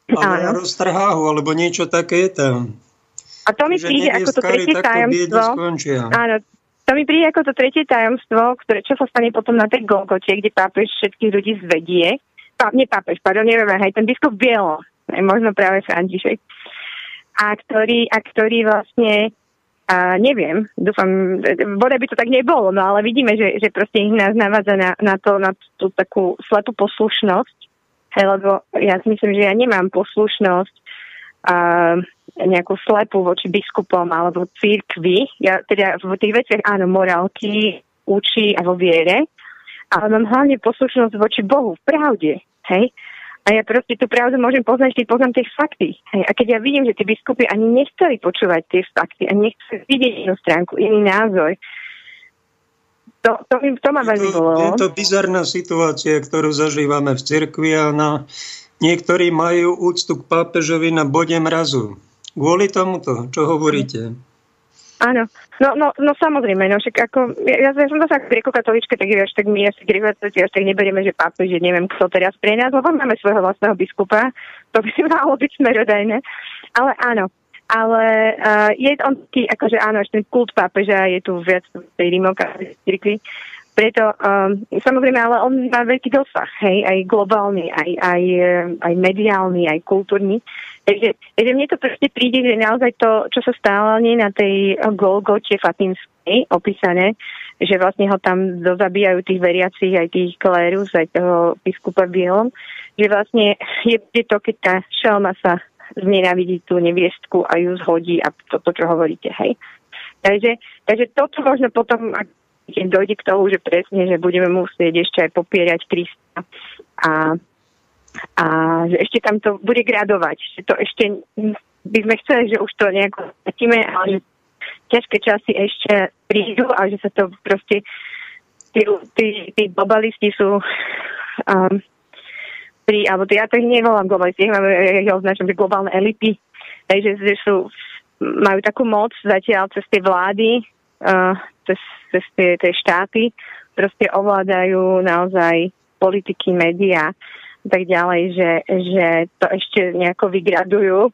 a roztrhá ho, alebo niečo také je tam. A to mi príde ako to tretie tajomstvo. Áno, to mi príde ako to tretie tajomstvo, ktoré, čo sa stane potom na tej Golgote, kde pápež všetkých ľudí zvedie. Pá, nie pápež, pardon, nevieme, hej, ten biskup Bielo, možno práve František. A ktorý, a ktorý vlastne a neviem, dúfam, bodaj by to tak nebolo, no ale vidíme, že, že proste ich nás navádza na, na, to, na tú takú slepú poslušnosť, hej, lebo ja si myslím, že ja nemám poslušnosť a, nejakú slepú voči biskupom alebo církvi. Ja teda v tých veciach áno, morálky učí a vo viere, ale mám hlavne poslušnosť voči Bohu v pravde, hej. A ja proste tú pravdu môžem poznať, keď poznám tie fakty. Hej. A keď ja vidím, že tí biskupy ani nechceli počúvať tie fakty a nechceli vidieť inú stránku, iný názor, to, to, to ma veľmi bolo. Je to bizarná situácia, ktorú zažívame v cirkvi a na, niektorí majú úctu k pápežovi na bode mrazu. Kvôli tomuto, čo hovoríte? Áno, no, no, no samozrejme, no však ako, ja, ja som zase ako katolička, tak až tak my asi až tak neberieme, že pápež, že neviem kto teraz pre nás, lebo máme svojho vlastného biskupa, to by *laughs* malo byť smerodajné, ale áno, ale uh, je on taký, akože áno, až ten kult pápeža je tu viac v tej rímokárskej preto um, samozrejme, ale on má veľký dosah, hej, aj globálny, aj, aj, eh, aj mediálny, aj kultúrny. Takže, takže mne to proste príde, že naozaj to, čo sa stalo nie na tej Golgote Fatimskej opísané, že vlastne ho tam dozabíjajú tých veriacich, aj tých klérus, aj toho biskupa Bielom, že vlastne je to, keď tá šelma sa znenavidí tú neviestku a ju zhodí a toto, čo hovoríte, hej. Takže, takže toto možno potom, ak dojde k tomu, že presne, že budeme musieť ešte aj popierať Krista a, a že ešte tam to bude gradovať, že to ešte by sme chceli, že už to nejako stratíme, ale ťažké časy ešte prídu a že sa to proste tí, tí, tí sú um, pri, alebo ja to ich nevolám globalisti, ja, ja označujem, že globálne elity, takže že sú, majú takú moc zatiaľ cez tie vlády, uh, cez, cez tie, tie štáty, proste ovládajú naozaj politiky, médiá tak ďalej, že, že to ešte nejako vygradujú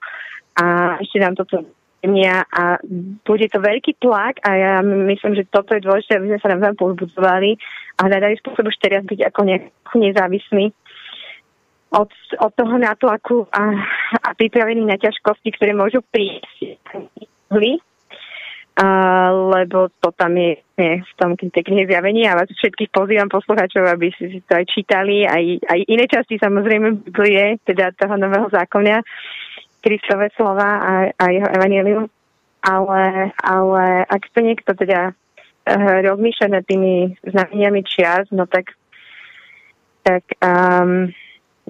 a ešte nám toto mňa a bude to veľký tlak a ja myslím, že toto je dôležité, aby sme sa navzájom povzbudzovali a hľadali spôsob už teraz byť ako nezávislí od, od toho nátlaku a, a pripravení na ťažkosti, ktoré môžu prísť. A, lebo to tam je, je v tom tej knihe zjavení a vás všetkých pozývam poslucháčov, aby si, to aj čítali, aj, aj iné časti samozrejme Biblie, teda toho nového zákona Kristové slova a, a jeho evanelium. Ale, ale ak to niekto teda uh, rozmýšľa nad tými znameniami čias, no tak, tak um,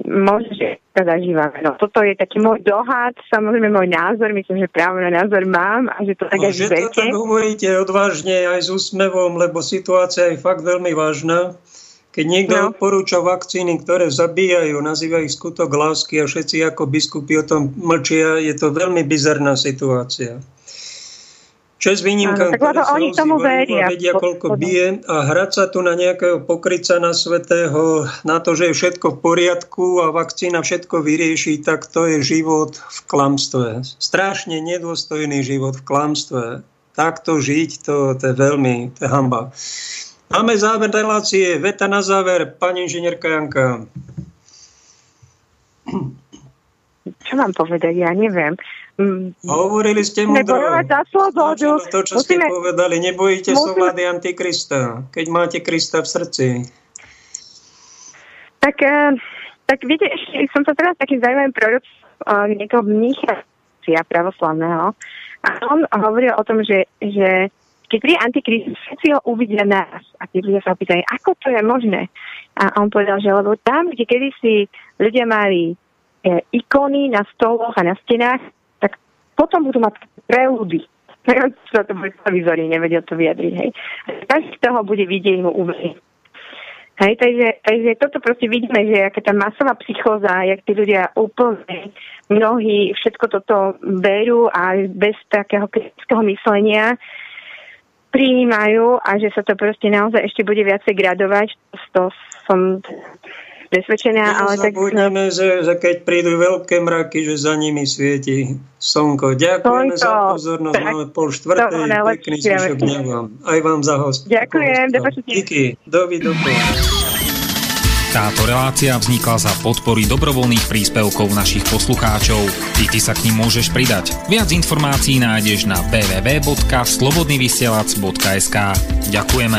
možno, že to zažívame. No, toto je taký môj dohad, samozrejme môj názor, myslím, že právo na názor mám a že to tak no, aj že to tak hovoríte odvážne aj s úsmevom, lebo situácia je fakt veľmi vážna. Keď niekto no. odporúča vakcíny, ktoré zabíjajú, nazýva ich skutok lásky a všetci ako biskupy o tom mlčia, je to veľmi bizarná situácia. Čes výnimkám, ktoré sa oni tomu veria. vedia, koľko bije a hrať sa tu na nejakého pokryca na svetého, na to, že je všetko v poriadku a vakcína všetko vyrieši, tak to je život v klamstve. Strašne nedôstojný život v klamstve. Takto žiť, to, to je veľmi, to je hamba. Máme záver relácie. Veta na záver, pani inžinierka Janka. Čo mám povedať? Ja neviem. Mm. Hovorili ste mu za slobodu. To, čo Musíme... ste povedali, nebojíte Musíme... sa vlády Antikrista, keď máte Krista v srdci. Tak, eh, tak viete, ešte som sa teraz takým zaujímavým prorok uh, niekoho mnícha pravoslavného a on hovoril o tom, že, že keď príde Antikristus, všetci ho uvidia nás. A tí ľudia sa opýtajú, ako to je možné? A on povedal, že lebo tam, kde kedysi ľudia mali e, ikony na stoloch a na stenách, potom budú mať preúdy. sa to bude televízory, nevedel to vyjadriť. Hej. Každý z toho bude vidieť mu uverí. Hej, takže, takže toto proste vidíme, že aká tá masová psychóza, jak tí ľudia úplne mnohí všetko toto berú a bez takého kritického myslenia prijímajú a že sa to proste naozaj ešte bude viacej gradovať. To som presvedčená, ale tak... Zabudneme, že, že keď prídu veľké mraky, že za nimi svieti slnko. Ďakujeme slnko, za pozornosť. Tak, Máme pol štvrtej. Pekný zvyšok dňa vám. Aj vám za host. Ďakujem. Díky. Dovidenia. Táto relácia vznikla za podpory dobrovoľných príspevkov našich poslucháčov. Ty, ty sa k ním môžeš pridať. Viac informácií nájdeš na www.slobodnyvysielac.sk Ďakujeme.